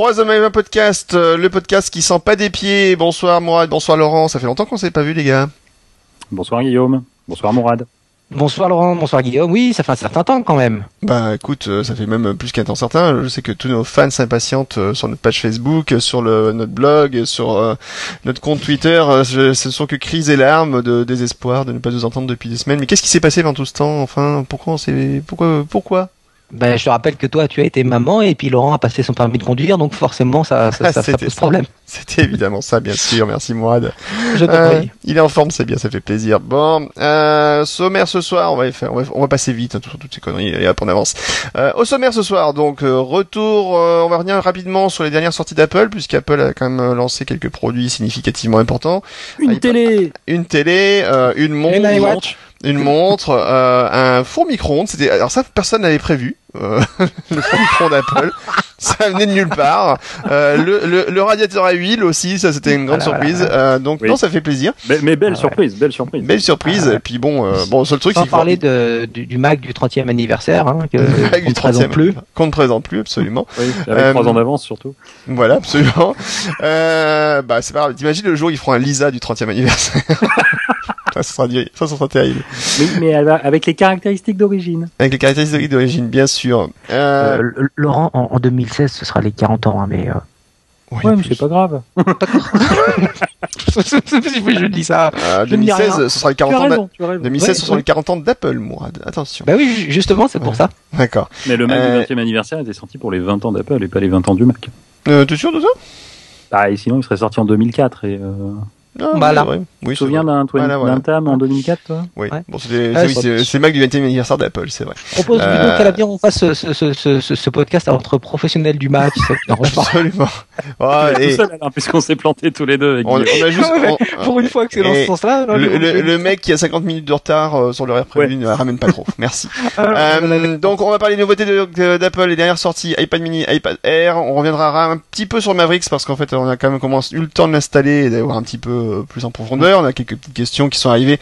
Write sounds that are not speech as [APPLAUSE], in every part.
Troisième podcast, euh, le podcast qui sent pas des pieds. Bonsoir Mourad, bonsoir Laurent. Ça fait longtemps qu'on s'est pas vu les gars. Bonsoir Guillaume. Bonsoir Mourad. Bonsoir Laurent, bonsoir Guillaume. Oui, ça fait un certain temps quand même. Bah écoute, euh, ça fait même plus qu'un temps certain. Je sais que tous nos fans s'impatientent euh, sur notre page Facebook, euh, sur le, notre blog, sur euh, notre compte Twitter. je- ce ne sont que cris et larmes de désespoir de ne pas nous entendre depuis des semaines. Mais qu'est-ce qui s'est passé pendant tout ce temps Enfin, pourquoi on s'est... Pourquoi Pourquoi? Ben, je te rappelle que toi, tu as été maman et puis Laurent a passé son permis de conduire, donc forcément, ça, ça, Ah, [LAUGHS] ça, ça pose ça. problème. C'était évidemment ça, bien sûr. Merci Mourad. Je te Euh, il est en forme, c'est bien, ça fait plaisir. Bon, euh, sommaire ce soir, on va, y faire, on va, on va passer vite hein, sur toutes ces conneries, et hop, on avance. Euh, au sommaire ce soir, donc euh, retour, euh, on va revenir rapidement sur les dernières sorties d'Apple, puisqu'Apple a quand même euh, lancé quelques produits significativement importants. Une iPad- télé Une télé, euh, une montre, Une iWatch. Une montre, euh, un four micro-ondes. C'était alors ça personne n'avait prévu. euh, [LAUGHS] le four micro-ondes d'Apple, ça venait de nulle part. Euh, le, le, le radiateur à huile aussi, ça c'était une grande Ah surprise. Euh, donc Oui. non, ça fait plaisir. mais, mais belle Ah ouais. surprise, belle surprise. Belle surprise. Et puis bon, euh, bon, le seul truc, c'est Sans faut- parler de, du, du Mac du 30e anniversaire, hein, que, [LAUGHS] Avec qu'on du ne présente 30e, plus. qu'on ne présente plus absolument. [LAUGHS] Oui, avec Euh, trois ans d'avance surtout. Voilà, absolument. Euh, bah c'est pas grave. T'imagines le jour où ils feront un Lisa du 30e anniversaire. Ça, sera, ça, sera terrible. Mais, avec les caractéristiques d'origine. Avec les caractéristiques d'origine, bien sûr. Euh, Euh, Laurent, en, en 2016, ce sera les 40 ans, hein, mais... Euh... oui, Ouais, mais c'est pas grave. [LAUGHS] je dis ça. Euh, je ne dis 2016, rien. ce sera les Tu as 40 ans. d'a- raison, tu as raison. 2016, Ouais, ce ouais. les 40 ans d'Apple, Mourad. Attention. Bah oui, ju- justement, c'est pour Ouais. ça. D'accord. Mais le Mac Euh, du 20e anniversaire était sorti pour les 20 ans d'Apple et pas les 20 ans du Mac. Euh, T'es sûr de ça? Ah, et sinon, il serait sorti en 2004. Et, oui, Voilà. c'est vrai. Oui, Tu te souviens d'un Voilà, voilà. d'un TAM en 2004, toi? Oui. Ouais. Bon, c'est Ah, oui, c'est- c'est c'est le Mac du 20e anniversaire d'Apple, c'est vrai. Je propose Euh, plutôt qu'à l'avenir, on fasse ce, ce, ce, ce, podcast entre professionnels du Mac. ça [LAUGHS] Absolument. Oh, Tout et seul, alors, puisqu'on s'est plantés tous les deux. Avec on, a juste. [LAUGHS] Ouais, on- Pour une fois que c'est dans Et ce sens-là. là, le, le- le mec qui a 50 minutes de retard euh, sur l'horaire prévu ne ramène pas trop. Merci. [LAUGHS] Ah, Euh, donc on va parler des nouveautés d'Apple, les dernières sorties iPad mini, iPad Air. On reviendra un petit peu sur Mavericks parce qu'en fait on a quand même commencé, eu le temps de l'installer et d'avoir un petit peu euh, plus en profondeur. On a quelques petites questions qui sont arrivées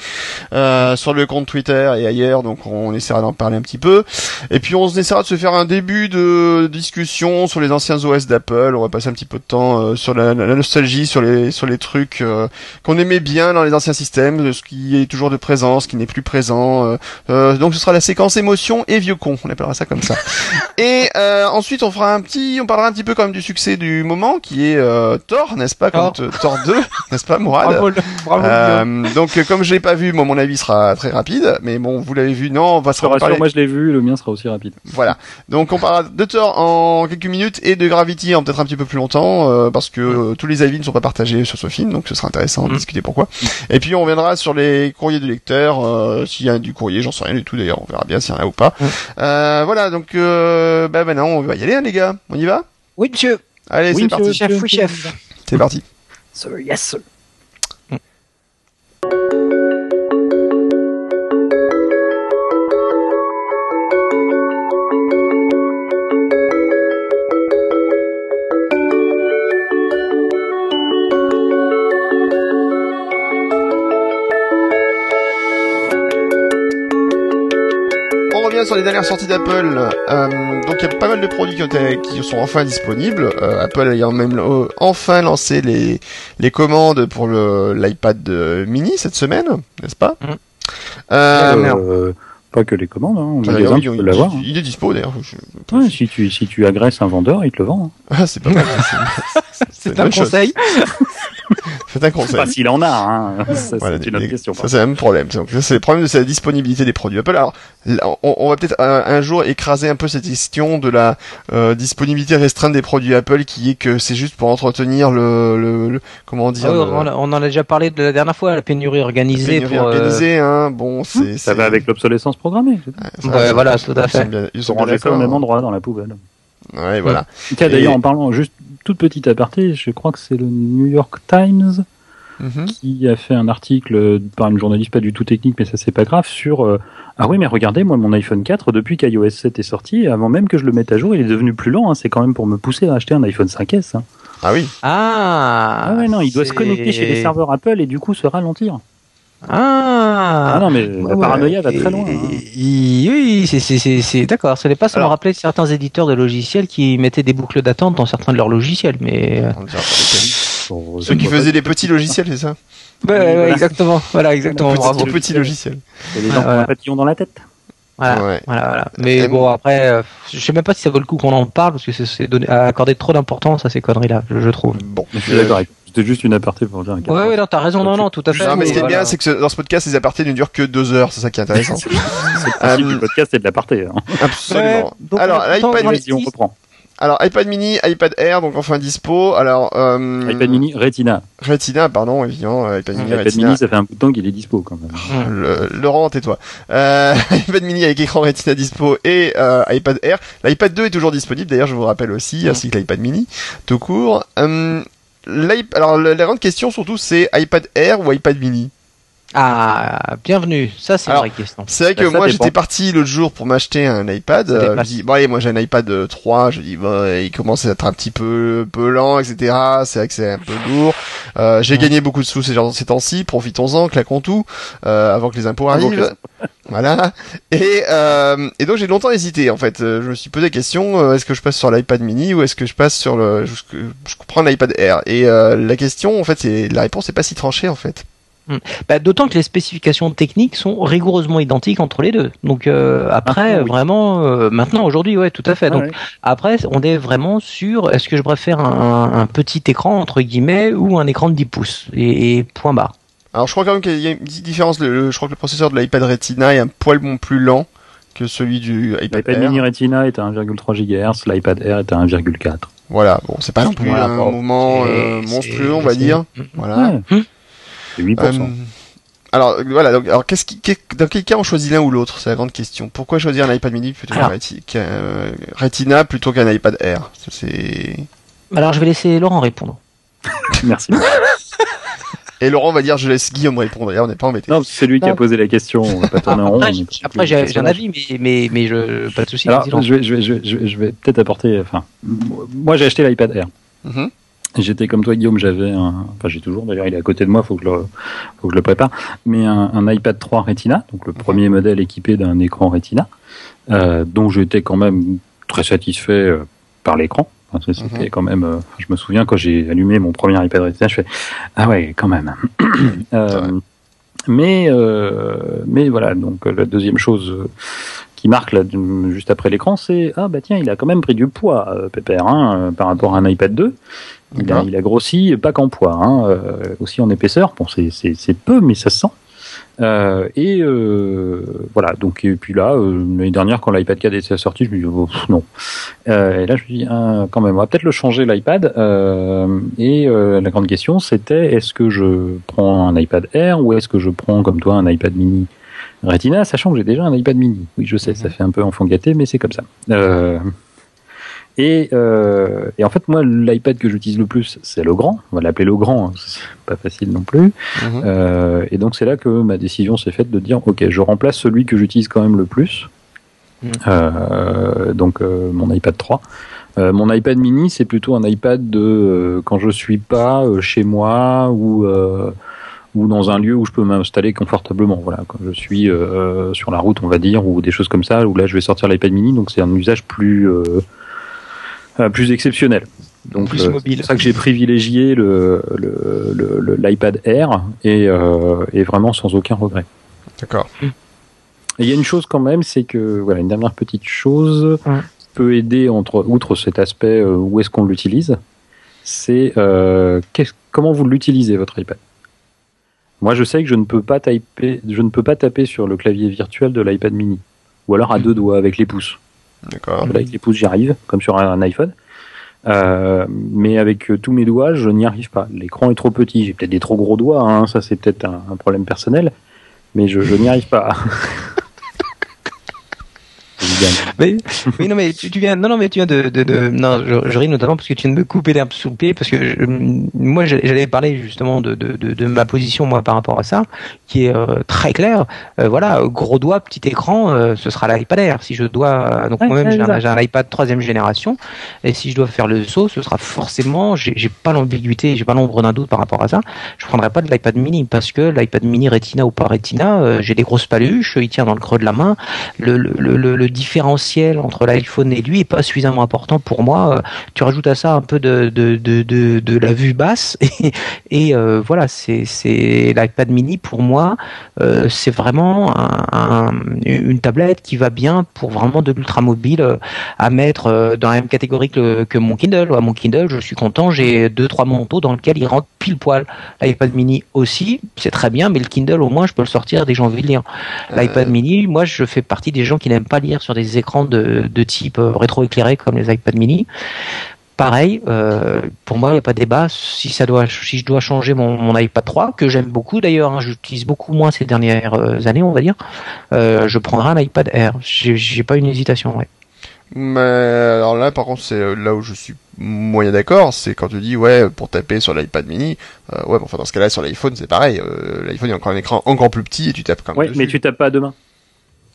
euh, sur le compte Twitter et ailleurs, donc on essaiera d'en parler un petit peu. Et puis on essaiera de se faire un début de discussion sur les anciens OS d'Apple. On va passer un petit peu de temps euh, sur la, la nostalgie, sur les sur les trucs euh, qu'on aimait bien dans les anciens systèmes, de ce qui est toujours de présent, ce qui n'est plus présent. euh, euh, donc ce sera la séquence émotion et vieux con, on appellera ça comme ça. [LAUGHS] et euh, ensuite on fera un petit, on parlera un petit peu quand même du succès du moment qui est euh, Thor, n'est-ce pas, comme Thor. t- Thor 2, [LAUGHS] n'est-ce pas, Mourad Bravo, bravo, euh, donc comme je l'ai pas vu, moi mon avis sera très rapide, mais bon vous l'avez vu, non, on va se parler. moi je l'ai vu, le mien sera aussi rapide. Voilà. Donc on parlera de Thor en quelques minutes et de Gravity en peut-être un petit peu plus longtemps euh, parce que euh, tous les avis ne sont pas partagés sur ce film, donc ce sera intéressant de Mm. discuter pourquoi? Et puis on reviendra sur les courriers du lecteur, euh, s'il y a du courrier, j'en sais rien du tout d'ailleurs, on verra bien s'il y en a ou pas. Mm. Euh, voilà, donc euh, bah maintenant on va y aller hein, les gars, on y va? Oui, monsieur. Allez, Oui, c'est parti. Chef, oui, chef. C'est parti. Sir, yes, sir. Sur les dernières sorties d'Apple. Euh, donc il y a pas mal de produits qui, ont été- qui sont enfin disponibles. Euh, Apple ayant même euh, enfin lancé les, les commandes pour le l'iPad mini cette semaine, n'est-ce pas Mhm. euh. Euh, pas que les commandes, hein. bah, magasin il, tu peux il- l'avoir. hein. il est dispo d'ailleurs. Je- Ouais, si, tu, si tu agresses un vendeur, il te le vend. hein. Ah, c'est pas mal. c'est- c'est [LAUGHS] C'est une un conseil. [LAUGHS] C'est un conseil. Enfin, s'il en a, hein. ça, Voilà, c'est une autre question. Ça, c'est le même problème. Donc, ça, c'est le problème de la disponibilité des produits Apple. Alors, là, on, on va peut-être un, un jour écraser un peu cette question de la euh, disponibilité restreinte des produits Apple, qui est que c'est juste pour entretenir le, le, le- comment dire, Ah oui, le- on, a- on en a déjà parlé de la dernière fois, la pénurie organisée. pénurie pour, euh, organisée, hein. Bon, c'est, Ça c'est- va avec l'obsolescence programmée. ça, Ouais, voilà, tout à ils sont fait. bien- Ils sont ont bien rangé ça au même endroit dans la poubelle. Ouais, voilà. Tiens, Et- d'ailleurs, en parlant, juste toute petite aparté, je crois que c'est le New York Times Mhm. qui a fait un article par une journaliste pas du tout technique, mais ça c'est pas grave, sur euh, ah oui mais regardez moi mon iPhone 4 depuis qu'iOS 7 est sorti, avant même que je le mette à jour, il est devenu plus lent. hein. c'est quand même pour me pousser à acheter un iPhone 5S. hein. Ah oui. Ah. Ah, ouais non, il doit se connecter chez les serveurs Apple et du coup se ralentir. Ah. Ah, non, mais la Ouais, paranoïa va très loin. hein. Oui, c'est- c'est- c'est c'est- d'accord. Ce n'est pas ça me rappelait certains éditeurs de logiciels qui mettaient des boucles d'attente dans certains de leurs logiciels, mais euh, Ceux qui faisaient des petits logiciels, c'est ça ouais, ouais, voilà. exactement. Voilà, exactement. Petits, bravo. petits logiciels. Il y a des gens qui ont un papillon dans la tête. Voilà, Ouais. voilà, voilà. Mais bon, après, euh, je sais même pas si ça vaut le coup qu'on en parle parce que c'est- accorder trop d'importance à ces conneries-là, je, je trouve. Bon. Je suis d'accord avec C'était juste une aparté pour dire. Ouais, ouais, non, t'as raison, non, non, tout à fait. Non, mais ce qui est Voilà. bien, c'est que ce- dans ce podcast, les apartés ne durent que deux heures. C'est ça qui est intéressant. [LAUGHS] C'est le Euh, du podcast, c'est de l'aparté. Hein. Absolument. Ouais, donc, Alors, l'iPad on reprend. Alors, iPad mini, iPad Air, donc enfin dispo. Alors, euh, iPad mini Retina. Retina, pardon, évidemment, euh, iPad mini, iPad Retina. mini, ça fait un bout de temps qu'il est dispo quand même. Le- Laurent, tais-toi. Euh, [LAUGHS] iPad mini avec écran Retina dispo et euh, iPad Air. L'iPad 2 est toujours disponible, d'ailleurs, je vous rappelle aussi, Mm. ainsi que l'iPad mini, tout court. Euh, alors, la, grande question surtout, c'est iPad Air ou iPad mini? Ah, bienvenue. Ça, c'est une vraie question. C'est vrai que ça moi j'étais parti l'autre jour pour m'acheter un iPad. Euh, je dis bon allez moi j'ai un iPad euh, 3. Je dis bon il commence à être un petit peu peu lent etc. C'est vrai que c'est un peu lourd. Euh, j'ai Ouais. gagné beaucoup de sous ces, ces temps-ci. Profitons-en, claquons tout euh, avant que les impôts arrivent. [LAUGHS] voilà. Et euh, et donc j'ai longtemps hésité en fait. Euh, Je me suis posé la question euh, est-ce que je passe sur l'iPad mini ou est-ce que je passe sur le je, je prends l'iPad Air? Et euh, la question en fait c'est la réponse n'est pas si tranchée en fait. Bah, D'autant que les spécifications techniques sont rigoureusement identiques entre les deux. Donc euh, après, oui. vraiment, euh, maintenant, aujourd'hui, ouais, tout à fait. Donc Ouais. après, on est vraiment sur est-ce que je préfère un, un petit écran entre guillemets ou un écran de 10 pouces et, et point barre. Alors je crois quand même qu'il y a une petite différence. Le, le- je crois que le processeur de l'iPad Retina est un poil bon plus lent que celui du iPad, L'iPad Air. mini Retina est à 1,3 GHz, l'iPad Air est à 1,4. Voilà, bon, c'est pas non plus Voilà, un bon, mouvement euh, monstrueux, on va dire. Voilà. Ouais. C'est 8%. Euh, alors voilà, donc, alors qu'est-ce qui, qu'est- dans quel cas on choisit l'un ou l'autre? C'est la grande question. Pourquoi choisir un iPad mini plutôt qu'un Alors. Reti- qu'un, euh, Retina plutôt qu'un iPad Air? C'est Alors je vais laisser Laurent répondre. [LAUGHS] Merci. et Laurent va dire je laisse Guillaume répondre. D'ailleurs, on n'est pas embêté. Non, c'est lui qui a posé la question. On va pas tourner en rond. Après, j'ai- un avis, mais mais mais je pas de souci. Alors, je vais, je vais, je vais, je vais, je vais peut-être apporter. Enfin, moi, j'ai acheté l'iPad Air. Mhm. J'étais comme toi, Guillaume. J'avais un. Enfin, j'ai toujours. D'ailleurs, il est à côté de moi. Faut que je le, faut que je le prépare. Mais un, un iPad 3 Retina, donc le premier modèle équipé d'un écran Retina, euh, dont j'étais quand même très satisfait euh, par l'écran. Enfin, C'était Mhm. quand même. euh, je me souviens quand j'ai allumé mon premier iPad Retina, je fais ah ouais, quand même. [CLEARS THROAT] Euh, mais euh, mais voilà. Donc la deuxième chose. qui marque là, juste après l'écran, c'est ah bah tiens, il a quand même pris du poids, euh, Pépère, hein, par rapport à un iPad 2. Il a, il a grossi, pas qu'en poids, hein, euh, aussi en épaisseur. Bon, c'est peu, mais ça se sent. Euh, et euh, voilà. Donc et puis là, euh, l'année dernière, quand l'iPad 4 était sorti, je me dis oh, pff, non. Euh, et là, je me dis ah, quand même, on va peut-être le changer l'iPad. Euh, et euh, la grande question, c'était est-ce que je prends un iPad Air ou est-ce que je prends comme toi un iPad Mini Retina, sachant que j'ai déjà un iPad mini. Oui, je sais, Mhm. ça fait un peu enfant gâté, mais c'est comme ça. Euh, et, euh, et en fait, moi, l'iPad que j'utilise le plus, c'est le grand. On va l'appeler le grand, hein, [LAUGHS] c'est pas facile non plus. Mhm. Euh, et donc, c'est là que ma décision s'est faite de dire, ok, je remplace celui que j'utilise quand même le plus. Mhm. Euh, donc, mon iPad 3. Euh, mon iPad mini, c'est plutôt un iPad de quand je suis pas chez moi ou ou dans un lieu où je peux m'installer confortablement. Voilà, quand je suis sur la route, on va dire, ou des choses comme ça, où là je vais sortir l'iPad mini, donc c'est un usage plus plus exceptionnel. Donc euh, mobile. c'est pour ça que j'ai privilégié le l'iPad Air et, euh, et vraiment sans aucun regret. D'accord. Et il y a une chose quand même, c'est que voilà une dernière petite chose Ouais. qui peut aider entre outre cet aspect euh, où est-ce qu'on l'utilise, c'est euh, comment vous l'utilisez votre iPad? Moi, je sais que je ne peux pas taper, je ne peux pas taper sur le clavier virtuel de l'iPad mini, ou alors à deux doigts avec les pouces. D'accord. Là, avec les pouces, j'y arrive, comme sur un iPhone. Euh, mais avec euh, tous mes doigts, je n'y arrive pas. L'écran est trop petit. J'ai peut-être des trop gros doigts. hein, ça, c'est peut-être un, un problème personnel. Mais je, je n'y arrive pas. [LAUGHS] mais, mais, non, mais tu, tu, viens, non, non, mais tu viens de, de, de non, je, je, ris notamment parce que tu viens de me couper l'herbe sous le pied parce que je, moi, j'allais parler justement de, de, de, de, ma position moi par rapport à ça, qui est euh, très claire. Euh, voilà, gros doigt, petit écran, euh, ce sera l'iPad Air. Si je dois, donc moi-même, j'ai un, un, iPad troisième génération, et si je dois faire le saut, ce sera forcément, j'ai pas l'ambiguïté, j'ai pas l'ombre d'un doute par rapport à ça. Je prendrai pas de l'iPad Mini parce que l'iPad Mini Retina ou pas Retina, j'ai des grosses paluches, il tient dans le creux de la main. Le, le, le, le différentiel entre l'iPhone et lui est pas suffisamment important pour moi. Tu rajoutes à ça un peu de, de, de, de, de la vue basse [LAUGHS] et, et euh, voilà, c'est l'iPad mini pour moi, euh, c'est vraiment un, un, une tablette qui va bien pour vraiment de l'ultra mobile euh, à mettre euh, dans la même catégorie que, que mon Kindle. Ouais, mon Kindle, je suis content, j'ai deux trois manteaux dans lesquels il rentre pile poil. L'iPad mini aussi, c'est très bien, mais le Kindle au moins je peux le sortir dès que j'ai envie de lire. L'iPad mini, moi je fais partie des gens qui n'aiment pas lire sur des écrans de, de type rétro-éclairé comme les iPad mini pareil, euh, pour moi, il n'y a pas de débat. Si ça doit, si je dois changer mon, mon iPad 3, que j'aime beaucoup d'ailleurs, hein, j'utilise beaucoup moins ces dernières années, on va dire, euh, je prendrai un iPad Air. J'ai pas une hésitation, ouais. Mais alors là, par contre, c'est là où je suis moyen d'accord, c'est quand tu dis ouais pour taper sur l'iPad mini, euh, ouais, bon, enfin dans ce cas-là sur l'iPhone c'est pareil, euh, l'iPhone il y a encore un écran encore plus petit et tu tapes quand même. Oui, dessus. mais tu tapes pas à deux mains.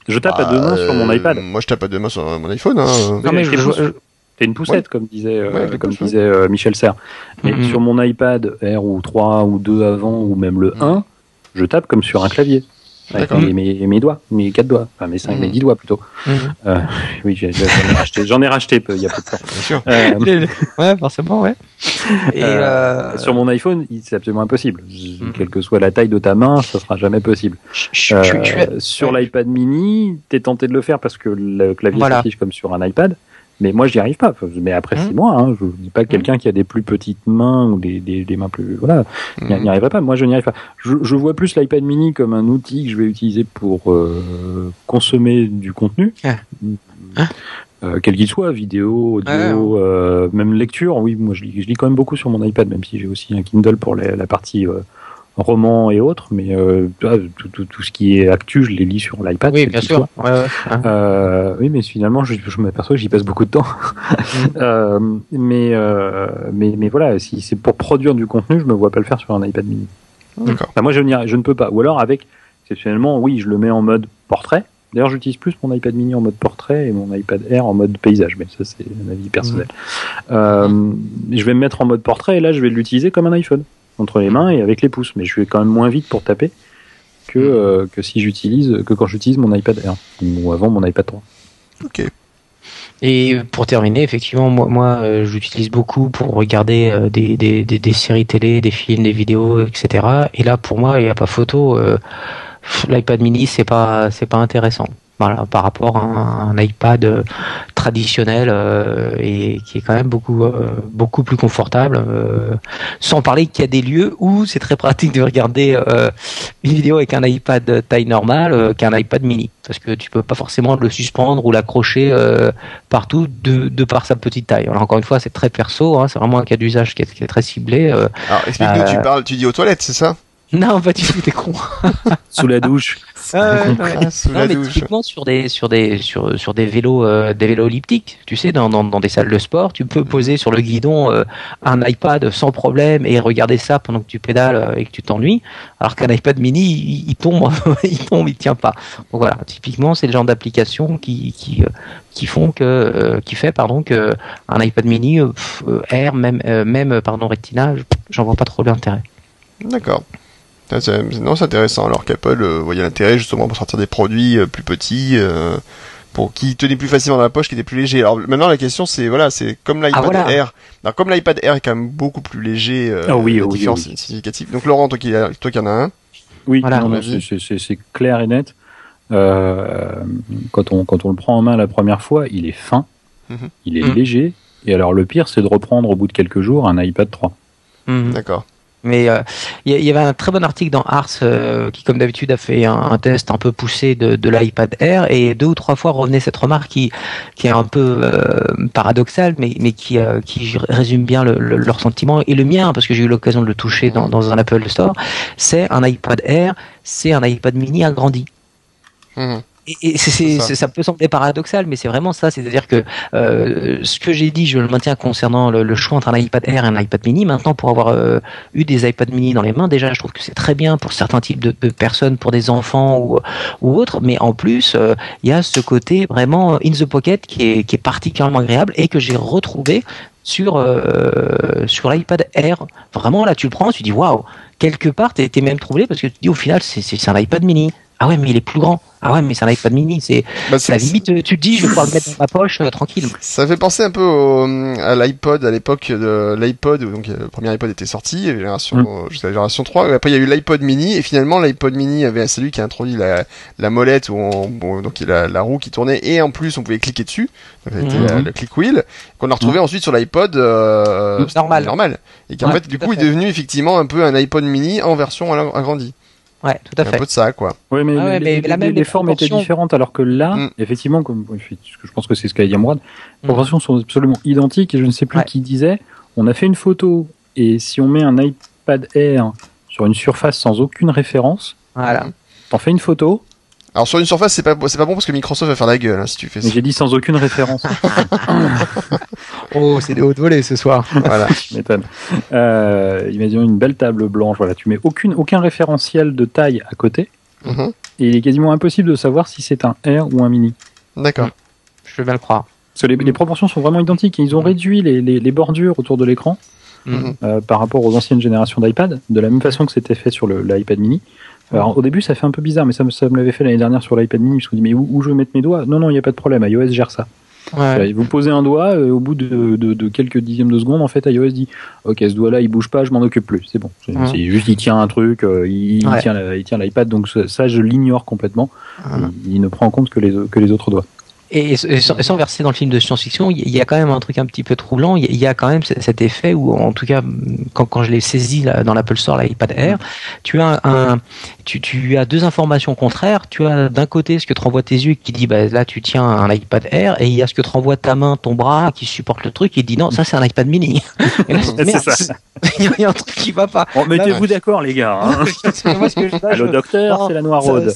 Je tape bah, à deux mains sur mon iPad. Moi je tape à deux mains sur mon iPhone. Hein. Non mais je, je, T'es une poussette, ouais. comme disait, euh, ouais, comme pousse, disait euh, Michel Serres. Mais mm -hmm. sur mon iPad Air ou 3 ou 2 avant ou même le 1, je tape comme sur un clavier. Avec mes, mes, mes, doigts, mes 4 doigts, enfin mes 5, mmh. mes 10 doigts plutôt. Mmh. Euh, [LAUGHS] oui, j'en ai, racheté, j'en ai racheté peu, il y a peu de temps. Bien sûr. Euh, ouais, forcément, ouais. Et euh, sur mon iPhone, c'est absolument impossible. Mmh. Quelle que soit la taille de ta main, ça sera jamais possible. sur l'iPad mini, t'es tenté de le faire parce que le clavier voilà. s'affiche comme sur un iPad. Mais moi, j'y arrive pas. Mais après six mois, hein, je dis pas que quelqu'un qui a des plus petites mains ou des, des, des mains plus, voilà, n'y mmh. arriverait pas. Moi, je n'y arrive pas. Je, je vois plus l'iPad Mini comme un outil que je vais utiliser pour euh, consommer du contenu, ah. euh, quel qu'il soit, vidéo, audio, ah. euh, même lecture. Oui, moi, je lis, je lis quand même beaucoup sur mon iPad, même si j'ai aussi un Kindle pour la, la partie romans et autres, mais euh, tout, tout, tout, ce qui est actu, je les lis sur l'iPad. Oui, bien sûr. Ouais, ouais. Euh, oui, mais finalement, je, je m'aperçois que j'y passe beaucoup de temps. [LAUGHS] euh, mais, euh, mais, mais voilà, si c'est pour produire du contenu, je me vois pas le faire sur un iPad mini. D'accord. Enfin, moi, je, je ne peux pas. Ou alors avec, exceptionnellement, oui, je le mets en mode portrait. D'ailleurs, j'utilise plus mon iPad mini en mode portrait et mon iPad Air en mode paysage, mais ça, c'est un avis personnel. Mmh. Euh, je vais me mettre en mode portrait et là, je vais l'utiliser comme un iPhone entre les mains et avec les pouces. Mais je vais quand même moins vite pour taper que, euh, que si j'utilise que quand j'utilise mon iPad Air ou avant mon iPad 3. Ok. Et pour terminer, effectivement, moi, moi euh, j'utilise beaucoup pour regarder euh, des, des, des, des, séries télé, des films, des vidéos, etc. Et là, pour moi, il n'y a pas photo. Euh, L'iPad mini, c'est pas, c'est pas intéressant. Voilà, par rapport à un, un iPad euh, traditionnel euh, et qui est quand même beaucoup euh, beaucoup plus confortable. Sans parler qu'il y a des lieux où c'est très pratique de regarder une vidéo avec un iPad taille normale qu'un iPad mini, parce que tu peux pas forcément le suspendre ou l'accrocher partout de, de, par sa petite taille. Alors encore une fois, c'est très perso, hein, c'est vraiment un cas d'usage qui, qui, est très ciblé. Alors explique-nous, tu parles, tu dis aux toilettes, c'est ça? Non, pas du tout, t'es con. [LAUGHS] Sous la douche. Ah, ouais, ouais. Sous non, la mais douche. typiquement sur des sur des sur sur des vélos euh, des vélos elliptiques, tu sais, dans, dans dans des salles de sport, tu peux poser sur le guidon euh, un iPad sans problème et regarder ça pendant que tu pédales euh, et que tu t'ennuies, alors qu'un iPad mini, il, il tombe, [LAUGHS] il tombe, il tient pas. Donc voilà, typiquement, c'est le genre d'application qui qui qui font que qui fait pardon que un iPad mini Air même même pardon Retina, j'en vois pas trop l'intérêt. D'accord. Non, c'est intéressant. Alors qu'Apple euh, voyait l'intérêt justement pour sortir des produits euh, plus petits, euh, pour qui tenaient plus facilement dans la poche, qui étaient plus légers. Alors maintenant la question c'est voilà, c'est comme l'iPad ah, voilà. Air. Alors comme l'iPad Air est quand même beaucoup plus léger, euh, oh, oui, oh, différence oui, oui. significative. Donc Laurent, toi qui, toi qui en as un. Oui, voilà. c'est clair et net. Euh, quand on quand on le prend en main la première fois, il est fin, mm -hmm. il est mm -hmm. léger. Et alors le pire, c'est de reprendre au bout de quelques jours un iPad 3. Mm -hmm. D'accord. Mais il euh, y, y, avait un très bon article dans Ars euh, qui, comme d'habitude, a fait un, test un peu poussé de, l'iPad Air et deux ou trois fois revenait cette remarque qui, est un peu euh, paradoxale, mais, qui, résume bien le, le, leur sentiment et le mien parce que j'ai eu l'occasion de le toucher dans, dans un Apple Store. C'est un iPad Air, c'est un iPad Mini agrandi. Mmh. Et, ça. peut sembler paradoxal, mais c'est vraiment ça. C'est-à-dire que euh, ce que j'ai dit, je le maintiens concernant le, choix entre un iPad Air et un iPad Mini. Maintenant, pour avoir euh, eu des iPad Mini dans les mains, déjà, je trouve que c'est très bien pour certains types de, personnes, pour des enfants ou, ou autres. Mais en plus, euh, il y a ce côté vraiment in the pocket qui est, qui est particulièrement agréable et que j'ai retrouvé sur euh, sur l'iPad Air. Vraiment là, tu le prends, tu dis waouh. Quelque part, tu es même troublé parce que tu dis au final, c'est un iPad mini. Ah ouais, mais il est plus grand. Ah ouais, mais c'est un iPad mini, c'est bah, la limite. Tu te dis, je vais pouvoir le mettre dans ma poche euh, tranquille. Ça fait penser un peu au, à l'iPod à l'époque de l'iPod, donc euh, le premier iPod était sorti, la génération, mm. jusqu'à la génération 3. Après, il y a eu l'iPod mini, et finalement, l'iPod mini avait celui qui a introduit la, la molette, où on, bon, donc il a la roue qui tournait, et en plus, on pouvait cliquer dessus. Donc, mm. le click wheel, qu'on a retrouvé mm. ensuite sur l'iPod euh, normal. normal. Et qui en fait, du coup, est devenu effectivement un peu un iPod mini en version agrandie. Ouais, tout à fait. Un peu de ça, quoi. Oui, mais, ah les, les, formes étaient différentes, alors que là, mm. effectivement, comme je pense que c'est ce qu'a dit Amrad, les mm. proportions sont absolument identiques. Et je ne sais plus qui disait, on a fait une photo et si on met un iPad Air sur une surface sans aucune référence, voilà. t'en fais une photo, alors sur une surface, c'est pas c'est pas bon parce que Microsoft va faire la gueule hein, si tu fais ça. J'ai dit sans aucune référence. [LAUGHS] [LAUGHS] oh, c'est des hauts volets ce soir. [LAUGHS] voilà, je m'étonne. Euh, imaginons une belle table blanche. Voilà, tu mets aucune aucun référentiel de taille à côté. Mhm. Et il est quasiment impossible de savoir si c'est un R ou un mini. D'accord. Je vais le croire. Parce que les, proportions sont vraiment identiques. Ils ont réduit les, les, bordures autour de l'écran mhm. euh, par rapport aux anciennes générations d'iPad, de la même façon que c'était fait sur l'iPad mini. Alors au début ça fait un peu bizarre, mais ça, ça me l'avait fait l'année dernière sur l'iPad mini. Je me dis mais où, je vais mettre mes doigts? Non non, il n'y a pas de problème. iOS gère ça. Ouais. Vous posez un doigt, euh, au bout de, de, de, quelques dixièmes de seconde, en fait, iOS dit Ok, ce doigt-là, il bouge pas, je m'en occupe plus. C'est bon. C'est juste, il tient un truc, euh, il, tient, il tient l'iPad, donc ça, je l'ignore complètement. Il, il, ne prend en compte que les, que les autres doigts. Et, sans, verser dans le film de science-fiction, il y a quand même un truc un petit peu troublant. Il y a quand même cet effet où, en tout cas, quand, quand je l'ai saisi là, dans l'Apple Store, l'iPad Air, tu as un, tu, tu, as deux informations contraires. Tu as d'un côté ce que te renvoie tes yeux qui dit, bah, là, tu tiens un iPad Air, et il y a ce que te renvoie ta main, ton bras, qui supporte le truc, et dit, non, ça, c'est un iPad mini. [LAUGHS] [LAUGHS] c'est ça. [LAUGHS] il y a un truc qui va pas. Mettez-vous d'accord, les gars. Hein. Le docteur, c'est la noiraude.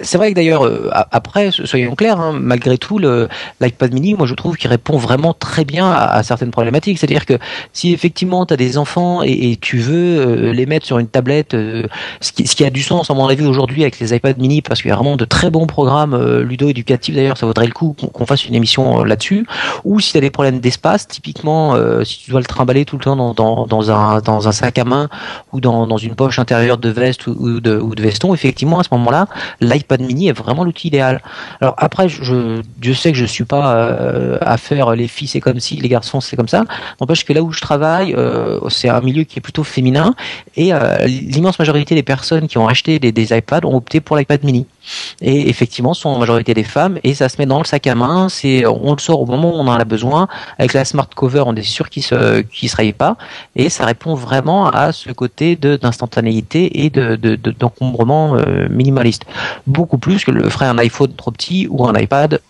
C'est vrai que d'ailleurs, euh, après, soyons clairs, hein, malgré tout, l'iPad mini, moi je trouve qu'il répond vraiment très bien à, certaines problématiques. C'est-à-dire que si effectivement tu as des enfants et, tu veux euh, les mettre sur une tablette, euh, ce, qui, a du sens à mon avis aujourd'hui avec les iPad mini, parce qu'il y a vraiment de très bons programmes euh, ludo-éducatifs d'ailleurs, ça vaudrait le coup qu'on fasse une émission là-dessus. Ou si tu as des problèmes d'espace, typiquement si tu dois le trimballer tout le temps dans, un, sac à main ou dans, dans une poche intérieure de veste ou, de, ou de veston, effectivement à ce moment-là, l'iPad mini est vraiment l'outil idéal. Alors après, je, Dieu sait que je suis pas euh, à faire les filles c'est comme si, les garçons c'est comme ça. N'empêche que là où je travaille, euh, c'est un milieu qui est plutôt féminin et euh, l'immense majorité des personnes qui ont acheté des, des iPads ont opté pour l'iPad mini. Et effectivement, sont en majorité des femmes et ça se met dans le sac à main. C'est, on le sort au moment où on en a besoin. Avec la smart cover, on est sûr qu'il se, qu'il se raye pas et ça répond vraiment à ce côté de d'instantanéité et de, de, d'encombrement minimaliste. Beaucoup plus que le ferait un iPhone trop petit ou un iPad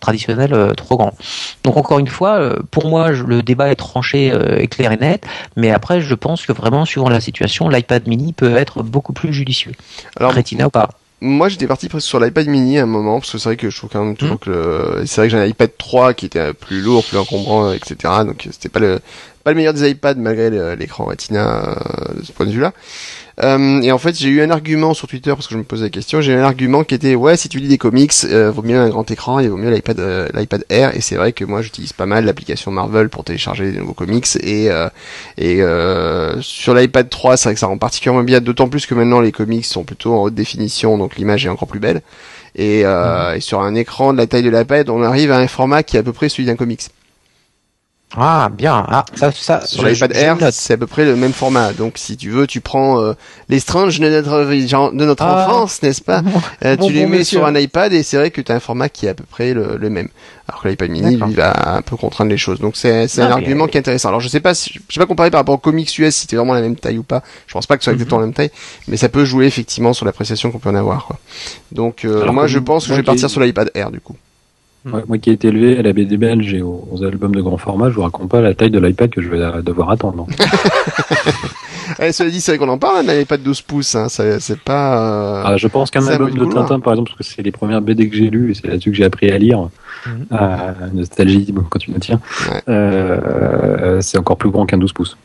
traditionnel euh, trop grand. Donc encore une fois, euh, pour moi, le débat est tranché, euh, clair et net, mais après, je pense que vraiment, suivant la situation, l'iPad mini peut être beaucoup plus judicieux. Alors, Retina ou pas moi j'étais parti presque sur l'iPad mini à un moment parce que c'est vrai que je trouve quand même toujours mmh. que c'est vrai que j'ai un iPad 3 qui était plus lourd, plus encombrant, etc. Donc c'était pas le pas le meilleur des iPads malgré l'écran Retina de ce point de vue-là. Euh, et en fait, j'ai eu un argument sur Twitter parce que je me posais la question. J'ai eu un argument qui était ouais, si tu lis des comics, euh, vaut mieux un grand écran et vaut mieux l'iPad euh, l'iPad Air. Et c'est vrai que moi, j'utilise pas mal l'application Marvel pour télécharger des nouveaux comics et et sur l'iPad 3, c'est vrai que ça rend particulièrement bien. D'autant plus que maintenant les comics sont plutôt en haute définition, donc l'image est encore plus belle. Et, mmh. et sur un écran de la taille de l'iPad, on arrive à un format qui est à peu près celui d'un comics. Ah bien, ah ça, ça sur l'iPad Air, c'est à peu près le même format. Donc si tu veux, tu prends euh, les Strange de notre de notre ah. enfance, n'est-ce pas [LAUGHS] euh, Tu les mets sur un iPad et c'est vrai que tu as un format qui est à peu près le, même. Alors que l'iPad Mini lui va un peu contraindre les choses. Donc c'est c'est un ah, argument qui est intéressant. Alors je sais pas si, je sais pas comparer par rapport au comics US si c'est vraiment la même taille ou pas. Je pense pas que ce soit exactement mhm. la même taille, mais ça peut jouer effectivement sur l'appréciation qu'on peut en avoir. Quoi. Donc euh, moi je pense que je vais partir sur l'iPad Air du coup. Hmm. moi qui ai été élevé à la BD belge et aux, albums de grand format, je vous raconte pas la taille de l'iPad que je vais devoir attendre. [LAUGHS] Eh, cela dit, c'est vrai qu'on en parle, un iPad 12 pouces, hein, ça- c'est pas... euh, Ah, je pense qu'un album de couloir. Tintin, par exemple, parce que c'est les premières BD que j'ai lues et c'est là-dessus que j'ai appris à lire. Ah, nostalgie, bon, quand tu me tiens. Ouais. Euh, c'est encore plus grand qu'un 12 pouces.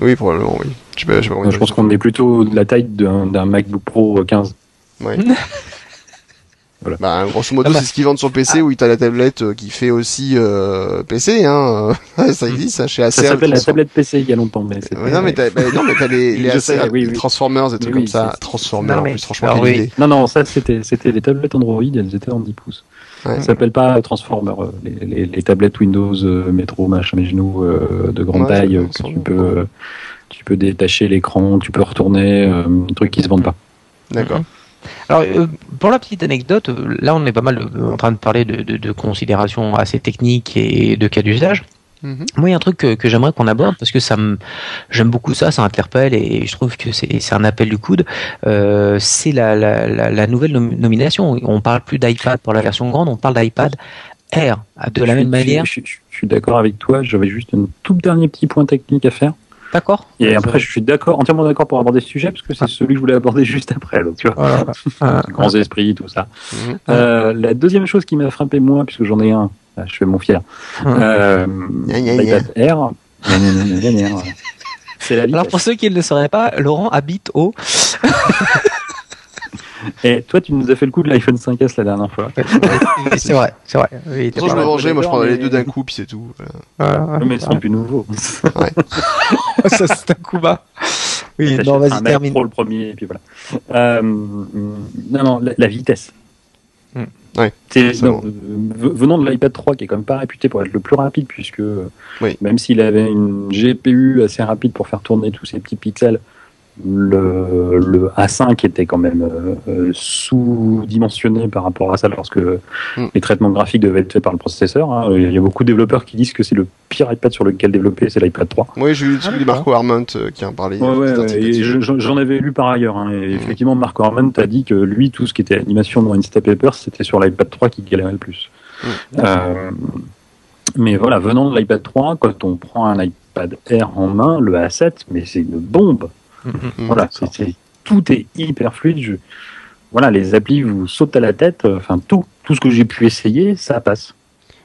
Oui, probablement, oui. Je, peux- je, peux- je pense qu'on est plutôt de la taille d'un d'un MacBook Pro 15. [LAUGHS] Ouais. Bah, grosso modo, Ah bah. c'est ce qu'ils vendent sur PC où t'as la tablette euh, qui fait aussi euh, PC, hein. [LAUGHS] ça existe, ça, chez Acer. Ça s'appelle la tablette PC il y a longtemps, mais c'est Ouais, non, mais t'as, bah, non, mais t'as les, [LAUGHS] les Acer, sais, oui, les oui. Transformers, des trucs Oui, comme ça. c'est- Transformers, Non, en plus, franchement, alors, quelle oui. idée. Non, non, ça c'était c'était les tablettes Android, elles étaient en 10 pouces. Ouais. Ça s'appelle pas Transformer, euh, les, les, les tablettes Windows, euh, Metro, machin, mes genoux euh, de grande Ouais, taille euh, que tu peux, euh, tu peux détacher l'écran, tu peux retourner, euh, des trucs qui se vendent pas. D'accord. Alors, euh, pour la petite anecdote, euh, là on est pas mal de- en train de parler de, de- de considérations assez techniques et de cas d'usage. Mhm. Moi, il y a un truc que, que j'aimerais qu'on aborde parce que ça me, j'aime beaucoup ça, ça interpelle et je trouve que c'est, c'est un appel du coude. Euh, c'est la, la, la, la nouvelle nom- nomination. On parle plus d'iPad pour la version grande, on parle d'iPad Air. De la Je même suis- manière, Je, je- je suis d'accord avec toi, j'avais juste un tout dernier petit point technique à faire. D'accord Et après, je suis d'accord, entièrement d'accord pour aborder ce sujet, parce que c'est celui que je voulais aborder [LAUGHS] juste après, donc tu vois. Voilà. [LAUGHS] Euh, Grands esprits, tout ça. Mhm. Euh, la deuxième chose qui m'a frappé moi, puisque j'en ai un, ah, je fais mon fier, euh, gna, c'est la Alors vitesse. pour ceux qui ne le sauraient pas, Laurent habite au. [LAUGHS] [LAUGHS] Et toi, tu nous as fait le coup de l'iPhone 5S la dernière fois. c'est vrai, c'est vrai. Oui, je me vengeais, moi je prendrais les deux d'un coup, puis c'est tout. Voilà. Voilà. Mais ils sont plus nouveaux. [LAUGHS] ça c'est un coup bas. Oui, non, vas-y termine. Pro le premier, et puis voilà. Euh, non, non, la, la vitesse. Hmm. Ouais, non, euh, venant de l'iPad 3, qui est quand même pas réputé pour être le plus rapide, puisque Oui. même s'il avait une GPU assez rapide pour faire tourner tous ces petits pixels, le, le A5 était quand même euh, sous-dimensionné par rapport à ça lorsque Mm. les traitements graphiques devaient être faits par le processeur. hein. Il y a beaucoup de développeurs qui disent que c'est le pire iPad sur lequel développer, c'est l'iPad 3. Oui, j'ai eu celui de d'accord. Marco Arment euh, qui en parlait. Ouais, ouais, j'en avais lu par ailleurs. hein, et effectivement, Mark Orman a dit que lui, tout ce qui était animation dans Instapaper, c'était sur l'iPad 3 qui galérait le plus. Mm. Euh, mais voilà, venant de l'iPad 3, quand on prend un iPad Air en main, le A7, mais c'est une bombe. Mhm. Voilà, c'est- c'est- tout est hyper fluide. Je- voilà, les applis vous sautent à la tête. euh, Enfin, tout, tout ce que j'ai pu essayer, ça passe.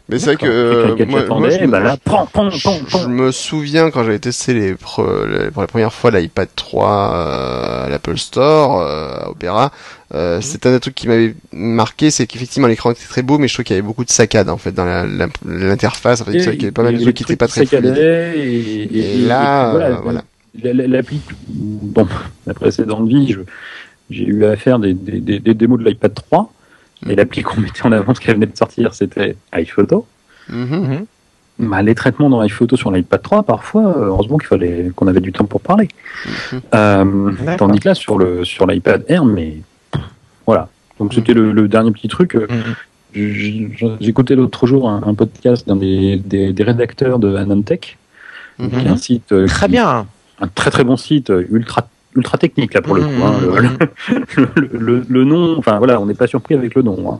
Mais c'est vrai que euh, moi, moi, je, me- bah là, je me souviens quand j'avais testé les, pre- les- pour la première fois l'iPad 3 euh, à l'Apple Store, euh, à Opera, euh, c'était un des trucs qui m'avait marqué, c'est qu'effectivement l'écran était très beau, mais je trouve qu'il y avait beaucoup de saccades en fait dans l'interface. En fait, c'est qu'il y avait pas mal de trucs qui étaient pas très fluides. Et, et- Et là, puis euh, voilà. La- la- L'appli, dans la précédente vie, je- j'ai eu à faire des, des, des, des démos de l'iPad 3. Et Mhm. l'appli qu'on mettait en avant, ce qu'elle venait de sortir, c'était iPhoto. Mhm. Bah, les traitements dans iPhoto sur l'iPad 3, parfois, euh, heureusement qu'il fallait qu'on avait du temps pour parler. Mhm. Euh, tandis que là, sur le sur l'iPad Air, mais voilà. Donc c'était le, le dernier petit truc. euh, Mhm. J'écoutais l'autre jour un, un podcast d'un des, des, des rédacteurs de Anantech, Mhm. qui est un site Très qui- bien. Un très très bon site euh, ultra ultra technique là pour le coup. hein. Mhm. [LAUGHS] le, le, le- le nom, enfin voilà, on n'est pas surpris avec le nom. hein.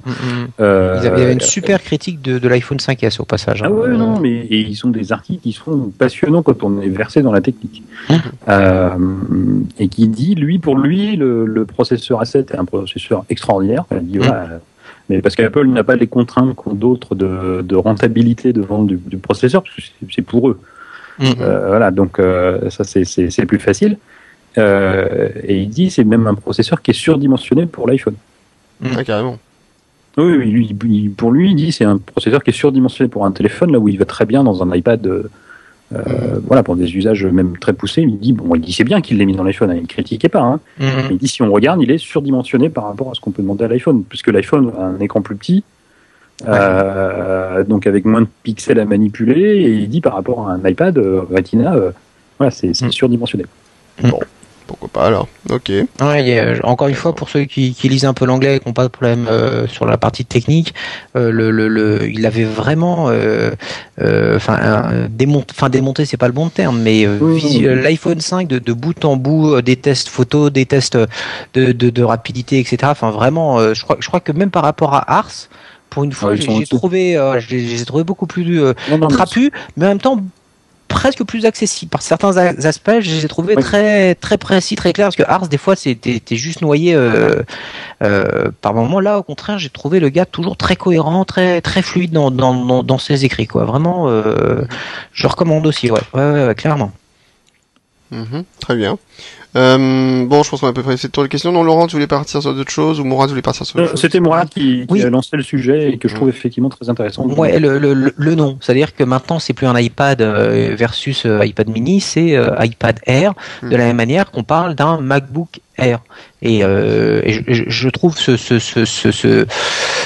Euh, Il y avait une super critique de, de l'iPhone 5S au passage. Ah hein. ouais, non, mais et ils sont des articles qui sont passionnants quand on est versé dans la technique. Euh, et qui dit, lui, pour lui, le, processeur A7 est un processeur extraordinaire. Il dit, voilà, mais parce qu'Apple n'a pas les contraintes qu'ont d'autres de, de rentabilité de vente du, du processeur, parce que c'est pour eux. Mhm. Euh, voilà, donc euh, ça c'est- plus facile. Euh, et il dit c'est même un processeur qui est surdimensionné pour l'iPhone. Ah, carrément. Oui, oui, lui, il- pour lui, il dit c'est un processeur qui est surdimensionné pour un téléphone, là où il va très bien dans un iPad. euh, euh, Voilà, pour des usages même très poussés. Il dit bon, il dit c'est bien qu'il l'ait mis dans l'iPhone, hein, il ne critiquait pas. Hein, mais il dit si on regarde, il est surdimensionné par rapport à ce qu'on peut demander à l'iPhone, puisque l'iPhone a un écran plus petit. Euh, donc avec moins de pixels à manipuler et il dit par rapport à un iPad euh, Retina euh, voilà c'est Mm. surdimensionné Pourquoi pas alors? Ok. Ouais, encore une fois, pour ceux qui, qui lisent un peu l'anglais et qui n'ont pas de problème euh, sur la partie technique, euh, le, le, le, il avait vraiment, enfin, euh, démonté, enfin démonté, c'est pas le bon terme, mais Oui, l'iPhone 5 de, de bout en bout, euh, des tests photos, des tests de, de, de rapidité, etc. Enfin, vraiment, euh, je crois, je crois que même par rapport à Ars, pour une fois, Ah, ils j'ai trouvé, euh, j'ai j'ai trouvé beaucoup plus euh, non, non, mais trapu, mais en même temps presque plus accessibles. Par certains aspects, je les ai trouvés très très précis, très clairs. Parce que Ars, des fois, c'était juste noyé euh, euh, par moment. Là, au contraire, j'ai trouvé le gars toujours très cohérent, très très fluide dans dans, dans, ses écrits. Quoi. Vraiment, euh, je recommande aussi. Ouais, ouais, ouais clairement. Mhm, très bien. Euh, bon, je pense qu'on a à peu près fait le tour des questions. Non, Laurent, tu voulais partir sur d'autres choses ou Mourad voulait partir sur d'autres choses C'était Mourad qui, qui a lancé le sujet et que je trouve effectivement très intéressant. Ouais, le, le, le nom. C'est-à-dire que maintenant, c'est plus un iPad euh, versus euh, iPad mini, c'est iPad Air, de la mhm. même manière qu'on parle d'un MacBook Air. Et, euh, je, trouve ce, ce, ce, ce,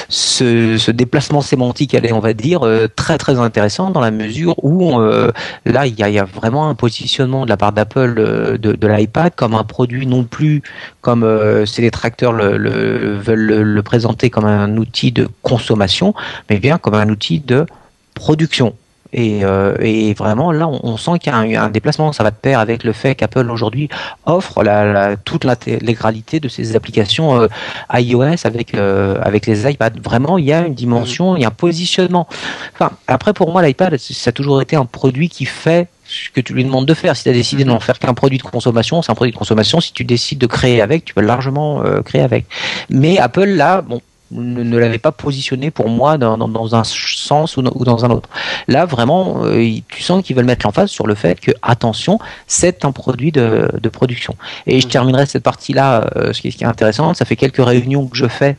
ce, déplacement sémantique, on va dire, euh, très très intéressant dans la mesure où euh, là, il y, a, vraiment un positionnement de la part d'Apple euh, de, l'iPad comme un produit non plus comme ces détracteurs le, le, veulent le présenter comme un outil de consommation, mais bien comme un outil de production. Et, euh, et, vraiment, là, on, sent qu'il y a un, déplacement. Ça va de pair avec le fait qu'Apple aujourd'hui offre la, la, toute l'intégralité de ses applications euh, iOS avec euh, avec les iPads. Vraiment, il y a une dimension, il y a un positionnement. Enfin, après, pour moi, l'iPad, ça a toujours été un produit qui fait ce que tu lui demandes de faire. Si tu as décidé de n'en faire qu'un produit de consommation, c'est un produit de consommation. Si tu décides de créer avec, tu peux largement créer avec. Mais Apple, là, bon, ne, ne l'avait pas positionné pour moi dans, dans, dans un sens ou, ou, dans un autre. Là, vraiment, euh, tu sens qu'ils veulent mettre l'emphase sur le fait que, attention, c'est un produit de, de, production. Et je mm. terminerai cette partie-là, euh, ce, qui, est intéressant, ça fait quelques réunions que je fais,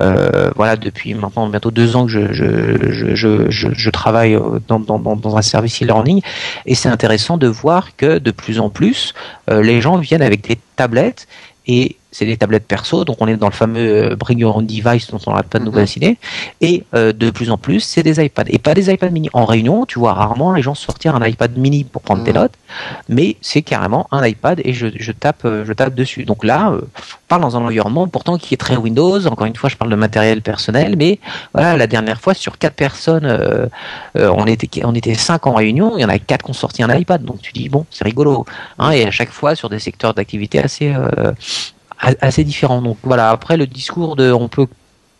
euh, voilà, depuis maintenant bientôt deux ans que je, je, je, je, je travaille dans, dans, un service e-learning, et c'est intéressant de voir que de plus en plus, les gens viennent avec des tablettes et c'est des tablettes perso, donc on est dans le fameux euh, Bring Your Own Device dont on n'arrête pas de nous vacciner. Mhm. Et euh, de plus en plus, c'est des iPads. Et pas des iPads mini. En réunion, tu vois rarement les gens sortir un iPad mini pour prendre tes mhm. notes, mais c'est carrément un iPad et je, je, tape, euh, je tape dessus. Donc là, on parle dans un environnement pourtant qui est très Windows. Encore une fois, je parle de matériel personnel, mais voilà, la dernière fois, sur quatre personnes, on, était, on était cinq en réunion, il y en a quatre qui ont sorti un iPad. Donc tu dis, bon, c'est rigolo. Hein, et à chaque fois, sur des secteurs d'activité assez assez différent. Donc voilà, après le discours de on peut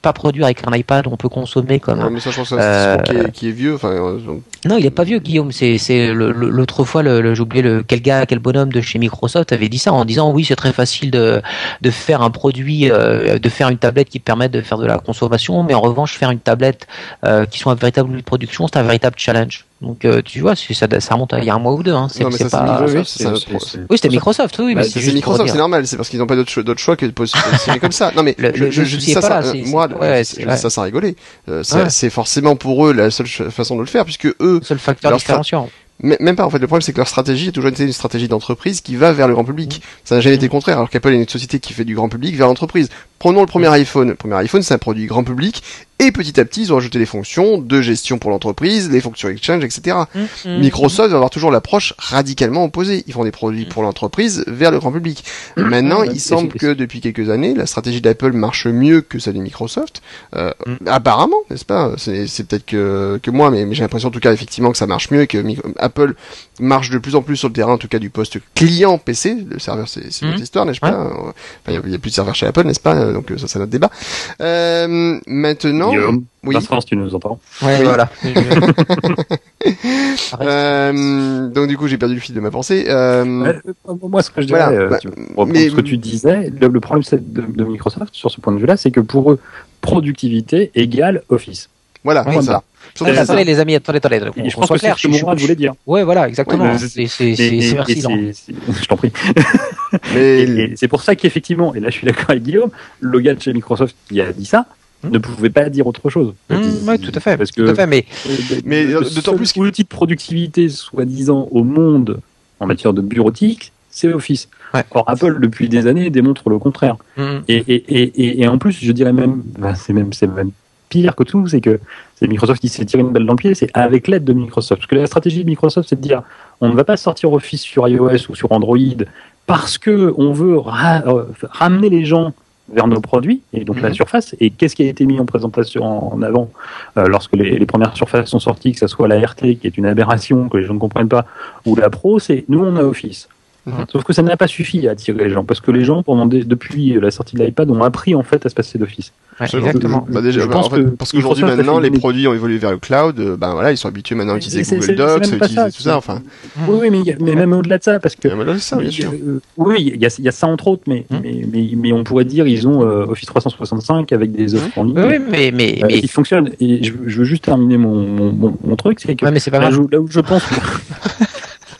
pas produire avec un iPad, on peut consommer comme. un mais ça, je pense euh, qui, est, qui, est, vieux. Enfin, euh, Non, il est pas vieux, Guillaume. C'est, c'est l'autre fois, le, j'ai oublié le quel gars, quel bonhomme de chez Microsoft avait dit ça en disant oui, c'est très facile de de faire un produit, euh, de faire une tablette qui permet de faire de la consommation, mais en revanche, faire une tablette qui soit un véritable production, c'est un véritable challenge. Donc euh, tu vois, ça, ça remonte à il y a un mois ou deux. Hein. C'est, c'est pas. Oui, c'était Microsoft. Oui, bah, mais c'est, Microsoft, c'est normal. C'est parce qu'ils n'ont pas d'autre choix, choix que de positionner comme ça. Non mais je, je, je dis ça, ça moi, ça, ça rigoler. Euh, c'est forcément pour eux la seule façon de le faire, puisque eux. Le seul facteur différenciant. Même pas en fait. Le problème c'est que leur stratégie a toujours été une stratégie d'entreprise qui va vers le grand public. Ça n'a jamais été le contraire. Alors qu'Apple est une société qui fait du grand public vers l'entreprise. Prenons le premier iPhone. Le premier iPhone c'est un produit grand public et petit à petit, ils ont ajouté des fonctions de gestion pour l'entreprise, les fonctions Exchange, etc. Mm, mm. Microsoft va avoir toujours l'approche radicalement opposée. Ils font des produits pour l'entreprise vers le grand public. Mm. Maintenant, il semble que depuis quelques années, la stratégie d'Apple marche mieux que celle de Microsoft. Euh, apparemment, n'est-ce pas? C'est peut-être que, que moi, mais, j'ai l'impression en tout cas effectivement que ça marche mieux et que Apple marche de plus en plus sur le terrain, en tout cas du poste client PC. Le serveur, c'est une histoire, n'est-ce pas? Il n'y a, plus de serveur chez Apple, n'est-ce pas? Donc ça, c'est notre débat. Euh, maintenant, oui. France, tu nous entends Ouais, voilà. [LAUGHS] euh, donc du coup, j'ai perdu le fil de ma pensée. Euh... euh moi, ce que je dirais, euh, bah, mais... ce que tu disais, le, problème de, de, Microsoft sur ce point de vue-là, c'est que pour eux, productivité égale Office. Voilà, c'est ça. Attendez, les amis, attendez, attendez. Je pense que c'est ce que je voulais dire. Ouais, voilà, exactement. c'est Je t'en prie. Mais [LAUGHS] c'est pour ça qu'effectivement, et là je suis d'accord avec Guillaume, le gars de chez Microsoft qui a dit ça. Ne pouvait pas dire autre chose. Mmh, oui, tout à fait. Parce que tout à fait, mais mais d'autant plus l'outil de productivité soi-disant au monde en matière de bureautique, c'est Office. Ouais. Or Apple depuis des années démontre le contraire. Mmh. Et, et, et, et, en plus, je dirais même, bah, c'est même c'est même pire que tout, c'est que c'est Microsoft qui s'est tiré une balle dans le pied, c'est avec l'aide de Microsoft. Parce que la stratégie de Microsoft, c'est de dire, on ne va pas sortir Office sur iOS ou sur Android parce que on veut euh, ramener les gens vers nos produits et donc la mhm. surface. Et qu'est-ce qui a été mis en présentation en avant euh, lorsque les, les, premières surfaces sont sorties, que ce soit la RT qui est une aberration que les gens ne comprennent pas, ou la Pro, c'est nous on a Office. Sauf que ça n'a pas suffi à attirer les gens, parce que les gens, pendant des, depuis la sortie de l'iPad, ont appris en fait à se passer d'Office. Ouais, exactement. Bah, déjà, Je bah, pense en fait, que parce qu'aujourd'hui maintenant les produits ont évolué vers le cloud, euh, ben voilà, ils sont habitués maintenant à utiliser C'est- Google c'est- Docs, utiliser ça, tout ça, enfin. Oui, oui, mais, il y a- mais même au-delà de ça, parce que ça, bien sûr. euh, oui, il y, a, il y a ça entre autres, mais, Hum. mais, mais, mais on pourrait dire ils ont euh, Office 365 avec des offres en ligne Oui, mais mais euh, mais qui fonctionnent. Et je, je veux juste terminer mon, mon, mon, mon truc, c'est que ouais, mais c'est pas là, où, là où je pense [LAUGHS]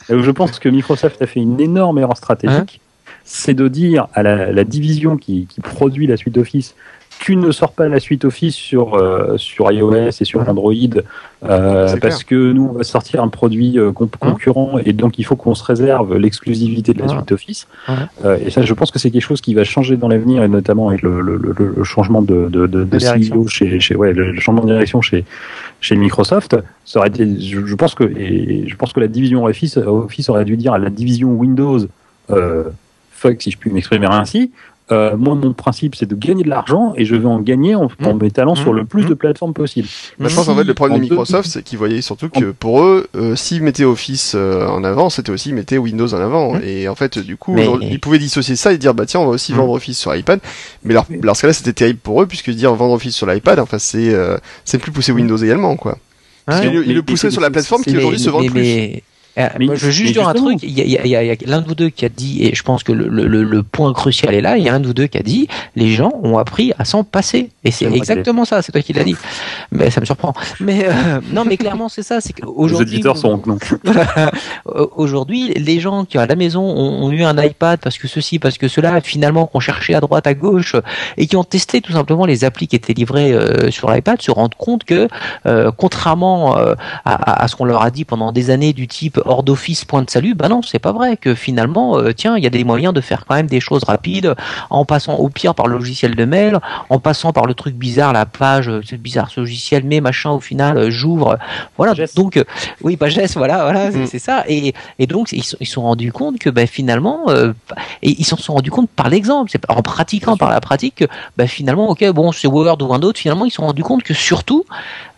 je pense que Microsoft a fait une énorme erreur stratégique, c'est de dire à la, la division qui, qui produit la suite Office tu ne sors pas la suite Office sur euh, sur iOS et sur Android euh, parce que nous on va sortir un produit euh, con- concurrent et donc il faut qu'on se réserve l'exclusivité de la suite Office. Et ça, je pense que c'est quelque chose qui va changer dans l'avenir et notamment avec le, le, le, le changement de, de, de, de direction. CEO chez, chez ouais, le, le changement de direction chez chez Microsoft. Ça aurait été, je, je pense que et je pense que la division Office, Office aurait dû dire à la division Windows, euh, fuck si je puis m'exprimer ainsi. Euh, moi, mon principe, c'est de gagner de l'argent et je vais en gagner en, en Mmh. m'étalant sur le plus Mmh. de plateformes possible. Bah, je pense en fait le problème En de Microsoft, c'est qu'ils voyaient surtout que pour eux, euh, s'ils mettaient Office euh, en avant, c'était aussi ils mettaient Windows en avant. Mm. Et en fait, du coup, Mais- ils pouvaient dissocier ça et dire bah tiens, on va aussi vendre Office sur iPad. Mais leur, leur cas là, c'était terrible pour eux puisque dire vendre Office sur l'iPad, enfin c'est euh, c'est plus pousser Windows également quoi. Parce Ouais. qu'ils le- ils mais- le poussaient sur la plateforme qui aujourd'hui se vend mais- plus. Mais- euh, moi, je veux juste dire un truc. Il y a, a- a- l'un de vous deux qui a dit, et je pense que le, le, le- le point crucial est là. Il y a un de vous deux qui a dit, les gens ont appris à s'en passer. Et c'est exactement ça. C'est toi qui l'as dit. Mais ça me surprend. Mais euh, [LAUGHS] non, mais clairement, c'est ça. C'est Les auditeurs sont [LAUGHS] Aujourd'hui, les gens qui à la maison ont, ont eu un iPad parce que ceci, parce que cela, finalement, qui ont cherché à droite, à gauche et qui ont testé tout simplement les applis qui étaient livrées euh, sur l'iPad, se rendent compte que, euh, contrairement à ce qu'on leur a dit pendant des années du type hors d'office, point de salut, bah non, c'est pas vrai. Que finalement, euh, tiens, il y a des moyens de faire quand même des choses rapides en passant au pire par le logiciel de mail, en passant par le truc bizarre, la page, euh, c'est bizarre ce logiciel, mais machin, au final, euh, j'ouvre. Voilà. Pages. Donc, euh, oui, Pages, voilà, voilà, c'est- Mm. c'est ça. Et, et donc, ils se ils sont rendus compte que bah, finalement, euh, et ils s'en sont rendus compte par l'exemple, c'est en pratiquant par la pratique que bah, finalement, ok, bon, c'est Word ou un autre, finalement, ils se sont rendus compte que surtout,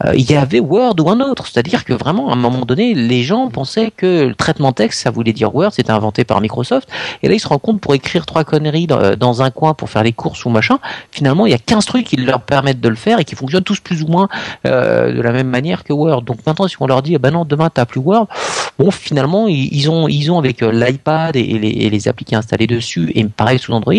euh, il y avait Word ou un autre. C'est-à-dire que vraiment, à un moment donné, les gens pensaient que le traitement texte, ça voulait dire Word, c'était inventé par Microsoft. Et là, ils se rendent compte pour écrire trois conneries dans, dans un coin pour faire les courses ou machin, finalement, il y a 15 trucs qui leur permettent de le faire et qui fonctionnent tous plus ou moins euh, de la même manière que Word. Donc maintenant, si on leur dit, eh ben non, demain, t'as plus Word, bon, finalement, ils, ont, ils ont avec euh, l'iPad et, les, et les applis qui installés dessus, et pareil sous Android,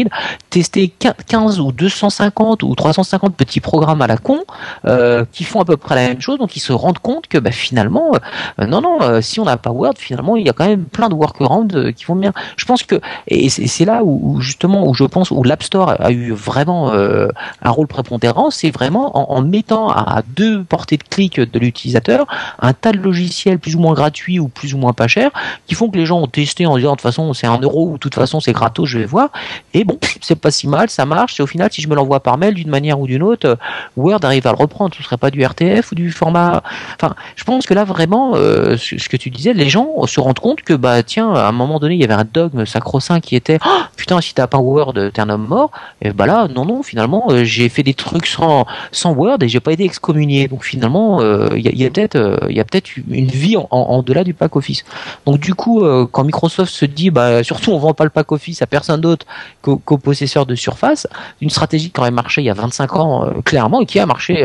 testé 15 ou 250 ou 350 petits programmes à la con euh, qui font à peu près la même chose, donc ils se rendent compte que bah, finalement, euh, non, non, euh, si on n'a pas Word, finalement, il y a quand même plein de workarounds euh, qui vont bien. Je pense que, et c'est là où, justement, où je pense, où l'App Store a eu vraiment euh, un rôle prépondérant, c'est vraiment en, mettant à deux portées de clic de l'utilisateur un tas de logiciels plus ou moins gratuits ou plus ou moins pas chers qui font que les gens ont testé en disant de toute façon c'est un euro ou de toute façon c'est gratos, je vais voir. Et bon, [LAUGHS] c'est pas si mal, ça marche. Et au final, si je me l'envoie par mail d'une manière ou d'une autre, euh, Word arrive à le reprendre. Ce serait pas du RTF ou du format. Enfin, je pense que là vraiment, ce que tu disais, les gens se rendent compte que bah tiens, à un moment donné, il y avait un dogme sacro-saint qui était Oh, putain, si t'as pas Word, t'es un homme mort. Et bah là, non, non, finalement, euh, j'ai fait des trucs sans Word et j'ai pas été excommunié. Donc finalement, euh, il y a, peut-être euh, il y a peut-être une vie en, delà du pack Office. Donc du coup, quand Microsoft se dit, bah surtout on vend pas le pack Office à personne d'autre qu'aux qu'aux possesseurs de Surface, une stratégie qui aurait marché il y a 25 ans clairement et qui a marché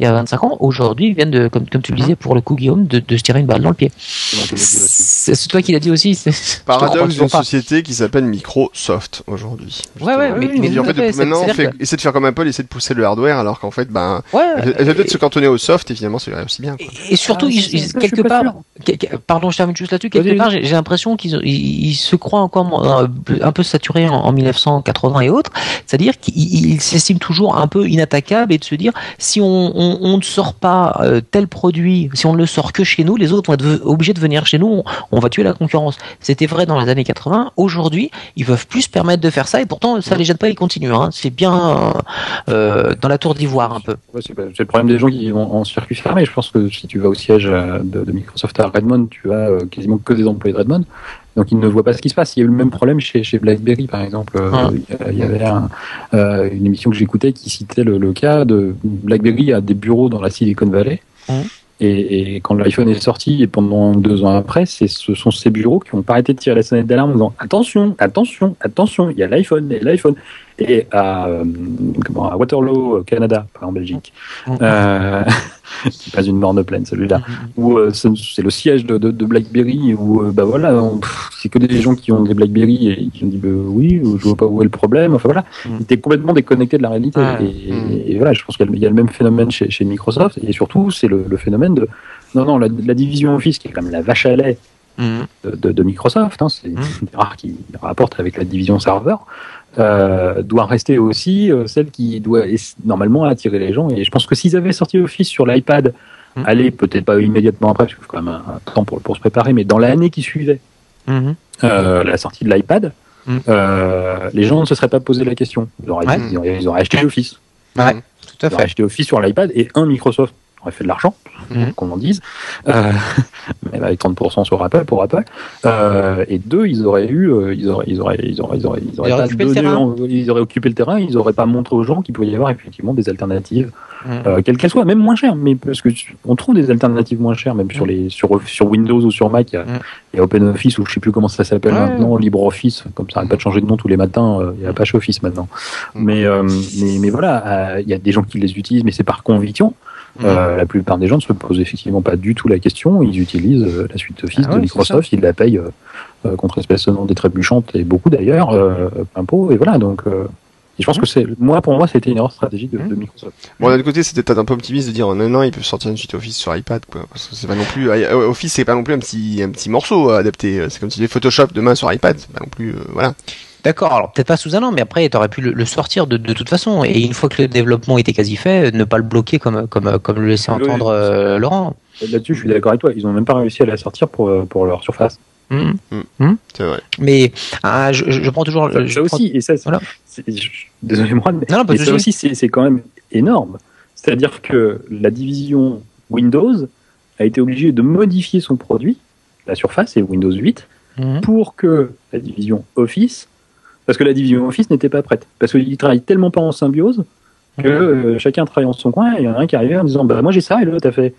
il y a 25 ans, aujourd'hui ils viennent de, comme, comme tu le disais pour le coup Guillaume, de, de se tirer une balle dans le pied. C'est c'est toi qui l'as dit aussi. Paradoxe d'une société qui s'appelle Microsoft aujourd'hui. Ouais, ouais, mais, oui, mais tout en fait, maintenant, fait, essaie de faire comme Apple, essaie de pousser le hardware, alors qu'en fait, ben, que- ouais, elle elle va peut-être et- se cantonner au soft, et finalement, c'est aussi bien. quoi. Et, et surtout, Ah, ils- ils- quelque part, que- pardon, je termine juste là-dessus. Quelque part, j'ai l'impression qu'ils ils, ils se croient encore euh, un peu saturés en, en 1980 et autres. C'est-à-dire qu'ils ils s'estiment toujours un peu inattaquables et de se dire si on, on, on ne sort pas euh, tel produit, si on ne le sort que chez nous, les autres vont être obligés de venir chez nous. On, on va tuer la concurrence. C'était vrai dans les années 80. Aujourd'hui, ils peuvent plus se permettre de faire ça et pourtant, ça les gêne pas. Ils continuent. Hein. C'est bien euh, dans la tour d'ivoire un peu. Ouais, c'est le problème des gens qui vont en circuit fermé. Je pense que si tu vas au siège euh, de, de Microsoft à Redmond, tu as euh, quasiment que des employés de Redmond. Donc ils ne voient pas ce qui se passe. Il y a eu le même problème chez, chez BlackBerry, par exemple. Ah. il y avait un, euh, une émission que j'écoutais qui citait le, le cas de BlackBerry a des bureaux dans la Silicon Valley. Et, quand l'iPhone est sorti, et pendant deux ans après, ce sont ces bureaux qui n'ont pas arrêté de tirer la sonnette d'alarme en disant attention, attention, attention, il y a l'iPhone, et l'iPhone. Et à, euh, comment, à Waterloo, au Canada, pas en Belgique, euh, [LAUGHS] c'est pas une morne pleine celui-là, où euh, c'est le siège de, de, de BlackBerry, où euh, bah voilà, c'est que des gens qui ont des BlackBerry et qui ont dit bah, oui, je vois pas où est le problème. Enfin voilà, Mm. ils étaient complètement déconnectés de la réalité. Ouais. Et, Mm. et voilà, je pense qu'il y a le- même phénomène chez, chez Microsoft, et surtout c'est le, le phénomène de non non la, la division Office qui est quand même la vache à lait de, de- de Microsoft, hein, c'est Mm. une des rares qui rapporte avec la division serveur, euh, doit rester aussi euh, celle qui doit normalement attirer les gens. Et je pense que s'ils avaient sorti Office sur l'iPad, Mm. allez, peut-être pas immédiatement après, parce qu'il faut quand même un, un temps pour, pour se préparer, mais dans l'année qui suivait Mhm. euh, la sortie de l'iPad, Mm. euh, les gens ne se seraient pas posé la question. Ils auraient, Ouais. ils auraient, ils auraient acheté Office. Ouais, tout à Ils auraient fait. acheté Office sur l'iPad et un Microsoft aurait fait de l'argent, Mhm. qu'on en dise, euh, [LAUGHS] même avec 30% sur Apple pour Apple. Euh, et deux, ils auraient eu, euh, ils auraient, ils auraient, ils auraient, ils auraient, ils auraient Ils auraient pas occupé le terrain. ils auraient occupé le terrain, ils auraient pas montré aux gens qu'il pouvait y avoir effectivement des alternatives, Mhm. euh, quelles qu'elles soient, même moins chères, mais parce que on trouve des alternatives moins chères, même sur les, sur, sur Windows ou sur Mac, il y a, Mhm. il y a OpenOffice ou je sais plus comment ça s'appelle Ouais. maintenant, LibreOffice, comme ça, pas de changer de nom tous les matins, il y a Apache Office maintenant. Mhm. Mais, mais, mais voilà, il y a des gens qui les utilisent, mais c'est par conviction. Euh, la plupart des gens ne se posent effectivement pas du tout la question. Ils utilisent euh, la suite Office Ah de Microsoft, ils la payent euh, euh, contre espèce sonnante et trébuchante et beaucoup d'ailleurs, euh, impôts et voilà. Donc, euh, et je pense que c'est moi pour moi c'était une erreur stratégique de, de Microsoft. Bon, d'un autre côté, c'était peut-être un peu optimiste de dire non, non, ils peuvent sortir une suite Office sur iPad, quoi. Parce que c'est pas non plus, euh, Office, c'est pas non plus un petit, un petit morceau à adapter. C'est comme si les Photoshop demain sur iPad, c'est pas non plus, euh, voilà. D'accord, alors peut-être pas sous un an, mais après, tu aurais pu le, le sortir de, de toute façon. Et une fois que le développement était quasi fait, ne pas le bloquer comme, comme, comme le laissait Oui, entendre euh, Laurent. Là-dessus, je suis d'accord avec toi. Ils ont même pas réussi à la sortir pour euh, pour leur surface. Mhm. C'est vrai. Mais ah, je, prends toujours. Ça, je ça prends- aussi, et ça, Voilà. je- désolé moi, mais, Non, ça aussi, c'est c'est quand même énorme. C'est-à-dire que la division Windows a été obligée de modifier son produit, la surface et Windows 8, Mhm. pour que la division Office, parce que la division Office n'était pas prête, parce qu'ils travaillent tellement pas en symbiose que euh, chacun travaille en son coin, et il y en a un qui arrive en disant bah moi j'ai ça et l'autre a fait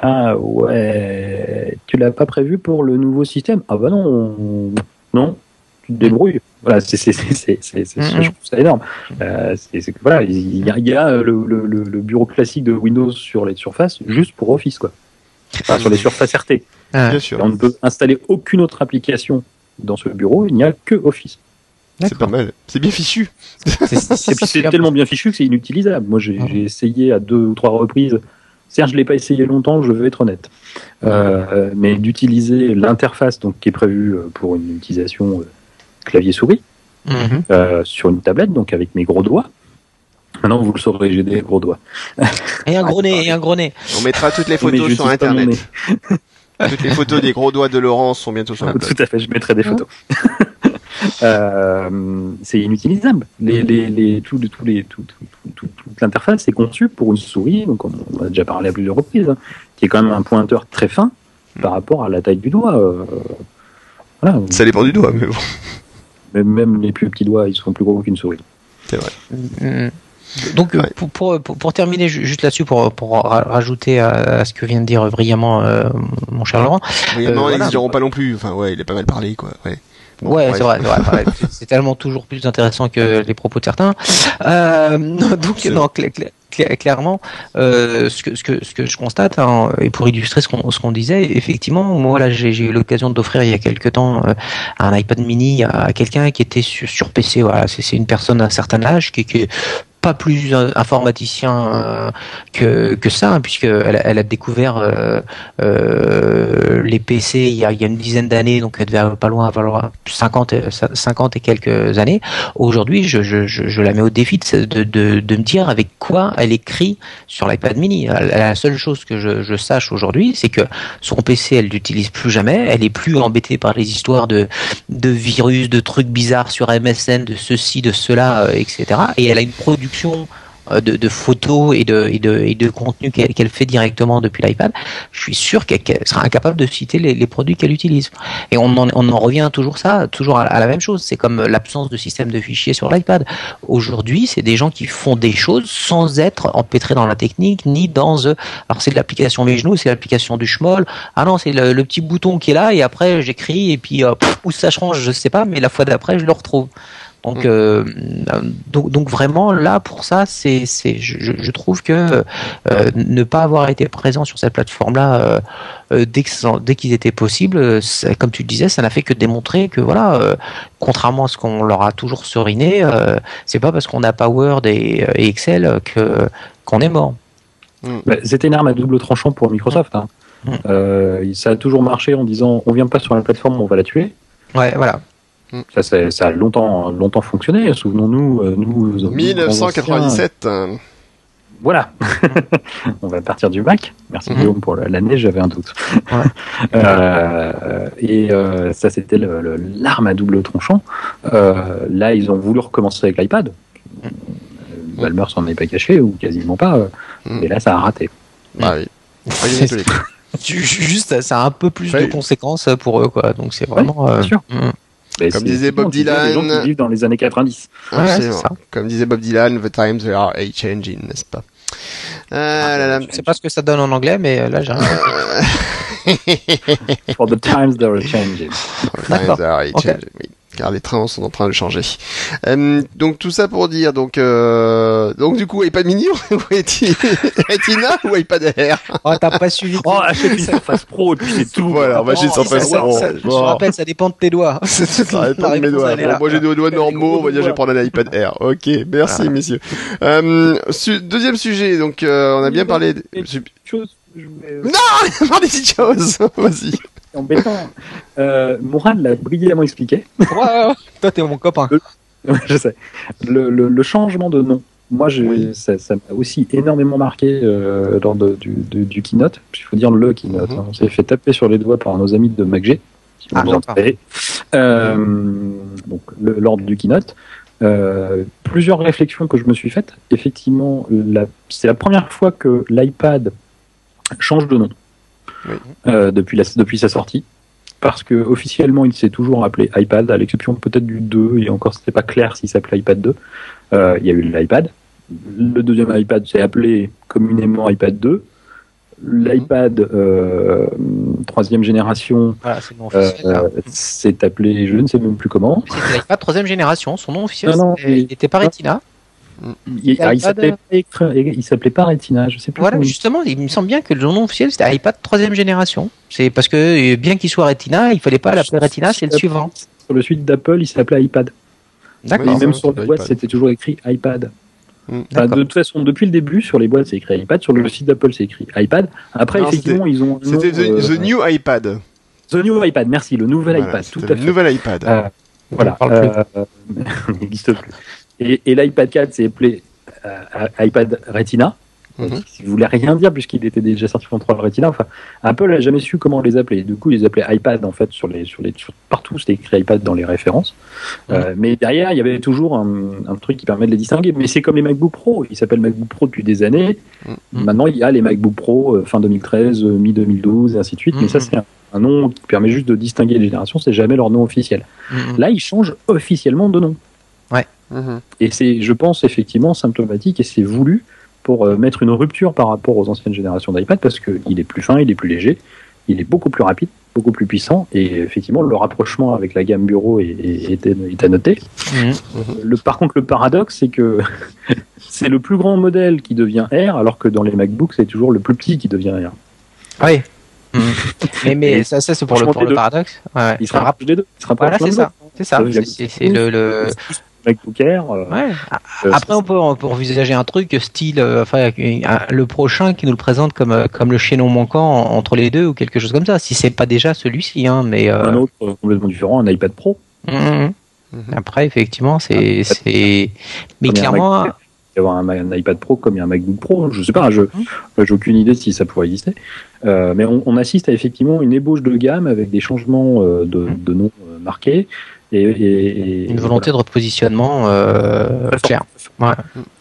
ah ouais tu l'as pas prévu pour le nouveau système? Ah bah non non tu te débrouilles. Voilà c'est c'est c'est c'est c'est- c'est- je trouve ça énorme. Euh, c'est voilà il y a, il y a le, le, le, le bureau classique de Windows sur les surfaces juste pour Office quoi. Enfin, sur les surfaces RT Ah, Bien sûr. et on ne peut installer aucune autre application dans ce bureau, il n'y a que Office. C'est pas mal. C'est bien fichu. c'est- tellement bien fichu que c'est inutilisable. Moi, j'ai Ah. essayé à deux ou trois reprises. Certes, je l'ai pas essayé longtemps, je vais être honnête. Euh, mais d'utiliser l'interface donc qui est prévue euh, pour une utilisation euh, clavier-souris Mhm. euh, sur une tablette, donc avec mes gros doigts. Maintenant, vous le saurez, j'ai des gros doigts. Et un gros nez, et un gros nez. On mettra toutes les photos sur Internet. Toutes les photos des gros doigts de Laurence sont bientôt sur la blog. Tout à fait, je mettrai des photos. Euh, c'est inutilisable. Les, les, les, tout, tout les, tout, tout, tout- tout- toute l'interface est conçue pour une souris, donc on, on a déjà parlé à plusieurs reprises, hein, qui est quand même un pointeur très fin par rapport à la taille du doigt. euh, voilà. Ça dépend du doigt, mais bon. Même, même les plus petits doigts, ils sont plus gros qu'une souris. C'est vrai. Mhm. Donc, euh, Ouais. pour, pour, pour, pour terminer ju- juste là-dessus, pour, pour ra- rajouter à, à ce que vient de dire brillamment euh, mon cher Laurent, Brillamment, voilà. ils diront pas non plus. Enfin, ouais, il a pas mal parlé, quoi. Ouais. Bon, ouais, c'est vrai, [LAUGHS] c'est tellement toujours plus intéressant que les propos de certains. Euh, [LAUGHS] donc, non, clairement, euh, ce, que, ce, que, ce que je constate, hein, et pour illustrer ce qu'on disait, effectivement, moi là, j'ai eu l'occasion d'offrir il y a quelques temps euh, un iPad mini à quelqu'un qui était sur, sur PC. Voilà, c'est c'est une personne d'un certain âge qui, qui est pas plus informaticien euh, que, que ça, hein, puisqu'elle a, elle a découvert euh, euh, les PC il y a, une dizaine d'années, donc elle devait pas loin avoir 50, et- 50 et quelques années. Aujourd'hui, je, je, je, la mets au défi de, de, de, me dire avec quoi elle écrit sur l'iPad mini. La, seule chose que je, sache aujourd'hui, c'est que son PC, elle l'utilise plus jamais, elle est plus embêtée par les histoires de, de virus, de trucs bizarres sur MSN, de ceci, de cela, etc. Et elle a une production euh, de, photos et de, et contenu qu'elle fait directement depuis l'iPad, je suis sûr qu'elle sera incapable de citer les, produits qu'elle utilise. Et on en, revient toujours ça, toujours à, la même chose. C'est comme l'absence de système de fichiers sur l'iPad. Aujourd'hui, c'est des gens qui font des choses sans être empêtrés dans la technique ni dans. Euh, alors c'est de l'application genoux, c'est l'application du schmoll. Ah non, c'est le, petit bouton qui est là et après j'écris et puis euh, où ça change, je sais pas, mais la fois d'après je le retrouve. Donc, mm. euh, donc, donc, vraiment là pour ça, c'est, c'est, je, je, trouve que euh, ne pas avoir été présent sur cette plateforme-là euh, dès, que, dès qu'il était possible, comme tu le disais, ça n'a fait que démontrer que voilà, contrairement à ce qu'on leur a toujours seriné, c'est pas parce qu'on n'a pas Word et, et Excel que qu'on est mort. Mm. Bah, c'était une arme à double tranchant pour Microsoft. Hein. Mm. ça a toujours marché en disant on vient pas sur la plateforme, on va la tuer. Ouais, voilà. Ça, ça, a longtemps, longtemps fonctionné. Souvenons-nous, euh, nous. 1997. Voilà. [LAUGHS] On va partir du Mac. Merci mm-hmm. Guillaume pour l'année, j'avais un doute. [LAUGHS] euh, et euh, ça, c'était l'arme à double tranchant. Euh, là, ils ont voulu recommencer avec l'iPad. Mm. Balmer s'en est pas caché, ou quasiment pas. Mm. Mais là, ça a raté. Bah oui. [LAUGHS] Juste, ça a un peu plus de conséquences pour eux, quoi. Donc c'est vraiment. bien sûr. Mm. Comme disait Bob Dylan. Des gens qui vivent dans les années 90. Ouais, c'est ça. Comme disait Bob Dylan, the times are a changing, n'est-ce pas? Euh, là, là, Je sais pas ce que ça donne en anglais, mais euh, là j'ai. [LAUGHS] [LAUGHS] For the times they are changing. For the times they are a changing. Oui car les trains sont en train de changer. Euh, donc tout ça pour dire, donc euh, donc du coup iPad mini [LAUGHS] ou Retina ou iPad Air? Oh t'as pas suivi. Oh achète une Surface Pro et puis c'est tout. Voilà, on va acheter une Surface Pro. Je te rappelle, ça dépend de tes doigts. [LAUGHS] ça dépend de mes doigts. Bon, moi j'ai des doigts normaux, on va dire je vais prendre un iPad Air. Ok, merci messieurs. Euh, deuxième sujet, donc euh, on a bien parlé. De... Chose, je Non, [LAUGHS] parler des choses. Vas-y embêtant. Euh, l'a brillamment expliqué. Ouais, ouais, Toi, t'es mon copain. je sais. Le, le, le, changement de nom. Moi, je, ça, ça m'a aussi énormément marqué euh, lors de, du, du, du, keynote. Il faut dire le keynote. Mm -hmm. hein. On s'est fait taper sur les doigts par nos amis de MacG. Si ah, euh, donc, lors du keynote. Euh, plusieurs réflexions que je me suis faites. Effectivement, c'est la première fois que l'iPad change de nom oui. euh, depuis, la, depuis sa sortie. Parce que officiellement, il s'est toujours appelé iPad, à l'exception peut-être du 2, et encore c'était pas clair s'il s'appelait iPad 2. Euh, il y a eu l'iPad. Le deuxième iPad s'est appelé communément iPad 2. L'iPad euh, troisième génération voilà, c'est euh, appelé, je ne sais même plus comment. C'était l'iPad troisième génération, son nom officiel, non, non, il n'était pas Retina. Il, ah, il s'appelait pas Retina, je sais plus. Voilà, justement, il me semble bien que le nom officiel c'était iPad troisième génération. C'est parce que bien qu'il soit Retina, il fallait pas l'appeler Retina, c'est le suivant. Sur le suite d'Apple, il s'appelait iPad. D'accord. même sur la boîte, c'était toujours écrit iPad. Enfin, de toute façon, depuis le début, sur les boîtes, c'est écrit iPad. Sur le site d'Apple, c'est écrit iPad. Après, effectivement, ils ont. C'était the, euh, the, New iPad. The New iPad, merci, le nouvel voilà, iPad. Tout à le fait. nouvel iPad. Euh, voilà. Euh, [LAUGHS] il n'existe plus. Et, et l'iPad 4 s'est appelé euh, iPad Retina. Mm -hmm. Qui voulait rien dire puisqu'il était déjà sorti en 3 Retina. Enfin, Apple n'a jamais su comment les appeler. Du coup, ils les appelaient iPad en fait sur les sur les sur, partout. C'était écrit iPad dans les références. Mm -hmm. euh, mais derrière, il y avait toujours un, un, truc qui permet de les distinguer. Mais c'est comme les MacBook Pro. Ils s'appellent MacBook Pro depuis des années. Mm -hmm. Maintenant, il y a les MacBook Pro euh, fin 2013, euh, mi 2012 et ainsi de suite. Mais ça, c'est un, un, nom qui permet juste de distinguer les générations. C'est jamais leur nom officiel. Là, ils changent officiellement de nom. Ouais. Mmh. Et c'est, je pense, effectivement symptomatique et c'est voulu pour euh, mettre une rupture par rapport aux anciennes générations d'iPad parce qu'il est plus fin, il est plus léger, il est beaucoup plus rapide, beaucoup plus puissant et effectivement le rapprochement avec la gamme bureau est, est, est à noter. Mmh. Le, par contre, le paradoxe, c'est que [LAUGHS] c'est le plus grand modèle qui devient R alors que dans les MacBooks, c'est toujours le plus petit qui devient R. Oui. Mmh. mais, mais ça, ça c'est pour, le, pour le paradoxe. Ouais. Il se rapproche des deux. Il se rapproche voilà, c'est ça. C'est ça. C'est le, le... MacBook Air. Euh, ouais. euh, Après, on peut, on peut envisager un truc style, euh, enfin, le prochain qui nous le présente comme, comme le chaînon manquant entre les deux ou quelque chose comme ça. Si c'est pas déjà celui-ci, hein, mais un autre complètement différent, un iPad Pro. Mmh. Mmh. Après, effectivement, c'est, c'est, mais clairement. Il y avoir un, un, iPad Pro comme il y a un MacBook Pro, je sais pas, je mmh. j'ai aucune idée si ça pourrait exister, euh, mais on, on, assiste à effectivement une ébauche de gamme avec des changements euh, de, de noms euh, marqués, et, et, une volonté voilà. de repositionnement euh, claire. Ouais.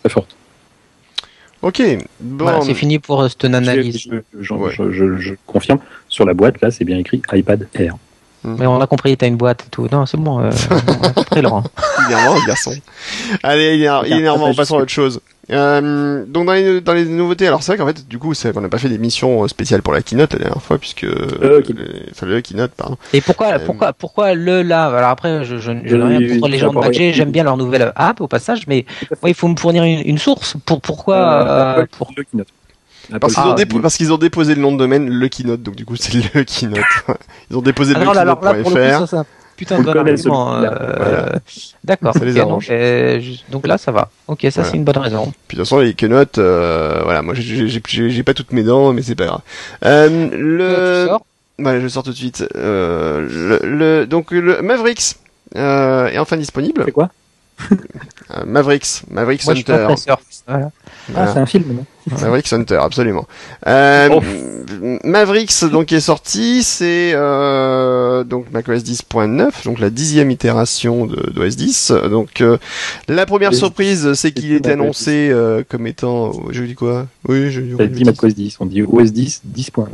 Très forte. Ok, bon. Voilà, c'est fini pour euh, cette analyse. Je, je- Ouais. je- je- je confirme, sur la boîte, là, c'est bien écrit iPad Air. Mais on a compris, t'as une boîte et tout. Non, c'est bon, euh, on a compris, Laurent. [LAUGHS] énervant, le garçon. Allez, il est, il est énervant, Regarde, passons à autre chose. Euh, donc dans les, dans les nouveautés, alors c'est vrai qu'en fait, du coup, c'est qu'on n'a pas fait d'émission spéciale pour la keynote la dernière fois, puisque Le keynote. les- enfin, le keynote, pardon. Et pourquoi, Euh, pourquoi, pourquoi le là? Alors après, je, je, je n'ai rien contre les gens de Badger, j'aime bien leur nouvelle app au passage, mais ouais, il faut me fournir une, une source. Pour pourquoi Euh, euh, pour... le keynote. Parce qu'ils ont, Ah, dépo- parce qu'ils ont déposé le nom de domaine le keynote, donc du coup c'est le keynote. [LAUGHS] Ils ont déposé le alors keynote.fr. putain de argument. euh, Voilà. D'accord. Arrange. euh, donc là, ça va. Ok, ça Voilà. c'est une bonne raison. Puis de toute façon les keynotes, euh, voilà, moi j'ai- pas toutes mes dents, mais c'est pas grave. Euh, le, tu sors Voilà, je sors tout de suite. Euh, le, le- donc le Mavericks euh, est enfin disponible. C'est quoi? [LAUGHS] Euh, Mavericks, Mavericks Moi, Hunter. Voilà. Ah, c'est un film, non Mavericks Hunter, absolument. Euh, Oh. Mavericks donc qui est sorti, c'est euh, donc macOS 10.9, donc la dixième itération de d'OS 10. Donc euh, la première OS surprise, c'est qu'il était annoncé euh, comme étant, je dis quoi? Oui, je dis. Dit macOS 10, on dit OS 10, 10.9.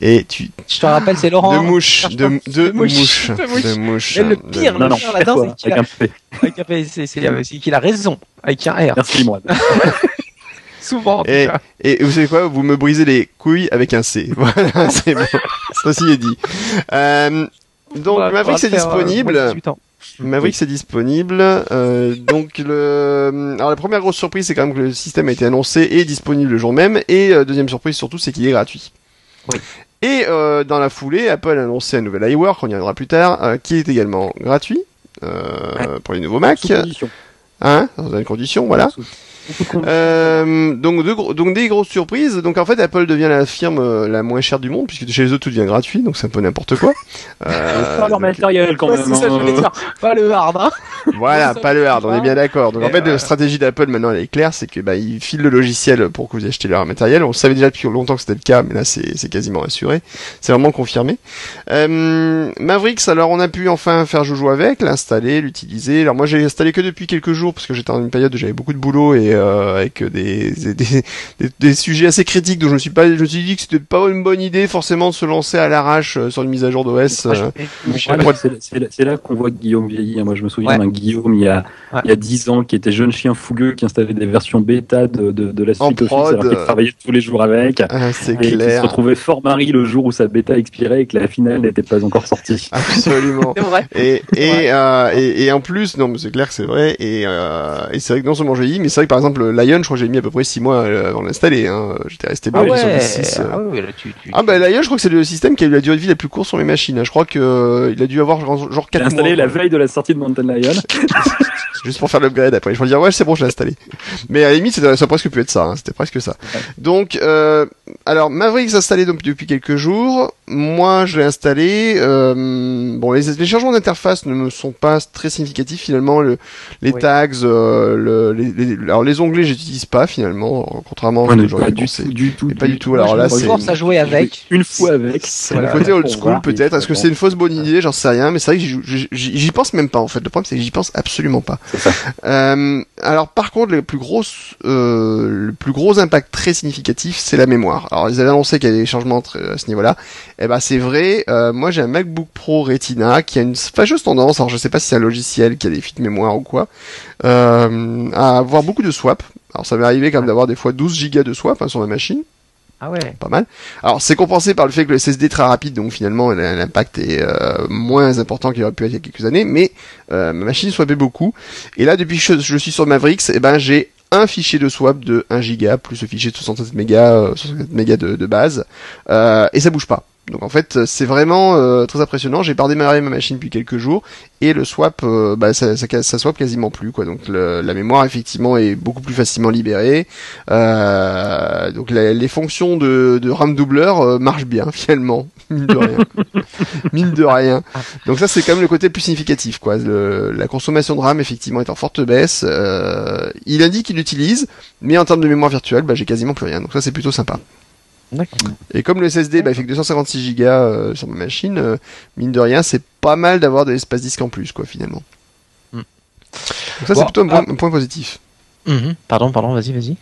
Et tu Je te rappelle, c'est Laurent. de mouches, cherche de, de De mouches. mouches, De le de- pire, Non, non, pire là-dedans, c'est qu'il avec a- un P. avec un P, c'est- qu'il a raison. Avec un R. Merci, moi. [LAUGHS] Souvent. en tout Et, cas. et vous savez quoi? Vous me brisez les couilles avec un C. [LAUGHS] Voilà, c'est bon. Ceci est dit. Euh, donc On va- on Maverick c'est le euh, disponible. moins de 18 ans. Maverick c'est disponible. Euh, donc le, alors la première grosse surprise c'est quand même que le système a été annoncé et disponible le jour même. Et euh, deuxième surprise surtout c'est qu'il est gratuit. Oui. Et euh, dans la foulée, Apple a annoncé un nouvel iWork, on y reviendra plus tard, euh, qui est également gratuit euh, pour les nouveaux Mac. Sous condition. Hein, dans une condition, voilà. Sous-. Euh, donc, de donc des grosses surprises. Donc en fait, Apple devient la firme euh, la moins chère du monde puisque chez eux tout devient gratuit, donc c'est un peu n'importe quoi. [LAUGHS] Euh, Pas leur donc, matériel quand Ouais, même. ça, je hein. dire. Pas le hard, hein. voilà, pas le hard, on est bien d'accord. Donc en fait, la stratégie d'Apple maintenant elle est claire, c'est que bah ils filent le logiciel pour que vous achetiez leur matériel. On savait déjà depuis longtemps que c'était le cas, mais là c'est c'est quasiment assuré. C'est vraiment confirmé. Euh, Mavericks, alors on a pu enfin faire joujou avec, l'installer, l'utiliser. Alors moi j'ai installé que depuis quelques jours parce que j'étais dans une période où j'avais beaucoup de boulot et euh, avec des, des, des, sujets assez critiques donc je me suis pas je me suis dit que c'était pas une bonne idée forcément de se lancer à l'arrache euh, sur une mise à jour d'OS. euh, c'est- là- qu'on voit que Guillaume vieillit. hein. Moi, je me souviens Ouais. d'un Guillaume il y a Ouais. il y a 10 ans qui était jeune chien fougueux qui installait des versions bêta de, de, de la suite Office alors qu'il euh, travaillait tous les jours avec. ah, c'est Et qui se clair. retrouvait fort mari le jour où sa bêta expirait et que la finale n'était pas encore sortie. Absolument. Vrai. Et et, euh, et et en plus non mais c'est clair que c'est vrai et euh, et c'est vrai que non seulement j'ai vieilli mais c'est vrai que par exemple Lion je crois que j'ai mis à peu près 6 mois euh, avant de l'installer hein. j'étais resté Ah bloqué sur le 6 euh. Ah ouais, là, tu, tu, Ah bah Lion je crois que c'est le système qui a eu la durée de vie la plus courte sur les machines hein. je crois que euh, il a dû avoir genre, genre J'ai 4 installé mois la quoi. veille de la sortie de Mountain Lion. [LAUGHS] juste pour faire l'upgrade après je vais dire ouais c'est bon je l'ai installé mais à la limite ça aurait presque pu être ça hein. c'était presque ça donc euh, alors Maverick s'est installé donc depuis quelques jours moi je l'ai installé euh, bon les, les changements d'interface ne me sont pas très significatifs finalement le, les Oui. tags euh, le, les, les- alors les onglets j'utilise pas finalement contrairement à ce que j'aurais du tout, du tout. Pas du tout, Moi, alors là, c'est- force à jouer avec. Une fois avec. c'est Voilà. le côté old school peut-être. Est-ce que c'est une fausse bonne idée J'en sais rien, mais c'est vrai que j'y pense même pas en fait. Le problème c'est que j'y pense absolument pas. Euh, alors par contre, le plus gros, euh, le plus gros impact très significatif, c'est la mémoire. Alors ils avaient annoncé qu'il y avait des changements entre- à ce niveau-là. Eh ben c'est vrai. euh, moi j'ai un MacBook Pro Retina qui a une fâcheuse tendance. Alors je sais pas si c'est un logiciel qui a des fuites mémoire ou quoi, euh, à avoir beaucoup de swap. Alors ça m'est arrivé quand même d'avoir des fois 12 gigas de swap hein, sur ma machine Ah ouais. pas mal. Alors c'est compensé par le fait que le SSD est très rapide, donc finalement l'impact est euh, moins important qu'il aurait pu être il y a quelques années, mais euh, ma machine swappait beaucoup. Et là depuis que je, suis sur Mavericks, eh ben j'ai un fichier de swap de 1 giga plus le fichier de 67 mégas, euh, 67 mégas de, de base, euh, et ça bouge pas. Donc en fait c'est vraiment euh, très impressionnant. J'ai pas redémarré ma machine depuis quelques jours et le swap, euh, bah, ça, ça, ça swap quasiment plus quoi. Donc la mémoire effectivement est beaucoup plus facilement libérée. Euh, donc les fonctions de, de RAM doubleur euh, marchent bien [LAUGHS] finalement, mine de rien. mine de rien. Donc ça c'est quand même le côté plus significatif quoi. La consommation de RAM effectivement est en forte baisse. Il indique qu'il l'utilise, mais en termes de mémoire virtuelle, bah, j'ai quasiment plus rien. Donc ça c'est plutôt sympa. Et comme le SSD bah, fait que 256 Go euh, sur ma machine, euh, mine de rien, c'est pas mal d'avoir de l'espace disque en plus, quoi, finalement. Hmm. Donc ça, Bon, c'est plutôt un point, ah. un point positif. Mhm. Pardon, pardon, vas-y, vas-y.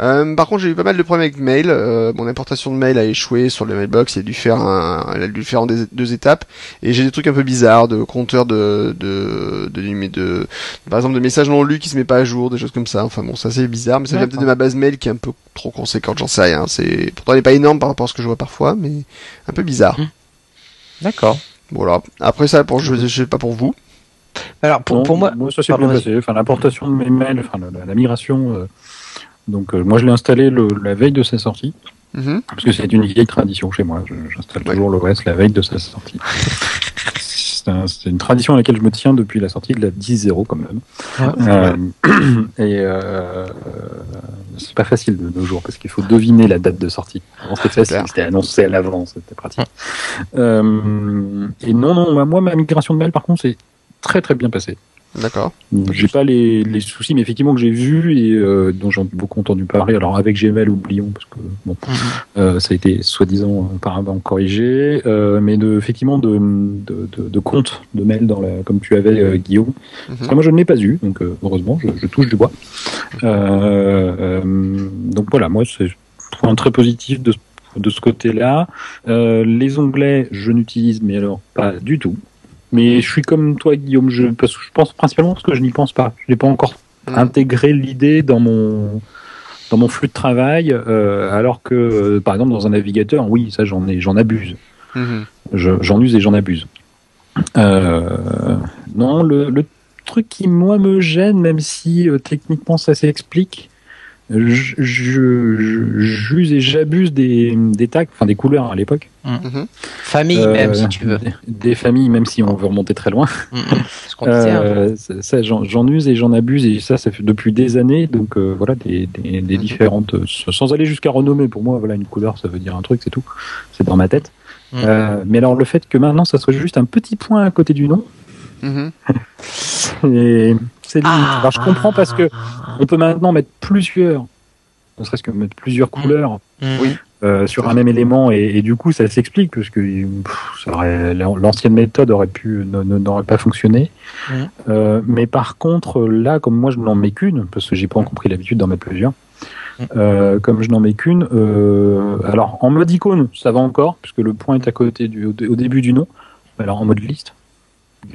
Euh, par contre, j'ai eu pas mal de problèmes avec mail. Euh, mon importation de mail a échoué sur le mailbox. Il a dû faire un, elle a dû le faire en des- deux étapes. Et j'ai des trucs un peu bizarres de compteur de, de, de, de, de- par exemple, de messages non lus qui se met pas à jour, des choses comme ça. Enfin bon, ça c'est bizarre, mais ça vient peut-être de ma base mail qui est un peu trop conséquente, j'en sais rien. C'est, pourtant elle est pas énorme par rapport à ce que je vois parfois, mais un peu bizarre. Mhm. D'accord. Voilà. Après ça, pour, je, je sais pas pour vous. Alors, pour, Non, pour moi, moi ça s'est Pardon, bien vas-y. passé. Enfin, l'importation de mes mails, enfin la, la migration. euh, donc euh, moi je l'ai installé le, la veille de sa sortie, Mhm. parce que c'est une vieille tradition chez moi. J'installe Ouais. toujours l'OS la veille de sa sortie. c'est un- c'est une tradition à laquelle je me tiens depuis la sortie de la 10.0 quand même. Euh, [CLEARS THROAT] et euh, c'est pas facile de nos jours parce qu'il faut deviner la date de sortie. Avant c'était facile, clair. c'était annoncé à l'avance, c'était pratique. Euh, et non, non, moi, moi, ma migration de mail par contre c'est très très bien passé. D'accord. J'ai pas les, les soucis, mais effectivement que j'ai vu et euh, dont j'ai beaucoup entendu parler. Alors avec Gmail, oublions parce que bon, euh, ça a été soi-disant apparemment corrigé, euh, mais de, effectivement de, de, de, de compte de mail dans la, comme tu avais euh, Guillaume. Mhm. Parce que moi je ne l'ai pas eu, donc euh, heureusement je, je touche du bois. Euh, euh, donc voilà, moi c'est point très positif de, ce- de ce côté-là. Euh, les onglets, je n'utilise mais alors pas du tout. Mais je suis comme toi, Guillaume, je, parce que je pense principalement parce que je n'y pense pas. Je n'ai pas encore intégré l'idée dans mon dans mon flux de travail, euh, alors que euh, par exemple dans un navigateur, oui, ça j'en ai, j'en abuse. Mhm. Je- J'en use et j'en abuse. Euh, non, le, le truc qui moi me gêne, même si techniquement ça s'explique, je- je- je- j'use et j'abuse des, des tags, enfin des couleurs à l'époque. Mhm. famille Euh, même, si tu veux. Des, des familles, même si on veut remonter très loin. Ce qu'on disait. hein. Euh, ça, ça, j'en use et j'en abuse et ça, ça fait depuis des années. Donc euh, voilà, des, des, des différentes, euh, sans aller jusqu'à renommer. Pour moi, voilà, une couleur, ça veut dire un truc, c'est tout. C'est dans ma tête. Mais alors le fait que maintenant, ça soit juste un petit point à côté du nom. [LAUGHS] [LAUGHS] et c'est limite. Ah, alors je comprends parce que on peut maintenant mettre plusieurs, ne serait-ce que mettre plusieurs couleurs Mhm. Oui. euh, sur un même élément et, et du coup ça s'explique parce que l'ancienne méthode aurait pu n'aurait pas fonctionné. Mhm. Euh, mais par contre là, comme moi je n'en mets qu'une parce que j'ai pas encore pris l'habitude d'en mettre plusieurs. Euh, comme je n'en mets qu'une, euh, alors en mode icône ça va encore puisque le point est à côté du au, au début du nom. Mais Alors en mode liste,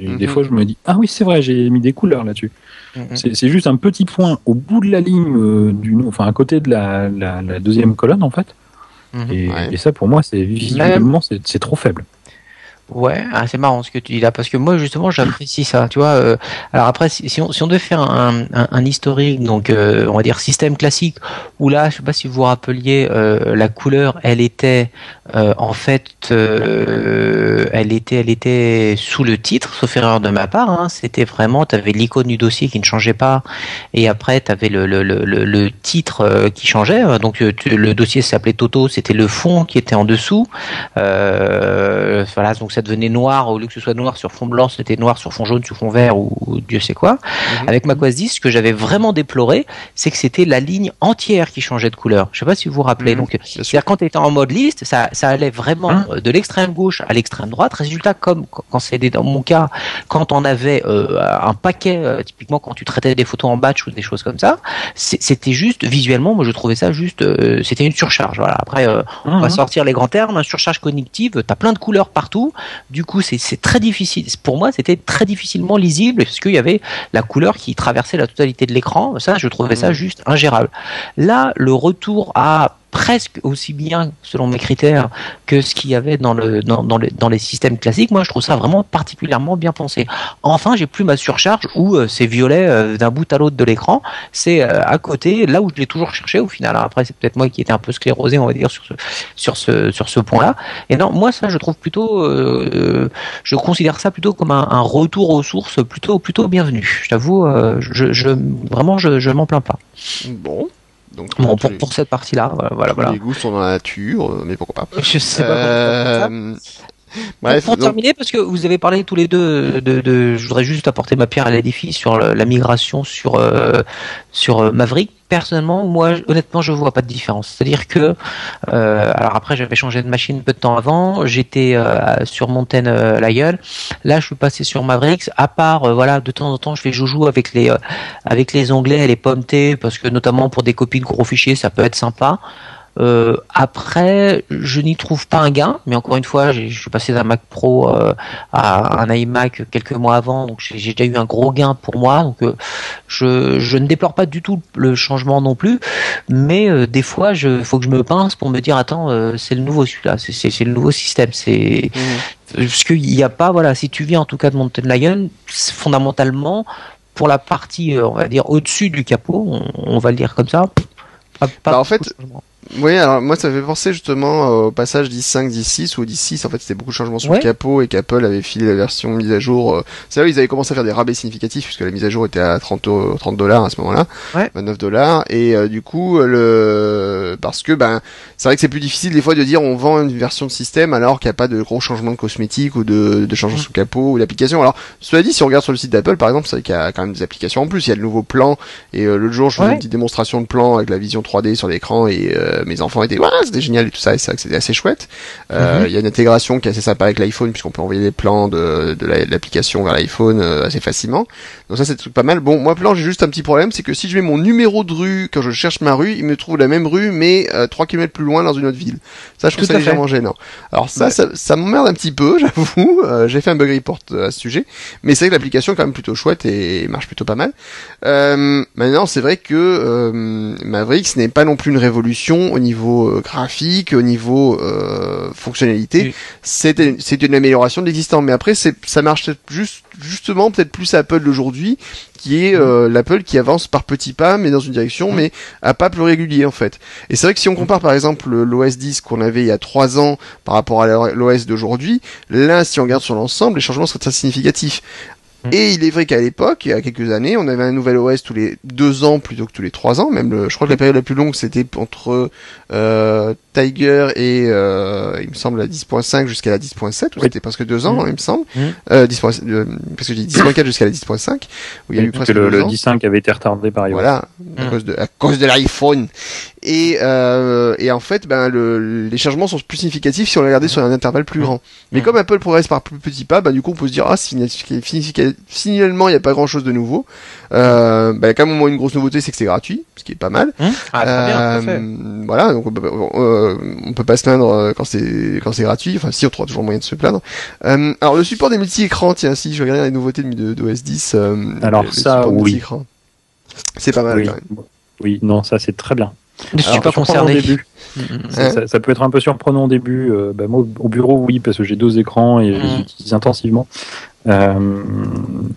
et des Mhm. fois je me dis ah oui c'est vrai j'ai mis des couleurs là-dessus. Mhm. C'est juste un petit point au bout de la ligne euh, du enfin à côté de la, la, la deuxième colonne en fait. Mhm. Et, Ouais. et ça pour moi c'est visuellement c'est c'est trop faible. Ouais, ah, c'est marrant ce que tu dis là, parce que moi justement j'apprécie ça, tu vois. euh, alors après, si, si on, si on devait faire un, un, un historique, donc euh, on va dire système classique, où là, je sais pas si vous vous rappeliez, euh, la couleur, elle était euh, en fait, euh, elle était, elle était sous le titre, sauf erreur de ma part. Hein, C'était vraiment, tu avais l'icône du dossier qui ne changeait pas, et après tu avais le, le, le, titre euh, qui changeait. Donc tu- le dossier s'appelait Toto, c'était le fond qui était en dessous. Euh, voilà, donc ça devenait noir au lieu que ce soit noir sur fond blanc, c'était noir sur fond jaune, sur fond vert ou, ou Dieu sait quoi. Mhm. Avec macOS 10, ce que j'avais vraiment déploré, c'est que c'était la ligne entière qui changeait de couleur. Je sais pas si vous vous rappelez. Mhm, Donc, c'est-à-dire quand tu étais en mode liste, ça, ça allait vraiment Hein euh, de l'extrême gauche à l'extrême droite. Résultat, comme quand c'était dans mon cas, quand on avait euh, un paquet, euh, typiquement quand tu traitais des photos en batch ou des choses comme ça, c'était juste visuellement, moi je trouvais ça juste, euh, c'était une surcharge. Voilà. Après, on va Mhm. sortir les grands termes, hein, surcharge cognitive, t'as plein de couleurs partout. Du coup, c'est très difficile. Pour moi, c'était très difficilement lisible parce qu'il y avait la couleur qui traversait la totalité de l'écran. Ça, je trouvais ça Mhm. juste ingérable. Là, le retour à presque aussi bien, selon mes critères, que ce qu'il y avait dans, le, dans, les, dans les systèmes classiques, moi je trouve ça vraiment particulièrement bien pensé. Enfin, j'ai plus ma surcharge où euh, c'est violet euh, d'un bout à l'autre de l'écran, c'est euh, à côté, là où je l'ai toujours cherché au final. Après, c'est peut-être moi qui étais un peu sclérosé, on va dire, sur ce, sur ce, sur ce point-là. Et non, moi ça je trouve plutôt, euh, je considère ça plutôt comme un, retour aux sources plutôt, plutôt bienvenu. Je t'avoue, je, vraiment, je, je m'en plains pas. Bon. Donc, Bon, pour, les- pour cette partie-là, voilà, voilà. voilà. les goûts sont dans la nature, euh, mais pourquoi pas. [LAUGHS] Je sais pas. Euh, Pour- Bref, pour donc- terminer, parce que vous avez parlé tous les deux de, de, je voudrais juste apporter ma pierre à l'édifice sur le- la migration sur euh, sur euh, Maverick. Personnellement, moi, honnêtement, je vois pas de différence. C'est-à-dire que, euh, alors après, j'avais changé de machine peu de temps avant. J'étais euh, sur Mountain euh. Là, je suis passé sur Mavericks. À part, euh, voilà, de temps en temps, je fais joujou avec les euh, avec les onglets et les pommes parce que notamment pour des copies de gros fichiers, ça peut être sympa. Euh, après, je n'y trouve pas un gain, mais encore une fois, je suis passé d'un Mac Pro euh, à un iMac quelques mois avant, donc j'ai déjà eu un gros gain pour moi. Donc euh, je, je, ne déplore pas du tout le changement non plus, mais des fois, il faut que je me pince pour me dire attends, c'est le nouveau celui-là, c'est le nouveau système, c'est mmh. parce qu'il n'y a pas voilà, si tu viens en tout cas de Mountain Lion, fondamentalement pour la partie on va dire au-dessus du capot, on, on, va le dire comme ça. Pas, pas bah en fait, oui, alors moi ça fait penser justement au passage 10.5, 10.6 ou 10.6 en fait c'était beaucoup de changements sur ouais. le capot et qu'Apple avait filé la version mise à jour. C'est là où ils avaient commencé à faire des rabais significatifs puisque la mise à jour était à 30 30 dollars à ce moment-là, ouais. 29 dollars et euh, du coup le parce que ben c'est vrai que c'est plus difficile des fois de dire on vend une version de système alors qu'il n'y a pas de gros changements de cosmétiques ou de, de changements mmh. sous capot ou d'applications. Alors cela dit si on regarde sur le site d'Apple par exemple c'est vrai qu'il y a quand même des applications en plus. Il y a le nouveau plan et euh, l'autre jour je faisais ouais. une petite démonstration de plan avec la vision 3D sur l'écran et euh, mes enfants étaient ouais, c'était génial et tout ça, et c'est vrai que c'était assez chouette. Euh, il mm -hmm. y a une intégration qui est assez sympa avec l'iPhone, puisqu'on peut envoyer des plans de, de l'application vers l'iPhone euh, assez facilement. Donc ça, c'est truc pas mal. Bon, moi, plan, j'ai juste un petit problème, c'est que si je mets mon numéro de rue quand je cherche ma rue, il me trouve la même rue, mais euh, 3 km plus loin dans une autre ville. Ça, je trouve Tout ça à fait. légèrement gênant. Alors ça, Ouais. ça, ça m'emmerde un petit peu, [LAUGHS] j'avoue. Euh, j'ai fait un bug report euh, à ce sujet, mais c'est vrai que l'application est quand même plutôt chouette et marche plutôt pas mal. Euh, maintenant, c'est vrai que euh, Mavericks n'est pas non plus une révolution au niveau euh, graphique, au niveau euh, fonctionnalité. Oui. C'est une amélioration de l'existant, mais après, ça marche juste justement peut-être plus Apple d'aujourd'hui, qui est euh, l'Apple qui avance par petits pas, mais dans une direction, mais à pas plus régulier en fait. Et c'est vrai que si on compare par exemple l'OS 10 qu'on avait il y a trois ans par rapport à l'OS d'aujourd'hui, là, si on regarde sur l'ensemble, les changements seraient très significatifs. Et il est vrai qu'à l'époque, il y a quelques années, on avait un nouvel OS tous les deux ans plutôt que tous les trois ans. Même, le, je crois que la période la plus longue, c'était entre euh, Tiger et, euh, il me semble, la 10.5 jusqu'à la 10.7, ou Oui. c'était presque deux ans, hein, il me semble. Mhm. Euh, 10. euh, parce que j'ai dit 10.4 jusqu'à la 10.5, où il y a eu Parce presque que le, deux le ans. 10.5 avait été retardé par iOS. Voilà, à Mm. cause de à cause de l'iPhone. Et euh, et en fait, ben le, les changements sont plus significatifs si on les regardait sur un intervalle plus grand. Mais Mm. comme Apple progresse par plus petits pas, ben du coup on peut se dire ah finalement il n'y a pas grand chose de nouveau. Euh, ben quand même au moins une grosse nouveauté c'est que c'est gratuit, ce qui est pas mal. Ah, très bien, tout à fait. Euh, voilà, donc on peut, euh, on peut pas se plaindre euh, quand c'est quand c'est gratuit. Enfin, si on trouvera toujours moyen de se plaindre. Euh, alors le support des multi-écrans, tiens, si je regarde les nouveautés de, de, d'OS 10. euh, Alors le- ça, oui. C'est pas mal oui. quand même. oui, non, ça c'est très bien. Je suis Alors, pas concerné. Au début. Hum. Ça, Hein ça- ça peut être un peu surprenant au début. Euh, bah, moi, au bureau, oui, parce que j'ai deux écrans et je les Mm. utilise intensivement. Euh,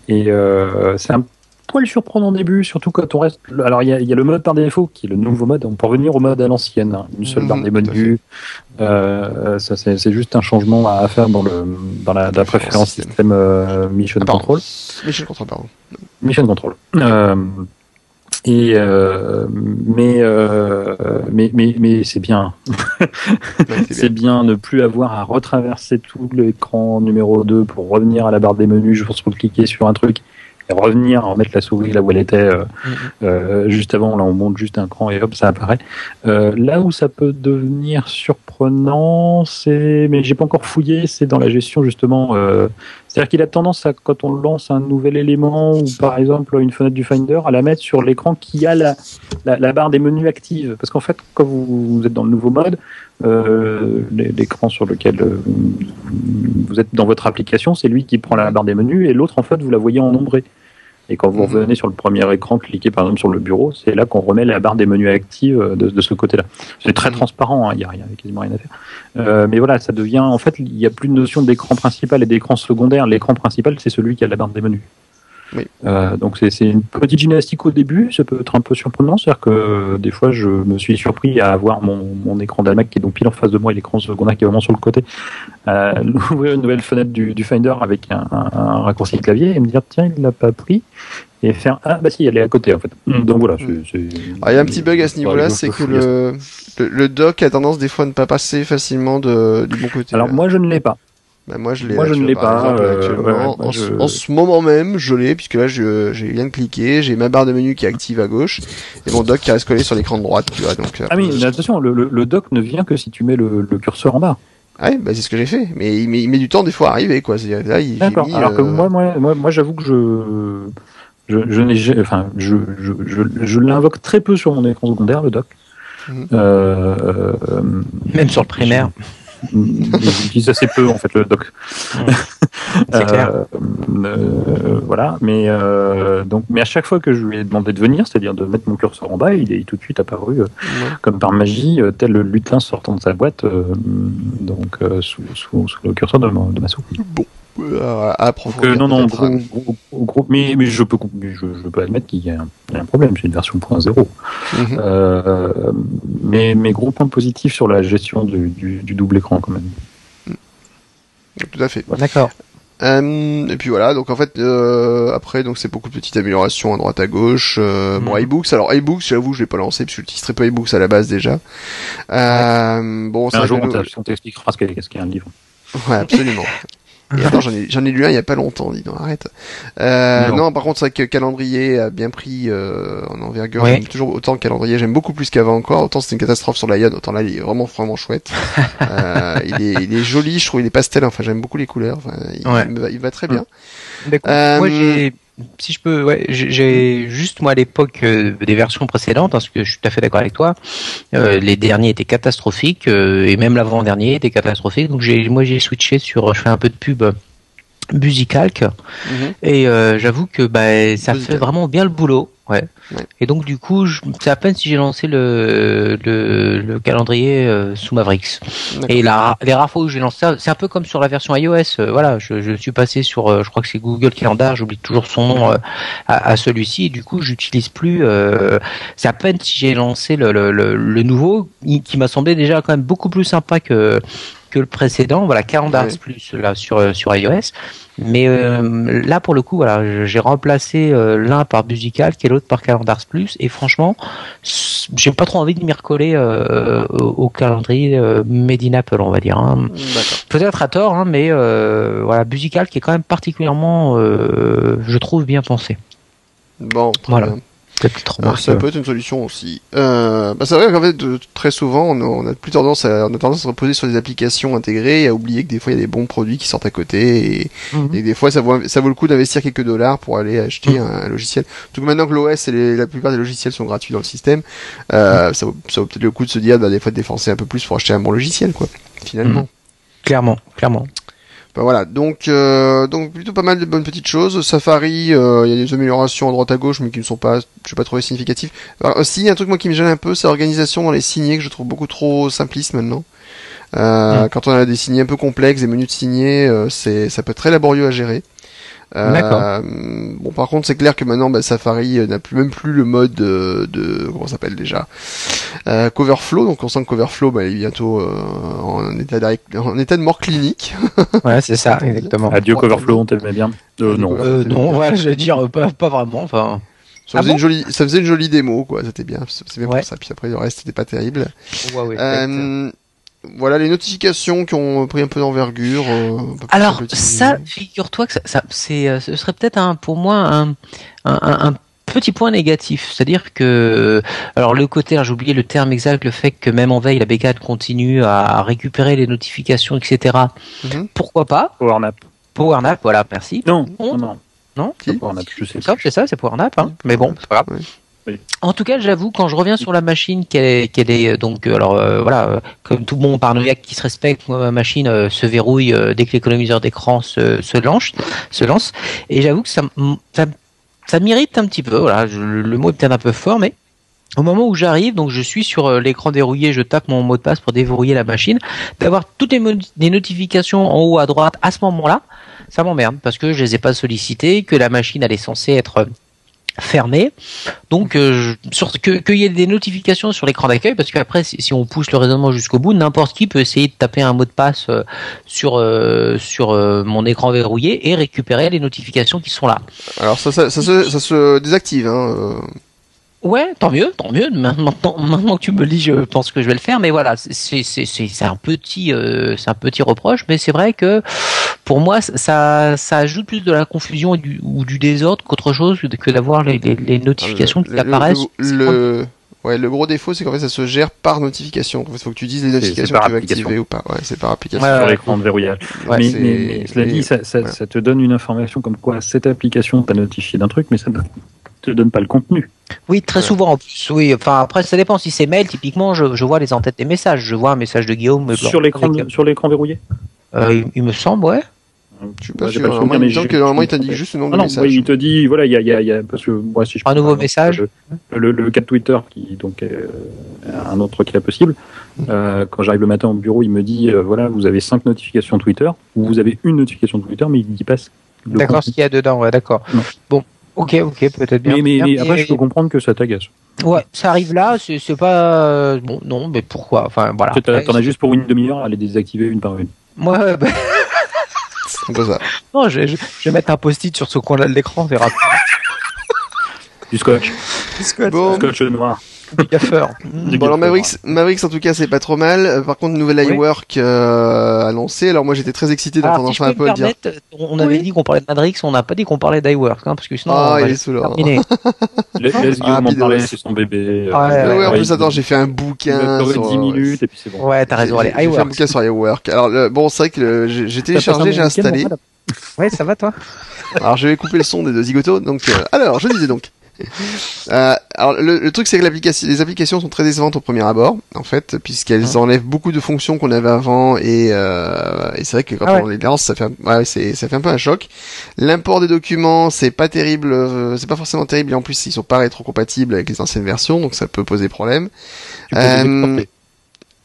et euh, c'est un poil surprenant début, surtout quand on reste. Alors, il y a, il y a le mode par défaut, qui est le nouveau mode. On peut revenir au mode à l'ancienne. hein. Une seule Mhm, barre des menus. Euh, ça, c'est juste un changement à faire dans, le, dans la, la préférence système. système euh, Mission Ah. Control. Mission Control, pardon. Mission Control. Euh, et euh, mais, euh, mais mais mais c'est bien. Ouais, c'est [LAUGHS] C'est bien ne plus avoir à retraverser tout l'écran numéro 2 pour revenir à la barre des menus juste pour cliquer sur un truc et revenir remettre la souris là où elle était euh, Mhm. euh, juste avant. Là, on monte juste un cran et hop, ça apparaît. Euh, là où ça peut devenir surprenant, c'est mais j'ai pas encore fouillé, c'est dans la gestion justement. C'est-à-dire qu'il a tendance à quand on lance un nouvel élément ou par exemple une fenêtre du Finder à la mettre sur l'écran qui a la, la, la barre des menus active. Parce qu'en fait, quand vous, vous êtes dans le nouveau mode, euh, l'é- l'écran sur lequel euh, vous êtes dans votre application, c'est lui qui prend la barre des menus et l'autre en fait vous la voyez en ombré. Et quand vous Mhm. revenez sur le premier écran, cliquez par exemple sur le bureau, c'est là qu'on remet la barre des menus active euh, de, de ce côté-là. C'est très Mhm. transparent, hein, il n'y a, rien- quasiment rien à faire. Euh, mais voilà, ça devient en fait, il n'y a plus de notion d'écran principal et d'écran secondaire. L'écran principal, c'est celui qui a la barre des menus. Oui. Euh, donc c'est une petite gymnastique au début, ça peut être un peu surprenant, c'est-à-dire que euh, des fois je me suis surpris à avoir mon, mon écran d'Amac qui est donc pile en face de moi et l'écran secondaire qui est vraiment sur le côté, euh, [LAUGHS] ouvrir une nouvelle fenêtre du, du Finder avec un, un- un raccourci clavier et me dire tiens il l'a pas pris et faire ah bah si elle est à côté en fait. Donc voilà. c'est- Alors, il y a un petit bug à ce niveau-là, c'est que le, le, le dock a tendance des fois à ne pas passer facilement de, du bon côté. Alors moi je ne l'ai pas. Bah, moi, je l'ai. Moi, là, je tu ne l'ai pas, exemple, euh, actuellement. ouais, moi, en, je- ce- en ce moment même, je l'ai, puisque là, je- j'ai bien cliqué, j'ai ma barre de menu qui est active à gauche, et mon dock qui reste collé sur l'écran de droite, tu vois. Donc, euh, Ah oui, mais attention, le, le, le dock ne vient que si tu mets le, le curseur en bas. ouais, bah, c'est ce que j'ai fait. Mais il, met, il met du temps, des fois, à arriver, quoi. Là, il, D'accord. mis, Alors que euh, moi, moi, moi, moi j'avoue que je, je, je enfin, je, je, je, je l'invoque très peu sur mon écran secondaire, le dock. Mhm. Euh, euh, Même sur le primaire. J'utilise assez peu en fait le dock. [LAUGHS] C'est clair. Euh, euh, voilà, mais euh, donc, mais à chaque fois que je lui ai demandé de venir, c'est-à-dire de mettre mon curseur en bas, il est tout de suite apparu euh, ouais. comme par magie, euh, tel le lutin sortant de sa boîte, euh, donc euh, sous, sous, sous le curseur de ma, de ma soupe. Bon. À approfondir. euh, non, non, peut-être, gros, gros, gros, gros- mais, mais je peux, mais je, je peux admettre qu'il y, a un- il y a un problème. C'est une version .0. Mhm. Euh, mais, mais gros point positif sur la gestion du, du, du double écran quand même. Tout à fait. D'accord. Euh, et puis voilà, donc en fait euh, après donc c'est beaucoup de petites améliorations à droite à gauche. Euh, Bon Mhm. iBooks, alors iBooks j'avoue je l'ai pas lancé parce que j'utilise très peu iBooks à la base déjà. Euh, Bon Mais c'est un jour, on t'expliquera ce qu'est ce qu'est un livre. Ouais, absolument. [LAUGHS] Et attends, j'en ai, j'en ai lu un il y a pas longtemps, dis donc, arrête. Euh, non. Non. par contre, c'est vrai que calendrier a bien pris euh, en envergure. Ouais. J'aime toujours autant le calendrier, j'aime beaucoup plus qu'avant encore. Autant c'était une catastrophe sur l'Ion, autant là, il est vraiment, vraiment chouette. [LAUGHS] euh, il, est, il est joli, je trouve, il est pastel, enfin, j'aime beaucoup les couleurs. Enfin, il, Ouais. il me va, il va très bien. D'accord. Euh, Moi, j'ai, si je peux, ouais, j'ai- juste moi à l'époque euh, des versions précédentes, parce que je suis tout à fait d'accord avec toi. euh, les derniers étaient catastrophiques euh, et même l'avant-dernier était catastrophique. Donc j'ai, moi j'ai switché sur, je fais un peu de pub. Busicalc Mhm. et j'avoue que bah, ça fait vraiment bien le boulot ouais. Ouais. et donc du coup je- c'est à peine si j'ai lancé le, le, le calendrier euh, sous Mavericks et la, les rares fois où j'ai lancé ça, c'est un peu comme sur la version iOS. euh, voilà, je, je suis passé sur, euh, je crois que c'est Google Calendar, j'oublie toujours son nom à, à celui-ci. Et du coup, j'utilise plus. c'est à peine si j'ai lancé le, le, nouveau, qui m'a semblé déjà quand même beaucoup plus sympa que que le précédent. Voilà, Calendars Ouais. plus là sur euh, sur iOS. Mais euh, là, pour le coup, voilà, j'ai remplacé euh, l'un par Busical, et l'autre par Calendars Plus. Et franchement, j'ai pas trop envie de m'y recoller euh, au, au calendrier Made in Apple, on va dire. hein. Peut-être à tort, hein, mais voilà, Busical qui est quand même particulièrement, je trouve, bien pensé. Bon, Voilà. bien. Ça peut être une solution aussi. Euh, bah, c'est vrai qu'en fait, de- très souvent, on a, on a plus tendance à, on a tendance à se reposer sur des applications intégrées et à oublier que des fois, il y a des bons produits qui sortent à côté et, Mhm. et des fois, ça vaut, ça vaut le coup d'investir quelques dollars pour aller acheter un, un logiciel. Tout maintenant que l'OS et les- la plupart des logiciels sont gratuits dans le système, euh, ça vaut, ça vaut peut-être le coup de se dire, bah, des fois, de dépenser un peu plus pour acheter un bon logiciel, quoi. Finalement. Clairement, clairement. Bah voilà, donc euh, donc plutôt pas mal de bonnes petites choses. Safari, euh, il y a des améliorations à droite à gauche, mais qui ne sont pas, je pas trouvé significatives. Alors, aussi, un truc moi qui me gêne un peu, c'est l'organisation dans les signés que je trouve beaucoup trop simpliste maintenant. Euh, Quand on a des signés un peu complexes, des menus de signés, euh, c'est ça peut être très laborieux à gérer. Euh. Bon, par contre, c'est clair que maintenant, bah, Safari euh, n'a plus même plus le mode de, de comment ça s'appelle déjà? Euh, Coverflow. Donc, on sent que Coverflow, bah, il est bientôt euh, en état d'arrêt- en état de mort clinique. [LAUGHS] Ouais, c'est ça, exactement. Adieu Coverflow, on t'aimait bien. Euh, non. Euh, non, ouais, je veux dire, pas, pas vraiment. Enfin, Ça Ah faisait bon une jolie, ça faisait une jolie démo, quoi. C'était bien, c'est bien Ouais. pour ça. Puis après, le reste, c'était pas terrible. ouais, ouais, Euh, voilà les notifications qui ont pris un peu d'envergure. euh, Alors ça, figure-toi que ça, ça- c'est, euh, ce serait peut-être un, pour moi un, un, un- un petit point négatif, c'est-à-dire que, alors le côté, j'ai oublié le terme exact, le fait que même en veille, la bécane continue à récupérer les notifications, etc. Mhm. Pourquoi pas PowerNap. PowerNap, voilà, merci. Non, Non. non, non. Pas PowerNap, je sais. Ça, c'est ça, c'est PowerNap, hein. mais bon, c'est pas grave. Oui. Oui. En tout cas, j'avoue, quand je reviens sur la machine, qu'elle est, qu'elle est euh, donc, euh, alors euh, voilà, euh, comme tout bon paranoïaque qui se respecte, moi, ma machine euh, se verrouille euh, dès que l'économiseur d'écran se, se lance, se lance, et j'avoue que ça, m- ça, ça m'irrite un petit peu. Le mot est peut-être un peu fort, mais au moment où j'arrive, donc je suis sur euh, l'écran dérouillé, je tape mon mot de passe pour déverrouiller la machine, d'avoir toutes les, notifications en haut à droite à ce moment-là, ça m'emmerde parce que je les ai pas sollicitées, que la machine est censée être fermée. Donc euh, qu'il y ait des notifications sur l'écran d'accueil parce qu'après si, si on pousse le raisonnement jusqu'au bout, n'importe qui peut essayer de taper un mot de passe euh, sur euh, sur euh, mon écran verrouillé et récupérer les notifications qui sont là. Alors ça, ça, ça, se, désactive. Hein. Ouais, tant mieux, tant mieux. Maintenant, maintenant que tu me le dis, je pense que je vais le faire. Mais voilà, c'est c'est c'est un petit euh, c'est un petit reproche, mais c'est vrai que pour moi ça ça ajoute plus de la confusion et du, ou du désordre qu'autre chose que d'avoir les, les, les, notifications qui Le- apparaissent. Le, le- ouais, le gros défaut, c'est qu'en fait, ça se gère par notification. Il faut que tu dises les notifications par que tu veux application. activer ou pas. Ouais, c'est par application. Ouais, sur ouais. l'écran de verrouillage. Ouais, mais, c'est- mais- mais cela mais- dit, ça, ça, ouais. ça te donne une information comme quoi cette application t'a notifié d'un truc, mais ça ne te donne pas le contenu. Oui, très Ouais. souvent en plus. Oui, enfin après ça dépend. Si c'est mail, typiquement, je, je vois les en-têtes des messages. Je vois un message de Guillaume Blanc Sur l'écran, avec- sur l'écran verrouillé? Euh, il, il me semble, ouais. Je suis pas Ouais, sûr. pas souvenir, que normalement, il t'indique juste le nombre Ah de non, messages. oui, il te dit, voilà, il y a, il y a, il y a- parce que moi, si je Un nouveau message. Le, le, le cas de Twitter, qui donc est euh, un autre cas possible. Euh, quand j'arrive le matin au bureau, il me dit, euh, voilà, vous avez cinq notifications Twitter, ou vous avez une notification Twitter, mais il dit pas D'accord, ce qu'il y a dedans, ouais, d'accord. Bon, ok, ok, peut-être bien. Mais, mais, bien, mais après, je peux comprendre que ça t'agace. Ouais, ça arrive là, c'est pas bon, non, mais pourquoi Enfin voilà. T'en as juste pour une demi-heure à les désactiver une par une. Moi, euh, bah, [LAUGHS] C'est pas ça. non, je, je, je vais mettre un post-it sur ce coin-là de l'écran, on verra. Du scotch. Bon. Scotch noir. Du gaffeur. Du Bon alors. Mavericks, Mavericks en tout cas c'est pas trop mal. Euh, Par contre nouvelle Oui. iWork euh, annoncée. Alors moi j'étais très excité d'entendre je peux un peu dire. permettre, on avait Oui. dit qu'on parlait de Matrix, on n'a pas dit qu'on parlait d'iWork, hein, parce que sinon, Ah, on il est sous l'or. [LAUGHS] [LAUGHS] Laisse Ah, Guillaume en parler, ouais. c'est son bébé. Ouais, Euh, ouais, Ouais, en ouais, plus attends j'ai fait un bouquin. sur- 10 minutes et puis c'est bon. Ouais, t'as raison, allez, J'ai fait un iWork. bouquin sur iWork. Alors le, bon c'est vrai que le- j'ai téléchargé, j'ai installé. Ouais, ça va toi Alors je vais couper le son des deux zigotos. Donc euh, alors je disais donc. [LAUGHS] Euh, alors le, le truc c'est que l'application, les applications sont très décevantes au premier abord en fait puisqu'elles enlèvent beaucoup de fonctions qu'on avait avant et, euh, et c'est vrai que quand Ah ouais. on les lance ça fait un, ouais, c'est ça fait un peu un choc. L'import des documents c'est pas terrible, euh, c'est pas forcément terrible et en plus ils sont pas rétrocompatibles avec les anciennes versions donc ça peut poser problème. Tu peux les Euh.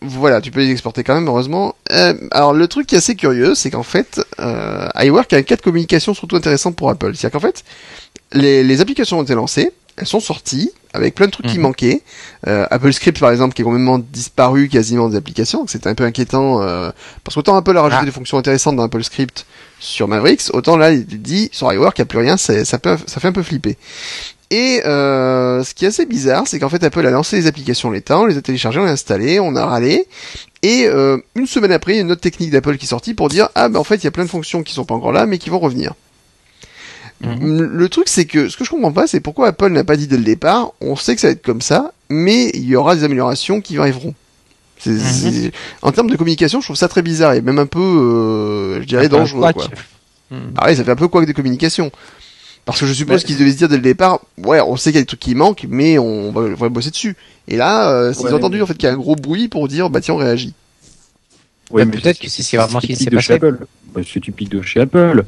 Voilà, tu peux les exporter quand même, heureusement. Euh, alors, le truc qui est assez curieux, c'est qu'en fait, euh, iWork a un cas de communication surtout intéressant pour Apple. C'est-à-dire qu'en fait, les, les applications ont été lancées, elles sont sorties, avec plein de trucs qui Mhm. manquaient. Euh, Apple Script, par exemple, qui est complètement disparu quasiment des applications, donc c'était un peu inquiétant, euh, parce qu'autant Apple a rajouté Ah. des fonctions intéressantes dans Apple Script sur Mavericks, autant là, il dit, sur iWork, il n'y a plus rien, ça, peut, ça fait un peu flipper. Et euh, ce qui est assez bizarre, c'est qu'en fait Apple a lancé les applications temps, on les a téléchargées, on les a installées, on a râlé, et euh, une semaine après, il y a une autre technique d'Apple qui est sortie pour dire ah ben en fait il y a plein de fonctions qui sont pas encore là, mais qui vont revenir. Mhm. Le truc c'est que ce que je comprends pas, c'est pourquoi Apple n'a pas dit dès le départ, on sait que ça va être comme ça, mais il y aura des améliorations qui arriveront. C'est- Mhm. c'est- En termes de communication, je trouve ça très bizarre et même un peu, euh, je dirais, dangereux. Quoi Hmm. Ah ouais, ça fait un peu quoi que des communications. Parce que je suppose Ouais. qu'ils devaient se dire dès le départ, ouais, on sait qu'il y a des trucs qui manquent, mais on va, on va bosser dessus. Et là, euh, Ouais, ont entendu mais- en fait qu'il y a un gros bruit pour dire, bah tiens, on réagit. Ouais, Bah, mais peut-être que c'est c'est vraiment ce qui s'est de chez passé. Apple. Ouais, C'est typique de chez Apple.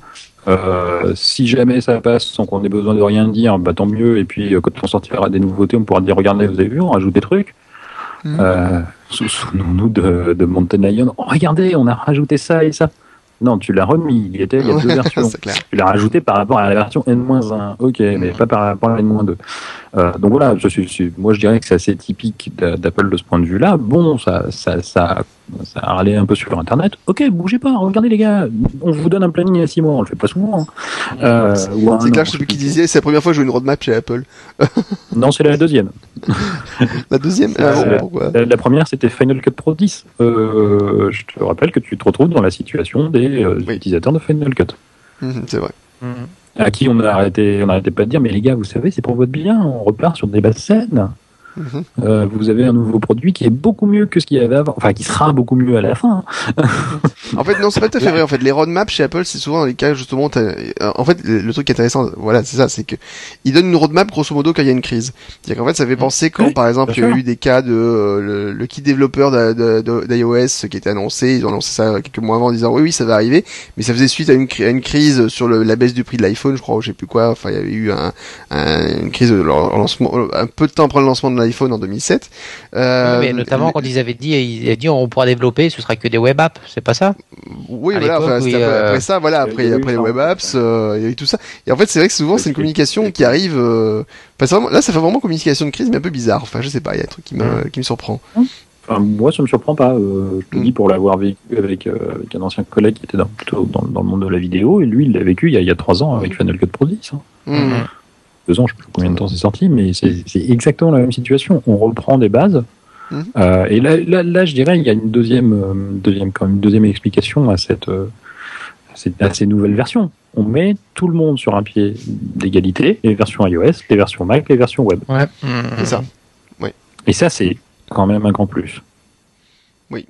Euh, si jamais ça passe sans qu'on ait besoin de rien dire, bah tant mieux. Et puis euh, quand on sortira des nouveautés, on pourra dire regardez, vous avez vu, on rajoute des trucs. Mhm. Euh, sou- Souvenons-nous de, de Mountain Lion. Oh, regardez, on a rajouté ça et ça. Non, tu l'as remis. Il était il y a deux [LAUGHS] versions. Tu l'as rajouté par rapport à la version N-1. Ok, mais pas par rapport à la N-2. Euh, donc voilà, je suis, suis- moi je dirais que c'est assez typique d'a- d'Apple de ce point de vue-là. Bon, ça, ça, ça, ça a râlé un peu sur Internet. Ok, bougez pas, regardez les gars, on vous donne un planning à 6 mois, on le fait pas souvent. hein. Euh, C'est clair, je sais plus qui disait, c'est la première fois que je joue une roadmap chez Apple. [LAUGHS] Non, c'est la deuxième. [LAUGHS] La deuxième, ah bon, la- pourquoi? La, la première, c'était Final Cut Pro 10. Euh, je te rappelle que tu te retrouves dans la situation des euh, Oui. utilisateurs de Final Cut. Mhm, C'est vrai. Hmm. À qui on a arrêté, on n'arrêtait pas de dire, mais les gars, vous savez, c'est pour votre bien, on repart sur des basses scènes. Euh, vous avez un nouveau produit qui est beaucoup mieux que ce qu'il y avait avant, enfin qui sera beaucoup mieux à la fin. En fait, non, c'est pas tout à fait vrai. En fait, les roadmaps chez Apple, c'est souvent les cas justement. euh, En fait, le, truc intéressant, voilà, c'est ça, c'est que ils donnent une roadmap grosso modo quand il y a une crise. C'est-à-dire qu'en fait, ça fait penser quand, Oui, par exemple, il y a eu des cas de euh, le, le kit développeur d'iOS qui était annoncé. Ils ont annoncé ça quelques mois avant en disant oui, oui, ça va arriver. Mais ça faisait suite à une, à une crise sur le, la baisse du prix de l'iPhone, je crois, ou je sais plus quoi. Enfin, il y avait eu un, un- une crise de lancement, un peu de temps après le lancement de l'iPhone en 2007. Euh, mais notamment quand ils avaient dit, ils avaient dit on pourra développer, ce sera que des web apps, c'est pas ça? Oui, à voilà. l'époque, Enfin, c'était oui, après, euh, après ça, voilà. Après, les web apps, euh, il y a eu tout ça. Et en fait, c'est vrai que souvent, c'est une communication qui arrive. Euh... enfin, vraiment- là, ça fait vraiment communication de crise, mais un peu bizarre. Enfin, je sais pas. Il y a un truc qui me, qui me surprend. Enfin, moi, ça me surprend pas. euh, je te Mm. dis pour l'avoir vécu avec, euh, avec un ancien collègue qui était dans, plutôt dans, dans le monde de la vidéo, et lui, il l'a vécu il y a, il y a trois ans avec Final Cut Pro 10. hein. Mhm. Deux ans, je sais plus combien de temps c'est sorti, mais c'est exactement la même situation. On reprend des bases. Mhm. Euh, et là, là, là, je dirais, il y a une deuxième, euh, deuxième, quand même, une deuxième explication à cette, euh, cette- à ces nouvelles versions. On met tout le monde sur un pied d'égalité, les versions iOS, les versions Mac, les versions web. Ouais. C'est ça. Et ça, c'est quand même un grand plus. Oui.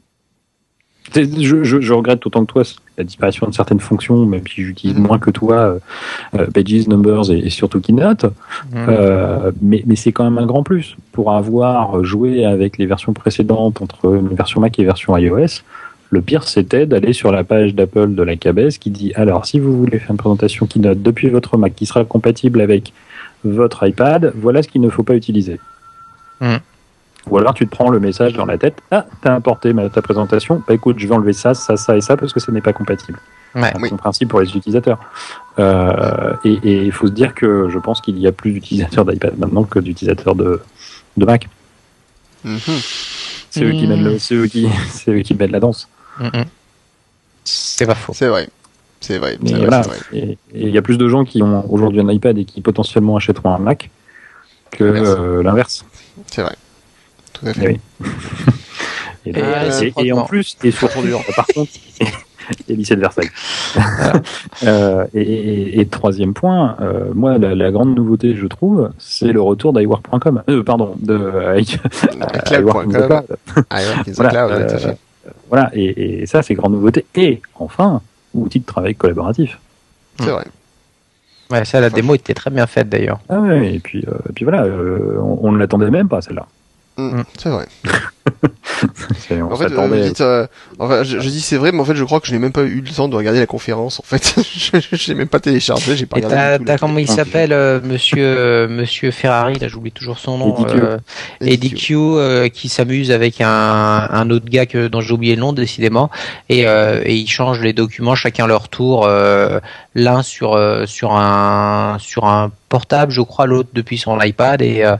Je, je, je regrette autant que toi la disparition de certaines fonctions, même si j'utilise Mhm. moins que toi euh, euh, Pages, Numbers et, et surtout Keynote. Euh, mais mais c'est quand même un grand plus pour avoir joué avec les versions précédentes entre une version Mac et version iOS. Le pire, c'était d'aller sur la page d'Apple de la cabesse qui dit alors si vous voulez faire une présentation Keynote depuis votre Mac qui sera compatible avec votre iPad, voilà ce qu'il ne faut pas utiliser. Mhm. Ou alors tu te prends le message dans la tête ah t'as importé ma, ta présentation, bah écoute je vais enlever ça, ça, ça et ça parce que ça n'est pas compatible. Ouais. C'est un principe pour les utilisateurs. Euh, et il faut se dire que je pense qu'il y a plus d'utilisateurs d'iPad maintenant que d'utilisateurs de, de Mac. Mhm. C'est eux qui Mm. mènent le, c'est eux qui, [LAUGHS] c'est eux qui mènent la danse. C'est pas faux. C'est vrai. C'est vrai. Vrai, voilà. il y a plus de gens qui ont aujourd'hui un iPad et qui potentiellement achèteront un Mac que L'inverse. euh, l'inverse. C'est vrai. Tout à fait. oui. [LAUGHS] et, Et et- et en plus, et surtout, par contre, [LAUGHS] [LAUGHS] et lycée de Versailles. Euh, et, et- et troisième point, euh, moi, la, la grande nouveauté, je trouve, c'est le retour d'iWork.com. Euh, pardon, de euh, iWork in the Cloud.com. Cloud. Ah, Voilà, euh. Voilà, et, et ça, c'est grande nouveauté. Et enfin, outil de travail collaboratif. C'est vrai. Ouais, ça, la démo était très bien faite d'ailleurs. Ah ouais, et puis, euh, et puis voilà, euh, on ne l'attendait même pas, celle-là. Mm, C'est vrai. [LAUGHS] En fait, euh, s'attendait- vous dites, euh, enfin, je, je dis c'est vrai, mais en fait, je crois que je n'ai même pas eu le temps de regarder la conférence. En fait, [LAUGHS] je, je l'ai même pas téléchargé, j'ai pas Et regardé. t'as, comment il s'appelle, euh, monsieur, euh, monsieur Ferrari, là j'oublie toujours son nom, Eddie Q. euh, truc. Eddie Q, euh, qui s'amuse avec un, un autre gars que, dont j'ai oublié le nom décidément, et, euh, et ils changent les documents chacun leur tour, euh, l'un sur euh, sur un sur un portable, je crois, l'autre depuis son iPad, et euh,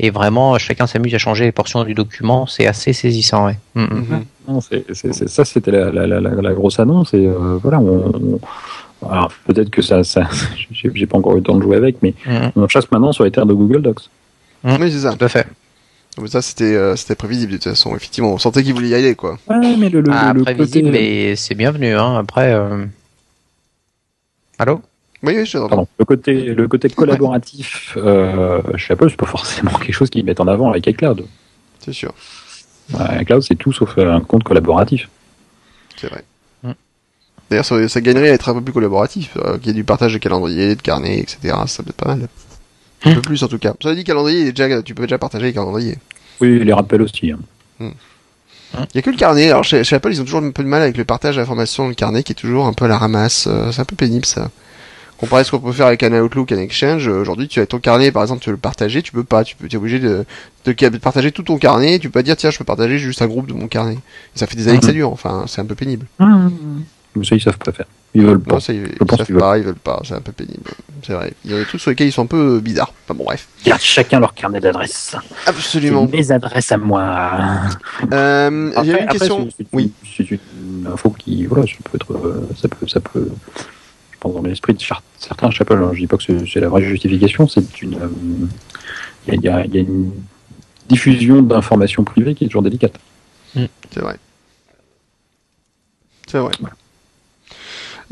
et vraiment chacun s'amuse à changer les portions du document, c'est assez saisissant, ouais. Mm, mm. Non, c'est- ça, c'était la, la, la, la- la grosse annonce. Et euh, voilà, on, on- alors, peut-être que ça, ça [LAUGHS] j'ai, pas encore eu le temps de jouer avec, mais Mm, on chasse maintenant sur les terres de Google Docs. Oui, c'est ça. Tout à fait. Mais ça, c'était, euh, c'était prévisible de toute façon. Effectivement, on sentait qu'il voulait y aller, quoi. Ouais, mais le, le, Ah, le prévisible, côté, mais c'est bienvenu, hein. Après, euh... allô? Oui, oui, je pardon, le côté, le côté collaboratif euh, chez Apple, c'est pas forcément [LAUGHS] quelque chose qu'ils mettent en avant avec iCloud. C'est sûr. Ouais, iCloud, c'est tout sauf un compte collaboratif. C'est vrai. Mm. D'ailleurs, ça, ça gagnerait à être un peu plus collaboratif, euh, qu'il y ait du partage de calendrier, de carnet, etc. Ça peut être pas mal. Un peu plus en tout cas. Ça dit calendrier, déjà, tu peux déjà partager les calendriers. Oui, les rappels aussi. hein. Il y a que le carnet. Alors chez, chez Apple, ils ont toujours un peu de mal avec le partage d'informations le carnet, qui est toujours un peu à la ramasse. Euh, C'est un peu pénible ça. Comparé à ce qu'on peut faire avec un Outlook, un Exchange, euh, aujourd'hui tu as ton carnet, par exemple, tu veux le partager, tu peux pas, tu peux, es obligé de, de, partager tout ton carnet, tu peux pas dire tiens je peux partager juste un groupe de mon carnet. Et ça fait des années que ça dure, enfin c'est un peu pénible. Mais ça, ils savent pas faire. Ils veulent pas. Non, ça, ils, ils savent pas, ils veulent pas, c'est un peu pénible. C'est vrai. Il y a des trucs sur lesquels ils sont un peu bizarres. Enfin bon bref. Gardent chacun leur carnet d'adresses. Absolument. C'est mes adresses à moi. Euh, Après, J'ai une après, question. c'est- c'est Oui. une- C'est une info qui, voilà, ça peut être, euh, ça peut, ça peut, je pense dans l'esprit de char- certains Apple, hein, je dis pas que c'est c'est la vraie justification, c'est une, euh, il y, a, il y a- il y a une diffusion d'informations privées qui est toujours délicate. C'est vrai. C'est vrai.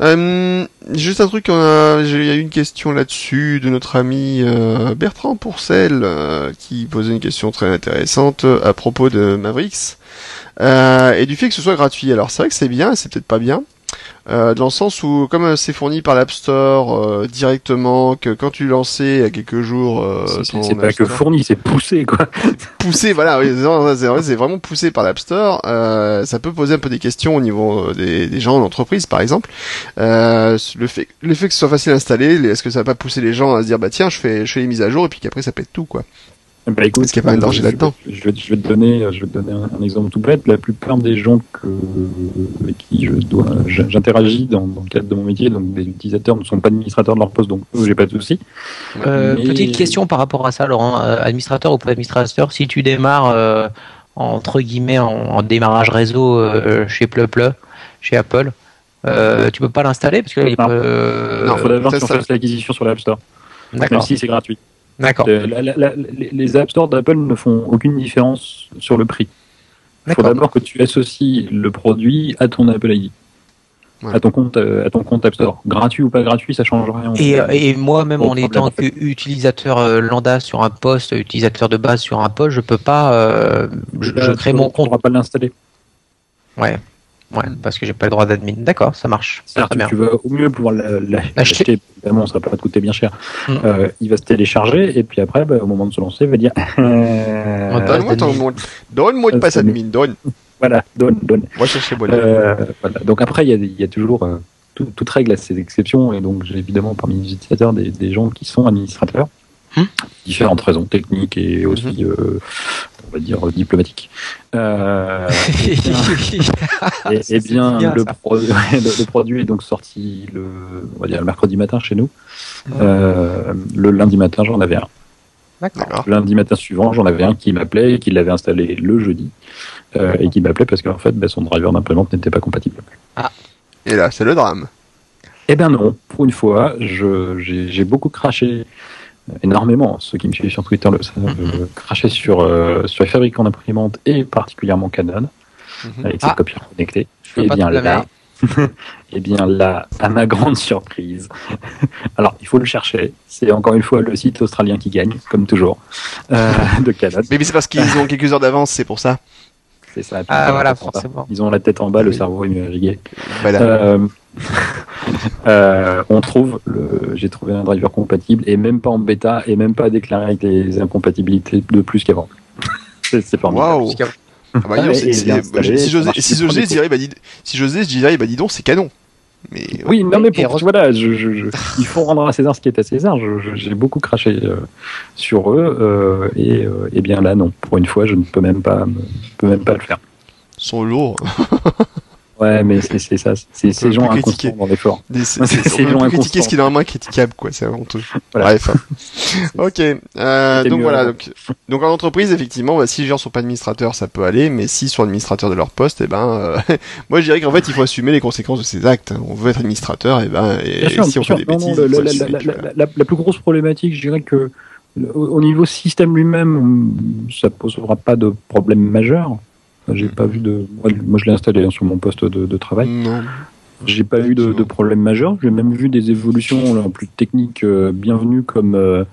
Euh, juste un truc, il y a eu une question là-dessus de notre ami euh, Bertrand Pourcel euh, qui posait une question très intéressante à propos de Mavericks euh, et du fait que ce soit gratuit. Alors c'est vrai que c'est bien, c'est peut-être pas bien. Euh, dans le sens où, comme euh, c'est fourni par l'App Store euh, directement, que quand tu lançais il y a quelques jours, euh, C'est- pas que fourni, c'est poussé, quoi. [LAUGHS] poussé, voilà, oui, c'est vrai, c'est vrai, c'est vraiment poussé par l'App Store. Euh, ça peut poser un peu des questions au niveau des, des gens d'entreprise, par exemple. Euh, le fait, le fait que ce soit facile à installer, est-ce que ça va pas pousser les gens à se dire, bah tiens, je fais, je fais les mises à jour et puis qu'après ça pète tout, quoi. Bah, écoute, Est-ce qu'il y a pas un danger je- là-dedans je, vais, je vais te donner, je vais te donner un, un exemple tout bête. La plupart des gens que, avec qui je dois, j'interagis dans, dans le cadre de mon métier, donc des utilisateurs ne sont pas administrateurs de leur poste, donc eux, j'ai pas de souci. Euh, Mais- Petite question par rapport à ça, Laurent. Euh, administrateur ou pas administrateur, si tu démarres euh, entre guillemets en, en démarrage réseau euh, chez Pleuple, chez Apple, euh, tu peux pas l'installer parce que il Non. peut- Il faut d'abord qu'on fasse l'acquisition sur l'App Store. même D'accord. si c'est gratuit. D'accord. Euh, la- la- la- les App Store d'Apple ne font aucune différence sur le prix. Il faut D'accord. d'abord que tu associes le produit à ton Apple ID, Ouais. à ton compte, euh, à ton compte App Store. Gratuit ou pas gratuit, ça change rien. Et, euh, et moi, même en étant utilisateur euh, lambda sur un poste, utilisateur de base sur un poste, je peux pas. euh, je, je crée mon Tu pourras compte. pas l'installer. Ouais. Ouais, parce que j'ai pas le droit d'admin. D'accord, ça marche. Bien. tu vas au mieux pouvoir la- la- L'acheter. Évidemment, ça va pas te coûter bien cher. Mm. Euh, il va se télécharger et puis après, bah, au moment de se lancer, il va dire [LAUGHS] euh, Donne-moi ton mot. Donne-moi de Euh, passe admin. Donne. [LAUGHS] voilà, donne, donne. Moi, chercher bon. Euh, voilà. Donc après, il y a, y a toujours euh, tout- toute règle à ces exceptions, et donc j'ai évidemment parmi les utilisateurs des, des gens qui sont administrateurs, Hmm. différentes raisons techniques et aussi, euh, on va dire, diplomatiques. Euh, [LAUGHS] et, et bien, bien, le, ça. pro- [LAUGHS] le, le produit est donc sorti le, on va dire, le mercredi matin chez nous. Euh, le lundi matin, j'en avais un. D'accord. Le lundi matin suivant, j'en avais un qui m'appelait, qui l'avait installé le jeudi, euh, et qui m'appelait parce qu'en fait, bah, son driver d'implémente n'était pas compatible. Et là, c'est le drame. Eh ben non, pour une fois, j'ai j'ai beaucoup craché, euh, énormément, ceux qui me suivent sur Twitter le savent, Mhm. euh, sur, euh, sur les fabricants d'imprimantes et particulièrement Canon, Mhm. avec Ah. ses copieurs connectés. Je peux Eh bien là, [LAUGHS] eh bien là, à ma grande surprise, [LAUGHS] alors il faut le chercher, c'est encore une fois le site australien qui gagne, comme toujours, euh, [LAUGHS] de Canon. Mais c'est parce qu'ils ont quelques heures d'avance, c'est pour ça. C'est ça. Ah, voilà, forcément. Ils ont la tête en bas, le Oui. cerveau est mieux irrigué. Voilà. Euh, [LAUGHS] euh, on trouve, le, j'ai trouvé un driver compatible et même pas en bêta et même pas déclaré avec les incompatibilités de plus qu'avant. [LAUGHS] c'est, c'est formidable. Ah bah, installé, si les je dirais, bah, dis, si j'osais, je dirais, bah, dis donc, c'est canon. Mais, Oui, non, mais pour, voilà, je, je, je- il faut rendre à César ce qui est à César. Je- je- j'ai beaucoup craché euh, sur eux euh, et, euh, et bien là, non. Pour une fois, je ne peux même pas, me- peux même pas le faire. ils sont lourds. [LAUGHS] Ouais, mais c'est, c'est ça. C'est ces gens inconstants critiquer. dans l'effort. Des- [LAUGHS] c'est- plus et critiquer ce qui est normalement critiquable, quoi. C'est honteux. [LAUGHS] Voilà. Bref. [LAUGHS] ok. Euh, donc mieux voilà. Donc, donc en entreprise, effectivement, bah, si les gens sont pas administrateurs, ça peut aller, mais s'ils sont administrateurs de leur poste, eh ben, euh, moi je dirais qu'en fait, il faut assumer les conséquences de ses actes. On veut être administrateur, et ben, et sûr, si on fait sûr. des Non, non, bêtises, la, assumer la- plus grosse problématique, je dirais que au au niveau système lui-même, ça posera pas de problème majeur. J'ai pas vu de. Moi, je l'ai installé hein, sur mon poste de, de travail. Non. J'ai pas eu de, de problème majeur. J'ai même vu des évolutions là, plus techniques euh, bienvenues comme euh,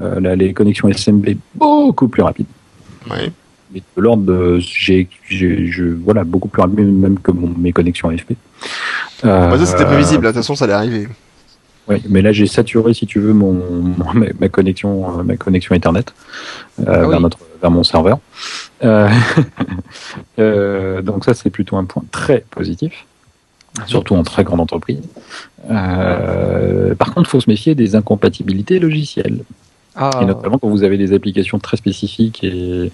euh, les connexions SMB beaucoup plus rapides. Ouais. Mais de l'ordre. J'ai, j'ai- je, voilà, beaucoup plus rapide même que mon- mes connexions AFP. Euh, Bah, ça, c'était prévisible. De toute façon, ça allait arriver. Oui, mais là j'ai saturé, si tu veux, mon, mon- ma, ma connexion, euh, ma connexion Ethernet euh, Ah oui. vers, notre, vers mon serveur. Euh, [LAUGHS] euh, donc ça c'est plutôt un point très positif, surtout en très grande entreprise. Par contre, il faut se méfier des incompatibilités logicielles, Ah, et notamment quand vous avez des applications très spécifiques et,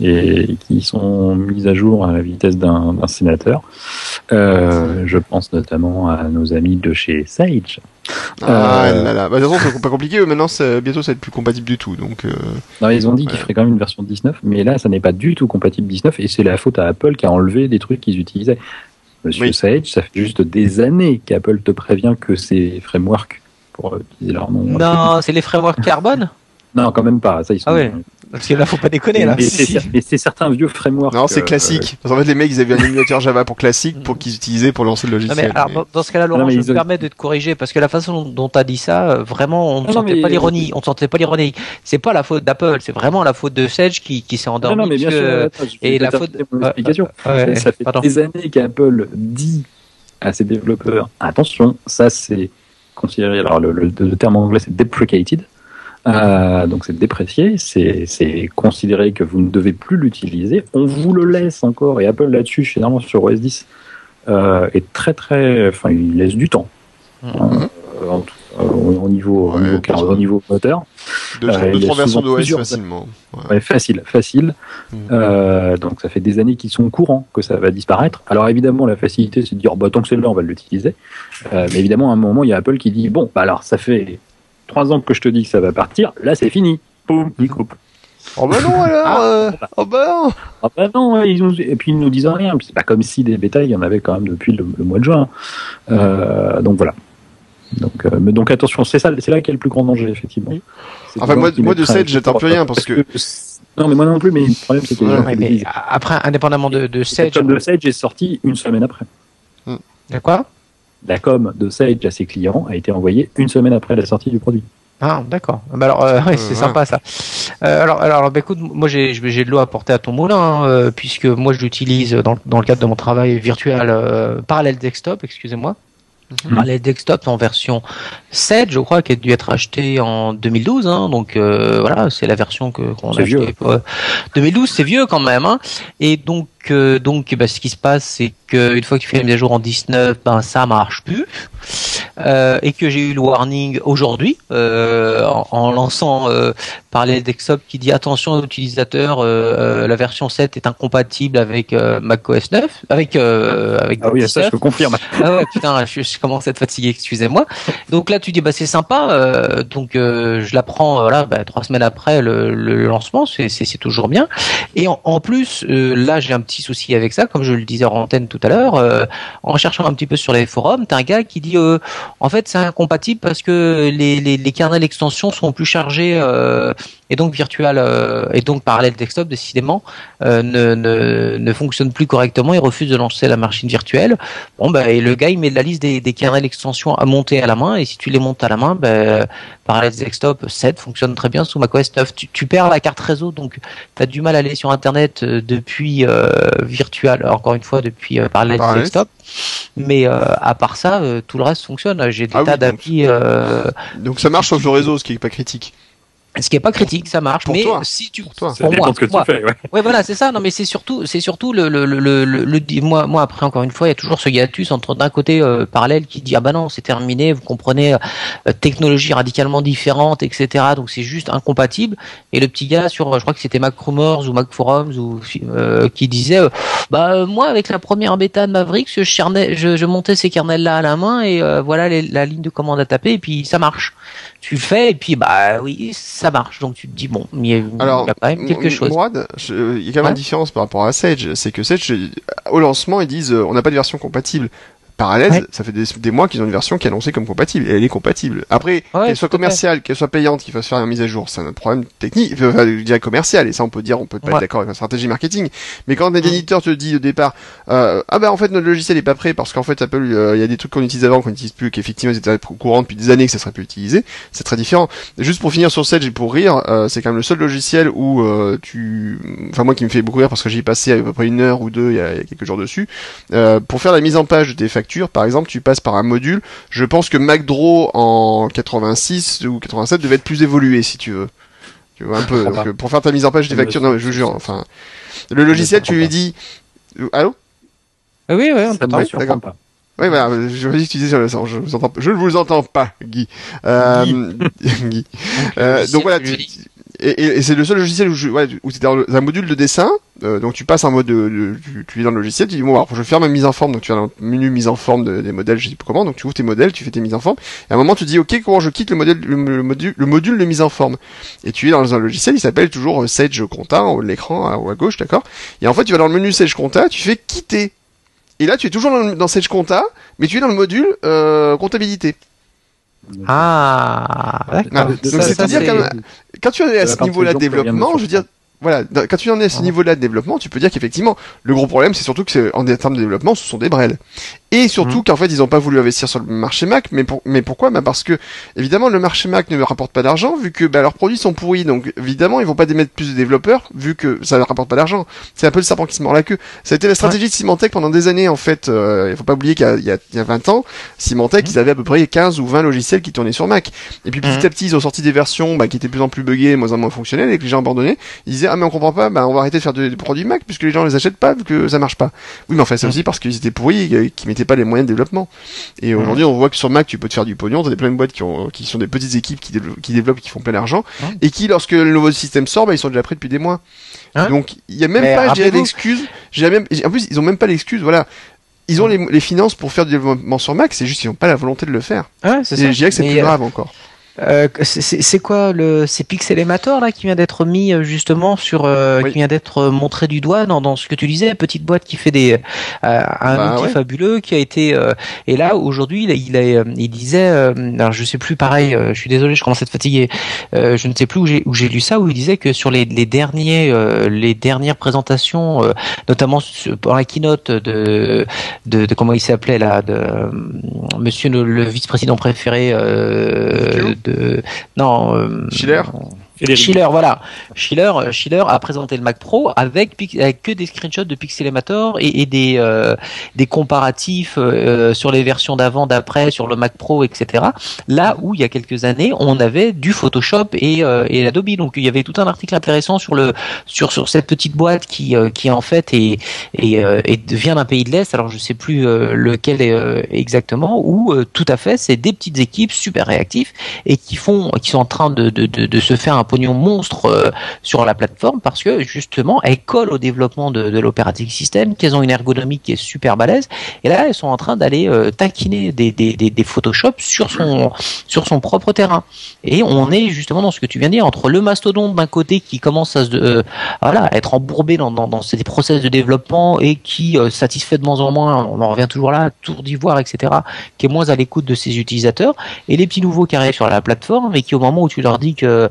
et qui sont mises à jour à la vitesse d'un sénateur. Euh, je pense notamment à nos amis de chez Sage. Ah Euh, là là. Bah, de toute façon, c'est pas compliqué. Maintenant, bientôt, ça va être plus compatible du tout. Donc, euh, Non, ils ont dit qu'ils feraient quand même une version 19, mais là, ça n'est pas du tout compatible 19, et c'est la faute à Apple qui a enlevé des trucs qu'ils utilisaient. Monsieur Oui. Sage, ça fait juste des années qu'Apple te prévient que ces frameworks, pour utiliser leur nom. Non, c'est les frameworks carbone Non, quand même pas. Ça, ils sont. Ah ouais. Parce que là, faut pas déconner, là. Mais Si, c'est si. certains vieux frameworks. non, c'est euh, classique. Parce qu'en fait, les mecs, ils avaient un émulateur Java pour classique pour qu'ils utilisaient pour lancer le Non, logiciel. mais alors, mais- dans- ce cas-là, Laurent, Non, je me ont- permets de te corriger parce que la façon dont tu as dit ça, euh, vraiment, on ne sentait mais- pas l'ironie. On ne sentait pas l'ironie. C'est pas la faute d'Apple, c'est vraiment la faute de Sage qui, qui s'est Non, endormi. non, mais bien sûr. que- attends, je et la faute- mon explication. ouais, ça fait pardon. des années qu'Apple dit à ses développeurs attention, ça c'est considéré. Alors le, le- le terme anglais c'est deprecated. Euh, donc c'est déprécié, c'est considéré que vous ne devez plus l'utiliser. On vous le laisse encore et Apple là-dessus, généralement sur OS 10, euh, est très très, enfin il laisse du temps. Mhm. Euh, en tout- au, au niveau, au, Ouais, niveau, au moteur, deux, euh, deux trois versions d'OS facilement. Ouais. Ouais, facile, facile. Mm. Euh, donc ça fait des années qu'ils sont courants que ça va disparaître. Alors évidemment, la facilité, c'est de dire, bah, tant que c'est là, on va l'utiliser. Euh, mais évidemment, à un moment, il y a Apple qui dit, bon, bah alors ça fait trois ans que je te dis que ça va partir, là c'est fini. Boum, il coupe. Oh bah non alors euh, Oh bah non Ah bah non, ils ont... et puis ils nous disent rien. C'est pas comme si des bêta, il y en avait quand même depuis le, le mois de juin. Euh, donc voilà. Donc, euh, mais donc attention, c'est ça, c'est là qu'il y a le plus grand danger effectivement. Oui. Enfin moi, moi de Sage j'attends plus rien parce que non mais moi non plus, mais le problème c'est que ouais, mais après indépendamment de, de Sage, la com de Sage est sorti une semaine après. De quoi? La com de Sage à ses clients a été envoyée une semaine après la sortie du produit. Ah, d'accord. Bah alors, euh, ouais, c'est sympa ça. Euh, alors, alors, bah, écoute, moi j'ai j'ai de l'eau à porter à ton moulin, hein, puisque moi je l'utilise dans, dans le cadre de mon travail virtuel euh, parallèle desktop, excusez-moi. Mm -hmm. Parallèle desktop en version 7, je crois, qui a dû être acheté en 2012. Hein, donc euh, voilà, c'est la version que qu'on a acheté. 2012, c'est vieux quand même. Hein, et donc euh, donc bah, ce qui se passe, c'est qu'une fois que tu fais la mise à jour en 19, ben ça marche plus. Euh, et que j'ai eu le warning aujourd'hui euh, en, en, lançant euh, Parallel Desktop qui dit attention aux utilisateurs, euh, la version 7 est incompatible avec macOS 9, avec avec ah oui 19. ça je peux confirmer. Ah ouais putain je, je commence à être fatigué excusez-moi. Donc là tu dis bah c'est sympa donc je la prends voilà bah, trois semaines après le, le lancement c'est c'est toujours bien et en, en plus là j'ai un petit souci avec ça comme je le disais en antenne tout à l'heure en cherchant un petit peu sur les forums t'as un gars qui dit en fait, c'est incompatible parce que les, les, les kernels extensions sont plus chargés euh, et donc virtual euh, et donc parallèle desktop décidément euh, ne, ne, ne fonctionne plus correctement. Il refuse de lancer la machine virtuelle. Bon bah et le gars il met de la liste des, des kernels extensions à monter à la main et si tu les montes à la main, bah, parallèle desktop 7 fonctionne très bien sous macOS 9. Tu, tu perds la carte réseau donc tu as du mal à aller sur internet depuis euh, virtual encore une fois depuis euh, parallèle desktop. Mais euh, à part ça, euh, tout le reste fonctionne. J'ai des ah tas oui, d'applis. Euh, donc ça marche sur le réseau, ce qui est pas critique. Ce qui est pas critique, ça marche. Pour mais toi. si tu pour toi, pour moi, ce que moi. tu fais, ouais. ouais. voilà, c'est ça. Non, mais c'est surtout, c'est surtout le, le, le, le, le, moi, moi après encore une fois, il y a toujours ce hiatus entre d'un côté euh, parallèle qui dit ah bah non, c'est terminé, vous comprenez, euh, technologie radicalement différente, etc. Donc c'est juste incompatible. Et le petit gars sur, je crois que c'était Mac Rumors ou Mac Forums ou euh, qui disait euh, bah moi avec la première bêta de Mavericks, je, chernais, je, je montais ces kernels là à la main et euh, voilà les, la ligne de commande à taper et puis ça marche. Tu le fais et puis bah oui, ça marche. Donc tu te dis bon, il y a, Alors, il y a quand même quelque chose. Mourad, je, il y a quand même Ouais. une différence par rapport à Sage, c'est que Sage, au lancement, ils disent euh, on n'a pas de version compatible. Parallèle, Ouais. ça fait des, des mois qu'ils ont une version qui est annoncée comme compatible, et elle est compatible. Après, Ouais, qu'elle soit commerciale, qu'elle soit payante, qu'il fasse faire une mise à jour, c'est un problème technique, enfin, je dirais commercial, et ça on peut dire, on peut pas Ouais. être d'accord avec la stratégie marketing. Mais quand un Mm. éditeur te dit au départ, euh, ah bah en fait notre logiciel est pas prêt parce qu'en fait Apple, euh, il y a des trucs qu'on utilise avant qu'on n'utilise plus, qu'effectivement ils étaient au courant depuis des années que ça serait plus utilisé, c'est très différent. Juste pour finir sur Sage et pour rire, euh, c'est quand même le seul logiciel où euh, tu, enfin moi qui me fait beaucoup rire parce que j'y ai passé à peu près une heure ou deux il y a, quelques jours dessus. Euh, pour faire la mise en page de tes par exemple, tu passes par un module. Je pense que MacDraw en 86 ou 87 devait être plus évolué si tu veux. Tu vois un peu. Donc, pour faire ta mise en page des factures, non mais je vous jure. Enfin, le logiciel, tu lui dis. Euh, Allô? Oui, oui, on t'entend. Oui, voilà, je me dis que tu disais sur le je, vous entends, je ne vous entends pas, Guy. Euh, Guy. [LAUGHS] Euh, donc voilà, tu-. Et, et- et c'est le seul logiciel où, ouais, où c'est dans un module de dessin, euh, donc tu passes en mode, de, de- tu, tu es dans le logiciel, tu dis bon, alors, je vais faire ma mise en forme, donc tu vas dans le menu mise en forme de- des modèles, je sais pas comment, donc tu ouvres tes modèles, tu fais tes mises en forme, et à un moment tu dis ok, comment je quitte le modèle, le, le module, le module de mise en forme, et tu es dans un logiciel, il s'appelle toujours euh, Sage Compta en haut de l'écran, à- à gauche, d'accord, et en fait tu vas dans le menu Sage Compta, tu fais quitter, et là tu es toujours dans, dans Sage Compta, mais tu es dans le module euh, comptabilité. Ah, Ah, donc c'est-à-dire c'est- quand quand tu es à ce niveau-là de développement, je veux dire. Voilà, quand tu en es à ce niveau-là de développement, tu peux dire qu'effectivement, le gros problème, c'est surtout que c'est en termes de développement, ce sont des brels. Et surtout Mhm. qu'en fait, ils n'ont pas voulu investir sur le marché Mac, mais, pour, mais pourquoi? Bah Parce que, évidemment, le marché Mac ne rapporte pas d'argent, vu que bah, leurs produits sont pourris. Donc, évidemment, ils vont pas démettre plus de développeurs, vu que ça ne rapporte pas d'argent. C'est un peu le serpent qui se mord la queue. Ça a été la stratégie de Symantec pendant des années, en fait. Euh, il faut pas oublier qu'il y a, il y a- il y a 20 ans, Symantec, Mhm. ils avaient à peu près 15 ou 20 logiciels qui tournaient sur Mac. Et puis, petit Mhm. à petit, ils ont sorti des versions bah, qui étaient de plus en plus buggées, moins en moins fonctionnelles, et que les gens abandonnaient. Ils disaient, ah, mais on comprend pas, bah, on va arrêter de faire de- des produits Mac, puisque les gens les achètent pas, vu que ça marche pas. Oui, mais enfin, c'est Mhm. aussi parce qu'ils étaient pourris, et qu'ils mettaient pas les moyens de développement. Et aujourd'hui, on voit que sur Mac, tu peux te faire du pognon, t'as des plein de boîtes qui, ont, qui sont des petites équipes qui, développent, qui développent, qui font plein d'argent, Mhm. et qui, lorsque le nouveau système sort, bah, ils sont déjà prêts depuis des mois. Hein Donc, il y a même Mais pas, je dirais, rappelez-vous- d'excuse. J'ai même, en plus, ils ont même pas l'excuse, voilà. Ils ont les, les finances pour faire du développement sur Mac, c'est juste qu'ils n'ont pas la volonté de le faire. C'est Et ça. je dirais que c'est Mais, plus euh, grave encore. Euh, c'est quoi le c'est Pixelemator là qui vient d'être mis euh, justement sur euh, qui vient d'être montré du doigt dans, dans ce que tu disais petite boîte qui fait des un bah, outil fabuleux qui a été et là aujourd'hui il, il, il disait alors je sais plus pareil je suis désolé je commence à être fatigué je ne sais plus où j'ai où j'ai lu ça où il disait que sur les, les derniers les dernières présentations notamment pour la keynote de de, de comment il s'appelait là de monsieur le, vice-président préféré de non euh, Schiller voilà. Schiller, euh, Schiller a présenté le Mac Pro avec, que des screenshots de Pixelemator et, et des, euh, des comparatifs euh, sur les versions d'avant, d'après, sur le Mac Pro, etc. Là où il y a quelques années, on avait du Photoshop et, et l'Adobe. Donc il y avait tout un article intéressant sur le sur sur cette petite boîte qui qui en fait est et, vient d'un pays de l'est. Alors je sais plus lequel est exactement. Où tout à fait, c'est des petites équipes super réactives et qui font qui sont en train de de, de, de se faire un pognon monstre euh, sur la plateforme parce que justement elles collent au développement de, de l'operating system, qu'elles ont une ergonomie qui est super balèze. Et là elles sont en train d'aller euh, taquiner des, des, des, Photoshop sur son sur son propre terrain. Et on est justement dans ce que tu viens de dire entre le mastodonte d'un côté qui commence à euh, voilà être embourbé dans, dans, dans ces process de développement et qui satisfait de moins en moins on en revient toujours là tour d'ivoire etc qui est moins à l'écoute de ses utilisateurs. Et les petits nouveaux qui arrivent sur la plateforme et qui au moment où tu leur dis que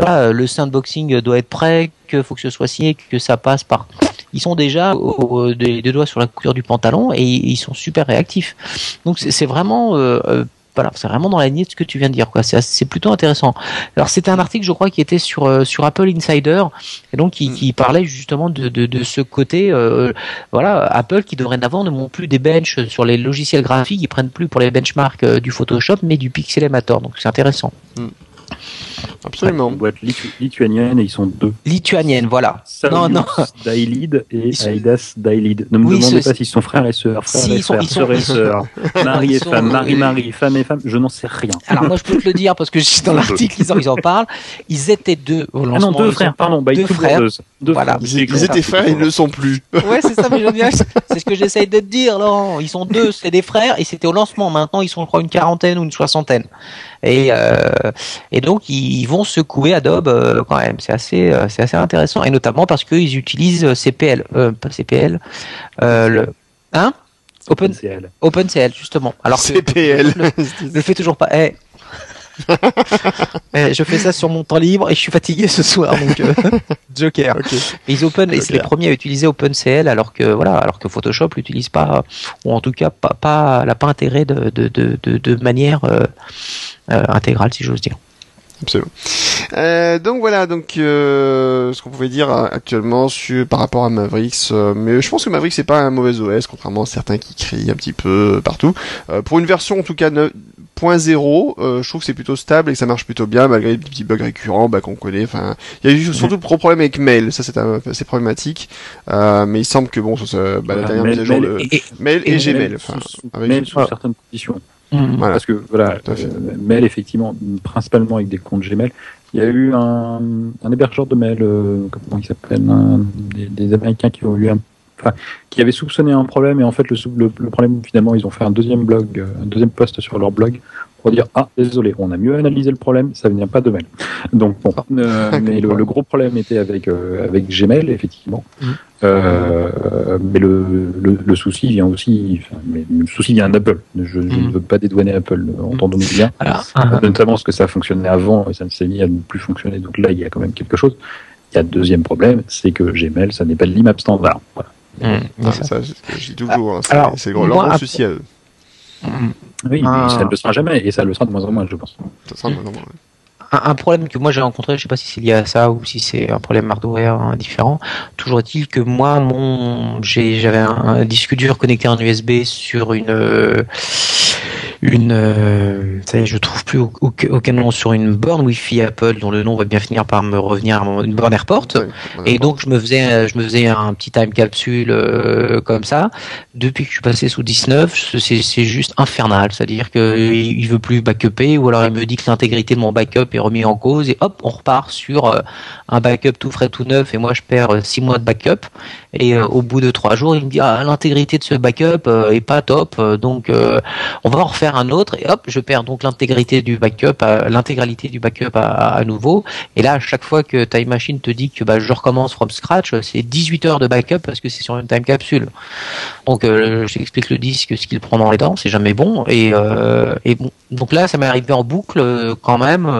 euh, le sandboxing doit être prêt, qu'il faut que ce soit signé, que ça passe par. Ils sont déjà au, des, doigts sur la couture du pantalon et ils sont super réactifs. Donc c'est vraiment euh, euh, voilà, c'est vraiment dans la lignée de ce que tu viens de dire. Quoi. C'est, plutôt intéressant. Alors c'était un article, je crois, qui était sur sur Apple Insider et donc qui, qui parlait justement de, de, de ce côté. voilà, Apple qui dorénavant ne monte plus des benches sur les logiciels graphiques, ils prennent plus pour les benchmarks du Photoshop, mais du Pixelmator. Donc c'est intéressant. Mm. Absolument. Une boîte lituanienne et ils sont deux. Lituanienne, voilà. non, non. Dailid et Aidas Dailid. Ne me demandez pas s'ils sont frères et sœurs, frères et frères, sœurs et sœurs, [LAUGHS] mari et femme, mari-mari, femme et femme, je n'en sais rien. Alors moi je peux te le dire parce que dans [LAUGHS] l'article ils, ils, en parlent. Ils étaient deux au lancement. Ah non, deux frères, pardon. Bah, deux frères. Deux voilà. Ils, étaient frères, ils ne le sont plus. Ouais, c'est ça, mais [LAUGHS] c'est ce que j'essaye de te dire, Laurent. Ils sont deux, c'est des frères et c'était au lancement. Maintenant ils sont je crois une quarantaine ou une soixantaine. Et, euh, et donc ils vont secouer Adobe euh, quand même. C'est assez, euh, c'est assez intéressant et notamment parce qu'ils utilisent CPL, pas CPL, le, hein? OpenCL. OpenCL justement. Alors CPL. Que, je, le fais toujours pas. Eh. [LAUGHS] eh, je fais ça sur mon temps libre et je suis fatigué ce soir donc [LAUGHS] Joker. Ils open, c'est les premiers à utiliser OpenCL alors que voilà, alors que Photoshop l'utilise pas ou en tout cas pas, pas l'a pas intégré de de, de, de, manière intégrale si j'ose dire. Absolument. Euh, donc voilà, donc euh, ce qu'on pouvait dire euh, actuellement sur, par rapport à Mavericks, euh, mais je pense que Mavericks c'est pas un mauvais OS, contrairement à certains qui crient un petit peu partout. pour une version en tout cas 9.0, je trouve que c'est plutôt stable et que ça marche plutôt bien malgré les petits bugs récurrents bah, qu'on connaît. Enfin, il y a eu surtout le gros problème avec Mail, ça c'est assez problématique, mais il semble que bon, ça, bah, la dernière mise à jour de Mail et, Gmail, enfin, avec sous certaines conditions. Mmh. Parce que voilà, euh, mail effectivement, principalement avec des comptes Gmail. Il y a eu un, un hébergeur de mail, euh, comment il s'appelle, des, des, Américains qui ont eu un, enfin, qui avaient soupçonné un problème et en fait le, le, le, problème finalement ils ont fait un deuxième blog, euh, un deuxième post sur leur blog pour dire ah désolé, on a mieux analysé le problème, ça ne vient pas de mail. Donc bon, euh, [LAUGHS] mais le, gros problème était avec euh, avec Gmail effectivement. Mm. Euh, mais le, le, le, souci vient aussi, enfin, mais le souci vient d'Apple. Je, je, ne mm. veux pas dédouaner Apple, entendons-nous bien. Alors, notamment parce que ça fonctionnait avant et ça ne s'est mis à ne plus fonctionner. Donc là, il y a quand même quelque chose. Il y a un deuxième problème, c'est que Gmail, ça n'est pas de l'IMAP standard. Voilà. Mm. ça, je dis toujours. Hein, c'est leur gros souci à eux. Oui, mais ah. ça ne le sera jamais et ça le sera de moins en moins, je pense. Un, problème que moi j'ai rencontré, je sais pas si c'est lié à ça ou si c'est un problème hardware hein, différent. Toujours est-il que moi, mon, j'avais un, un, disque dur connecté en USB sur une euh, une, euh, ça y est, je trouve plus aucun nom sur une borne Wi-Fi Apple dont le nom va bien finir par me revenir, une borne AirPort. et donc je me faisais, euh, je me faisais un petit time capsule euh, comme ça. Depuis que je suis passé sous 19, c'est juste infernal. C'est-à-dire que il veut plus backuper ou alors il me dit que l'intégrité de mon backup est remis en cause et hop, on repart sur euh, un backup tout frais, tout neuf et moi je perds 6 mois de backup. Et au bout de 3 jours, il me dit ah, l'intégrité de ce backup est pas top, donc on va en refaire un autre et hop, je perds donc l'intégrité du backup, l'intégralité du backup à, nouveau. Et là, à chaque fois que Time Machine te dit que bah, je recommence from scratch, c'est 18 heures de backup parce que c'est sur une time capsule. Donc, euh, je t'explique le disque, ce qu'il prend dans les dents, c'est jamais bon. Et, euh, donc là, ça m'est arrivé en boucle euh, quand même,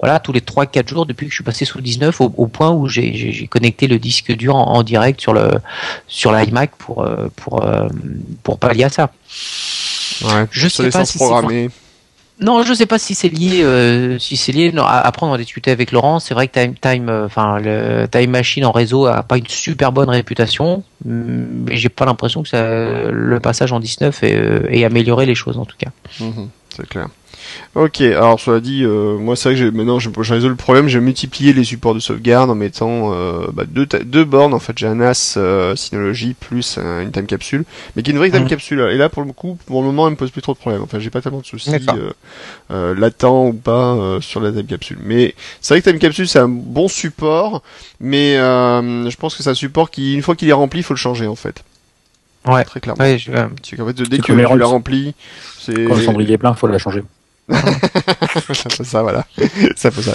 voilà, tous les 3-4 jours depuis que je suis passé sous 19, au, point où j'ai connecté le disque dur en, direct sur le sur l'iMac pour pour pour pallier à ça. Ouais, je sais pas si programmer. Non, je sais pas si c'est lié, euh, si c'est lié. après, on a discuté avec Laurent. C'est vrai que Time, Time, euh, le Time Machine en réseau a pas une super bonne réputation, mais j'ai pas l'impression que ça, le passage en 19 ait, euh, ait amélioré les choses en tout cas. Mhm, c'est clair. Ok, alors cela dit, euh, moi c'est vrai que j'ai, maintenant j'ai résolu le problème, j'ai multiplié les supports de sauvegarde en mettant euh, bah, deux, deux bornes, en fait j'ai un NAS euh, Synology plus une time capsule, mais qui est une vraie time mmh. capsule, et là pour le coup, pour le moment elle me pose plus trop de problèmes, enfin j'ai pas tellement de soucis euh, latents ou pas sur la time capsule. Mais c'est vrai que time capsule c'est un bon support, mais je pense que c'est un support qui, une fois qu'il est rempli, il faut le changer en fait. Ouais, très clairement. Ouais, je... fait, dès que tu l'as rempli, c'est... Quand le cendrier est plein, faut la changer. [LAUGHS] ça fait ça, voilà. ça fait ça.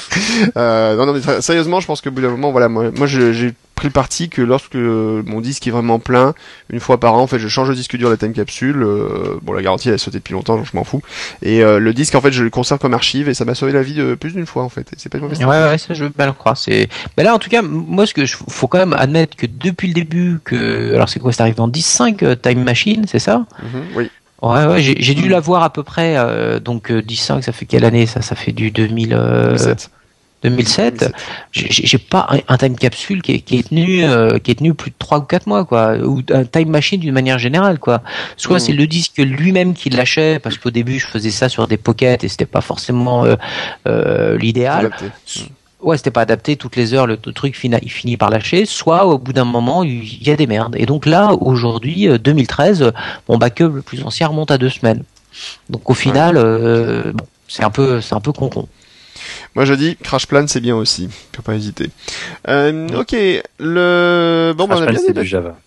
Euh, non, non, mais sérieusement, je pense que bout d'un moment, voilà, moi, moi j'ai pris le parti que lorsque mon disque est vraiment plein, une fois par an, en fait, je change le disque dur de la time capsule. Euh, bon, la garantie, elle a sauté depuis longtemps, donc je m'en fous. Et euh, le disque, en fait, je le conserve comme archive et ça m'a sauvé la vie de plus d'une fois, en fait. C'est pas une mauvaise Ouais, ouais, ça, je veux bien le croire. C'est, mais là, en tout cas, moi, ce que je, faut quand même admettre que depuis le début, que, alors c'est quoi, c'est arrivé dans 10.5 euh, Time Machine, c'est ça? Mm-hmm, oui. Ouais, ouais j'ai dû la voir à peu près, euh, donc euh, 10 ça fait quelle année ça? Ça fait du 2000, euh, 2007. 2007. J'ai pas un, time capsule qui est, qui est tenu euh, qui est tenu plus de 3 ou 4 mois quoi ou un time machine d'une manière générale quoi. Soit c'est mm. le disque lui-même qui lâchait parce qu'au début je faisais ça sur des pockets et c'était pas forcément euh, euh, l'idéal ouais, c'était pas adapté toutes les heures, le, truc finit, il finit par lâcher, soit au bout d'un moment, il y a des merdes. Et donc là, aujourd'hui, 2013, euh, mon backup le plus ancien remonte à deux semaines. Donc au final, euh, bon, c'est un peu, c'est un peu con con. Moi je dis Crash Plan c'est bien aussi, faut pas hésiter. Euh, ok, le bon, Crash bah, on a bien c'est du Java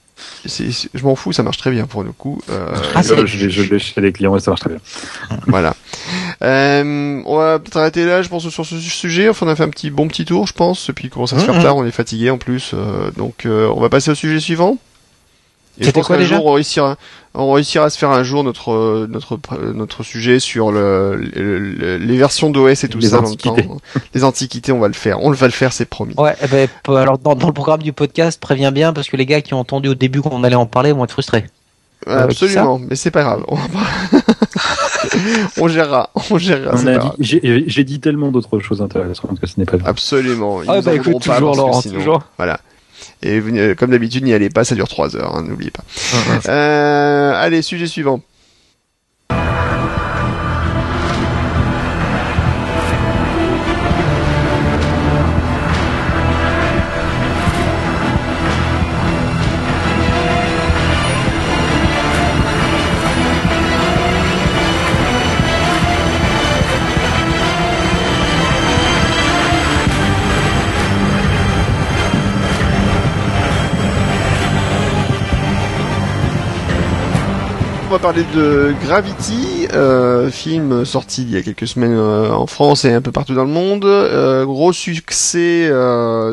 je m'en fous, ça marche très bien pour le coup. Euh, ah, je, je, je chez les clients et ça marche très bien. [LAUGHS] voilà. Euh, on va peut-être arrêter là, je pense, sur ce sujet. Enfin, on a fait un petit bon petit tour, je pense. Et puis, il commence à se faire tard, on est fatigué en plus. Euh, donc, on va passer au sujet suivant. C'était quoi déjà jour, on réussira, on réussira à se faire un jour notre notre notre sujet sur le, les versions d'OS et tout les ça. Antiquités. Les antiquités, on va le faire. On va le faire, c'est promis. Ouais. Eh ben, alors dans, dans, le programme du podcast, préviens bien parce que les gars qui ont entendu au début qu'on allait en parler vont être frustrés. Absolument, mais c'est pas grave. on [LAUGHS] gérera, on gérera. J'ai dit tellement d'autres choses intéressantes que ce n'est pas vrai. Absolument. ah bah écoute, toujours Laurent, toujours. Voilà. Et comme d'habitude, n'y allez pas, ça dure 3 heures, hein, n'oubliez pas. euh, allez, sujet suivant. On va parler de Gravity, euh, film sorti il y a quelques semaines euh, en France et un peu partout dans le monde. Euh, gros succès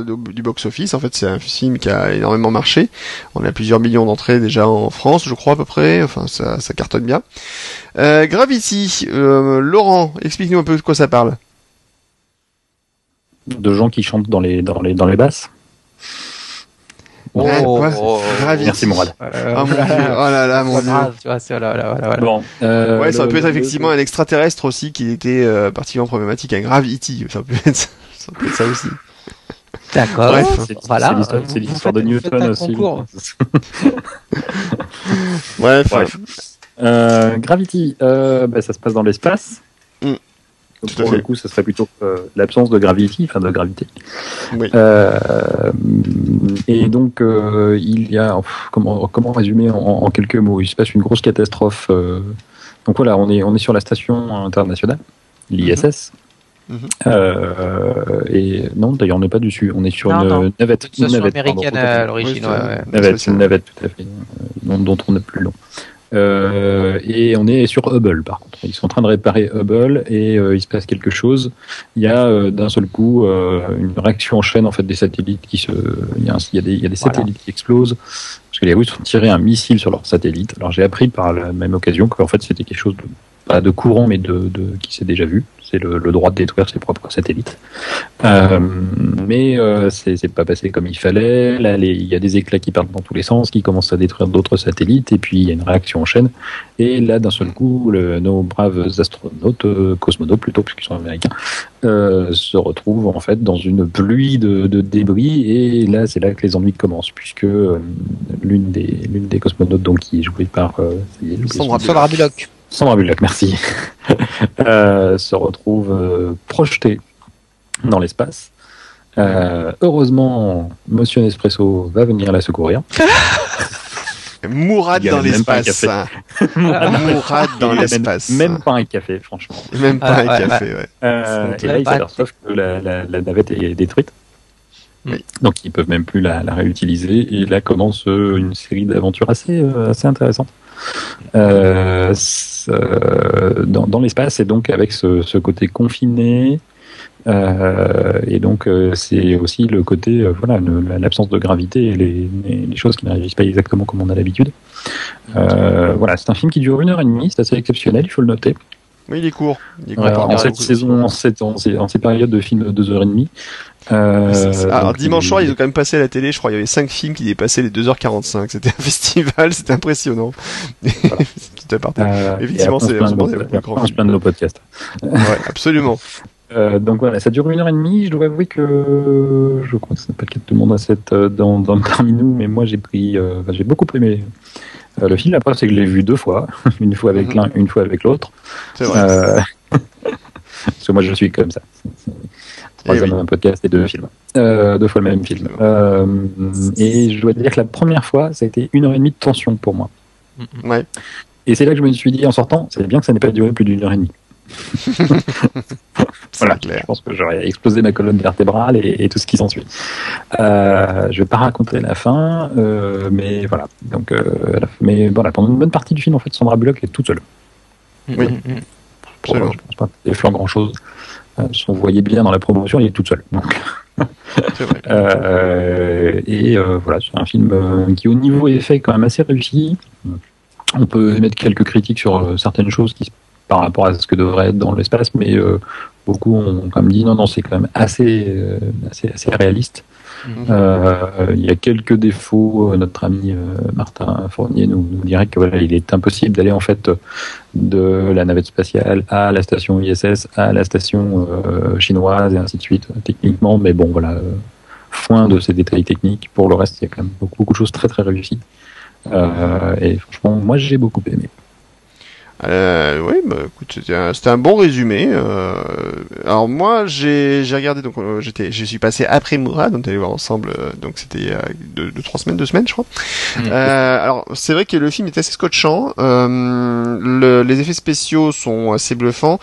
du box-office. En fait, c'est un film qui a énormément marché. On a plusieurs millions d'entrées déjà en France, je crois à peu près. Enfin, ça, ça cartonne bien. Gravity, Laurent, explique-nous un peu de quoi ça parle. De gens qui chantent dans les dans les dans les basses. Oh, oh, Merci Mourad. Euh, oh, mon dieu. oh là là, mon dieu. Tu vois, voilà, Bon, euh, ouais, ça peut être effectivement un extraterrestre aussi qui était euh, particulièrement problématique, un Gravity. Ça peut être, ça, peut être ça aussi. D'accord. Bref, voilà. C'est l'histoire de Newton aussi. [LAUGHS] Bref. Bref. Euh, Gravity, euh, bah, ça se passe dans l'espace. Mm. Donc, pour le coup, ce serait plutôt euh, l'absence de gravity, enfin de gravité. Oui. Euh, et donc, euh, il y a comment comment résumer en, en, quelques mots? Il se passe une grosse catastrophe. Euh. donc voilà, on est on est sur la station internationale, l'ISS. Mm -hmm. et non, d'ailleurs, on n'est pas dessus. On est sur non, une non. navette. Une navette américaine à l'origine. Oui, ouais, ouais. Navette, une navette, tout à fait. dont, dont on n'a plus le nom. Euh, et on est sur Hubble par contre. Ils sont en train de réparer Hubble et euh, il se passe quelque chose. Il y a euh, d'un seul coup une réaction en chaîne en fait des satellites qui se. Il y a, il y a des, il y a des satellites qui explosent parce que les Russes ont tiré un missile sur leur satellite. Alors j'ai appris par la même occasion qu'en fait c'était quelque chose de pas de courant mais de, de qui s'est déjà vu c'est le, droit de détruire ses propres satellites. Euh, mais euh, c'est pas passé comme il fallait. Là, il y a des éclats qui partent dans tous les sens, qui commencent à détruire d'autres satellites, et puis il y a une réaction en chaîne. Et là, d'un seul coup, le, nos braves astronautes, euh, cosmonautes plutôt, puisqu'ils sont américains, euh, se retrouvent en fait dans une pluie de, de débris. Et là, c'est là que les ennuis commencent, puisque euh, l'une des, l'une des cosmonautes, donc qui est jouée par Sandra Bullock. Sandra Bullock, merci, [LAUGHS] euh, se retrouve euh, projetée dans l'espace. Euh, heureusement, Monsieur Nespresso va venir la secourir. [LAUGHS] [LAUGHS] Mourad dans l'espace. Mourad dans l'espace. Même pas un café, franchement. Même pas un café, ouais. Euh, et là, ils s'aperçoivent que la, la, la, navette est détruite. Oui. Donc, ils peuvent même plus la, la réutiliser. Et là commence une série d'aventures assez, assez intéressantes. Euh, dans, dans l'espace et donc avec ce, ce côté confiné. Euh, et donc euh, c'est aussi le côté voilà l'absence de gravité et les, les, choses qui n'arrivent pas exactement comme on a l'habitude. Voilà, c'est un film qui dure une heure et demie, c'est assez exceptionnel, il faut le noter. Oui, il est court. Il est court en cette saison, en, cette, en, ces, en ces périodes de films de deux heures et demie, euh, alors dimanche soir, ils ont quand même passé à la télé, je crois, il y avait 5 films qui dépassaient les 2h45. C'était un [LAUGHS] festival, c'était impressionnant. Voilà. [LAUGHS] euh, Effectivement, c'est un grand de nos podcasts. ouais, absolument. [LAUGHS] Euh, donc voilà, ça dure une heure et demie. Je dois avouer que je crois que c'est pas le cas de tout le monde à cette, euh, dans, dans parmi nous, mais moi j'ai pris, euh, j'ai beaucoup aimé euh, le film. La preuve, c'est que je l'ai vu deux fois, une fois avec -hmm. l'un, une fois avec l'autre. C'est vrai. Parce que moi je suis comme ça troisième oui. podcast et deux films. Euh, deux fois le même film. Euh, et je dois dire que la première fois, ça a été une heure et demie de tension pour moi. Ouais. Et c'est là que je me suis dit en sortant, c'est bien que ça n'ait pas duré plus d'une heure et demie. [LAUGHS] voilà, clair. je pense que j'aurais explosé ma colonne vertébrale et, et tout ce qui s'ensuit. Euh, je vais pas raconter la fin, euh, mais voilà. Donc, euh, mais voilà, pendant une bonne partie du film, en fait, Sandra Bullock est toute seule. Oui. Pour, je pense pas qu'elle fait grand chose. Euh, on voyait bien dans la promotion, il est toute seule. Donc. vrai. [LAUGHS] euh, et euh, voilà, c'est un film euh, qui, au niveau effet, est quand même assez réussi. On peut émettre quelques critiques sur certaines choses qui, par rapport à ce que devrait être dans l'espace, mais beaucoup ont quand même dit non, non, c'est quand même assez, assez, assez réaliste. Euh, il y a quelques défauts. Notre ami Martin Fournier nous, dirait que voilà, il est impossible d'aller en fait de la navette spatiale à la station ISS à la station euh, chinoise et ainsi de suite techniquement. Mais bon, voilà, euh, foin de ces détails techniques. Pour le reste, il y a quand même beaucoup, de choses très très réussies. Euh, et franchement, moi j'ai beaucoup aimé. Euh, oui, bah, écoute, c'était un, un, bon résumé. Euh, alors moi, j'ai regardé, donc euh, j'étais, je suis passé après Mourad, on est allé voir ensemble, euh, donc c'était il y a deux, deux, trois semaines, deux semaines, je crois. Mmh. alors c'est vrai que le film est assez scotchant. Le, les effets spéciaux sont assez bluffants.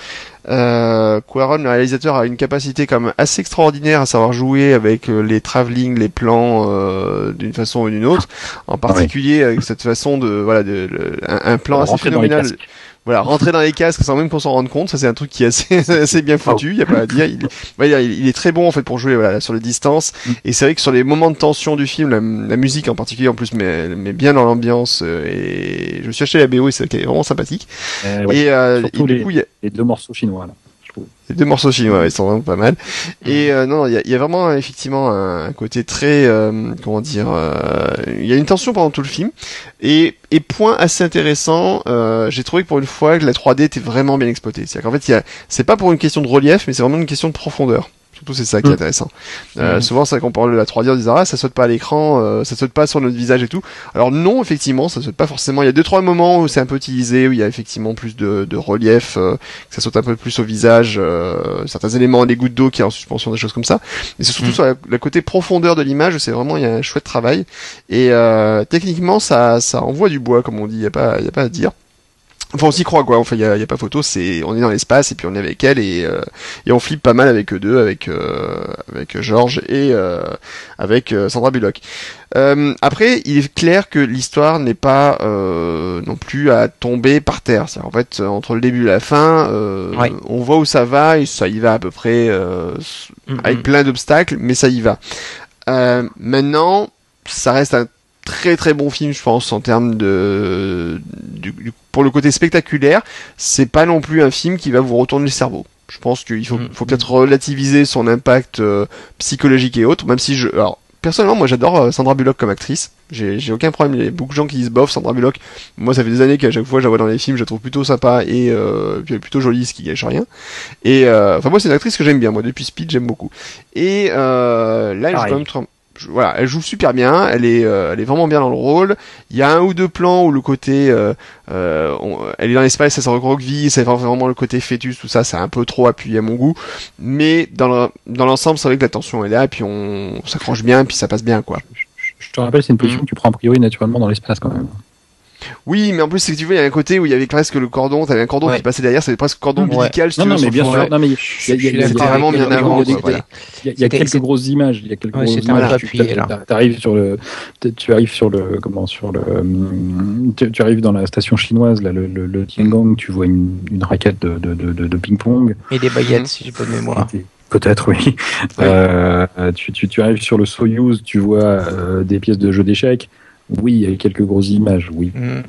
Euh, Quaron, le réalisateur, a une capacité comme assez extraordinaire à savoir jouer avec les travelling, les plans euh, d'une façon ou d'une autre. En particulier ouais. avec cette façon de voilà de, de un, un, plan assez phénoménal voilà, rentrer dans les casques sans même qu'on s'en rende compte, ça c'est un truc qui est assez, [LAUGHS] assez bien foutu, il y a pas à dire. Il, est très bon en fait pour jouer voilà, sur les distances. Mm. Et c'est vrai que sur les moments de tension du film, la, la musique en particulier en plus met, met bien dans l'ambiance. Euh, et je me suis acheté la BO et c'est vraiment sympathique. Euh, ouais, et, euh, et du les, coup, il y a... les deux morceaux chinois là. Les deux morceaux chinois, ouais, ils sont vraiment pas mal. Et euh, non, il y a, y a, vraiment effectivement un, côté très, euh, comment dire, euh, il y a une tension pendant tout le film. Et, et point assez intéressant, euh, j'ai trouvé que pour une fois la 3D était vraiment bien exploitée. C'est-à-dire qu'en fait, c'est pas pour une question de relief, mais c'est vraiment une question de profondeur. Surtout c'est ça qui est intéressant. Euh, mmh. Souvent c'est qu'on parle de la 3D en disant ah ça saute pas à l'écran, euh, ça saute pas sur notre visage et tout. Alors non effectivement ça saute pas forcément. Il y a deux trois moments où c'est un peu utilisé où il y a effectivement plus de, de relief, euh, que ça saute un peu plus au visage, euh, certains éléments, des gouttes d'eau qui est en suspension, des choses comme ça. Mais c'est surtout mmh. sur la, la, côté profondeur de l'image, c'est vraiment il y a un chouette travail et euh, techniquement ça ça envoie du bois comme on dit, il y a pas il y a pas à dire. Enfin, on s'y croit quoi. Enfin, il y a, y a, pas photo. C'est, on est dans l'espace et puis on est avec elle et euh, et on flippe pas mal avec eux deux, avec euh, avec George et euh, avec Sandra Bullock. après, il est clair que l'histoire n'est pas non plus à tomber par terre. C'est en fait entre le début et la fin, on voit où ça va et ça y va à peu près mm-hmm. avec plein d'obstacles, mais ça y va. maintenant, ça reste un très très bon film, je pense, en termes de, pour le côté spectaculaire. C'est pas non plus un film qui va vous retourner le cerveau. Je pense qu'il faut, mm. faut peut-être relativiser son impact euh, psychologique et autres, même si je, alors personnellement, moi j'adore euh, Sandra Bullock comme actrice. J'ai, j'ai aucun problème. Il y a beaucoup de gens qui disent bof Sandra Bullock. Moi, ça fait des années qu'à chaque fois je la vois dans les films, je la trouve plutôt sympa et euh, plutôt jolie, ce qui gâche rien. Et euh, enfin moi, c'est une actrice que j'aime bien. Moi, depuis Speed, j'aime beaucoup. Et euh, là, joue quand même voilà, elle joue super bien, elle est, euh, elle est vraiment bien dans le rôle. Il y a un ou deux plans où le côté, euh, euh elle est dans l'espace, ça se recroqueville, c'est vraiment le côté fœtus, tout ça, c'est un peu trop appuyé à mon goût. Mais dans dans l'ensemble, c'est vrai que la tension est là, et puis on, on s'accroche bien, et puis ça passe bien, quoi. Je te rappelle, c'est une position que tu prends a priori naturellement dans l'espace quand même. Oui, mais en plus, c'est que tu vois, il y a un côté où il y avait presque le cordon, t'avais un cordon qui passait derrière, c'était prestre cordon ombilical. non, non, mais bien sûr, non, mais il y a, vraiment bien avant. Il y a quelques grosses images, il y a quelques grosses images. Tu arrives sur le, tu arrives sur le, comment, sur le, tu arrives dans la station chinoise, là, le, le, Tiangong, tu vois une, une raquette de, de, de, de ping-pong. Et des baguettes, si j'ai pas de mémoire. Peut-être, oui. Euh, tu, tu, tu, arrives sur le Soyuz, tu vois euh, des pièces de jeux d'échecs. Oui, il y a quelques grosses images, oui. Mm.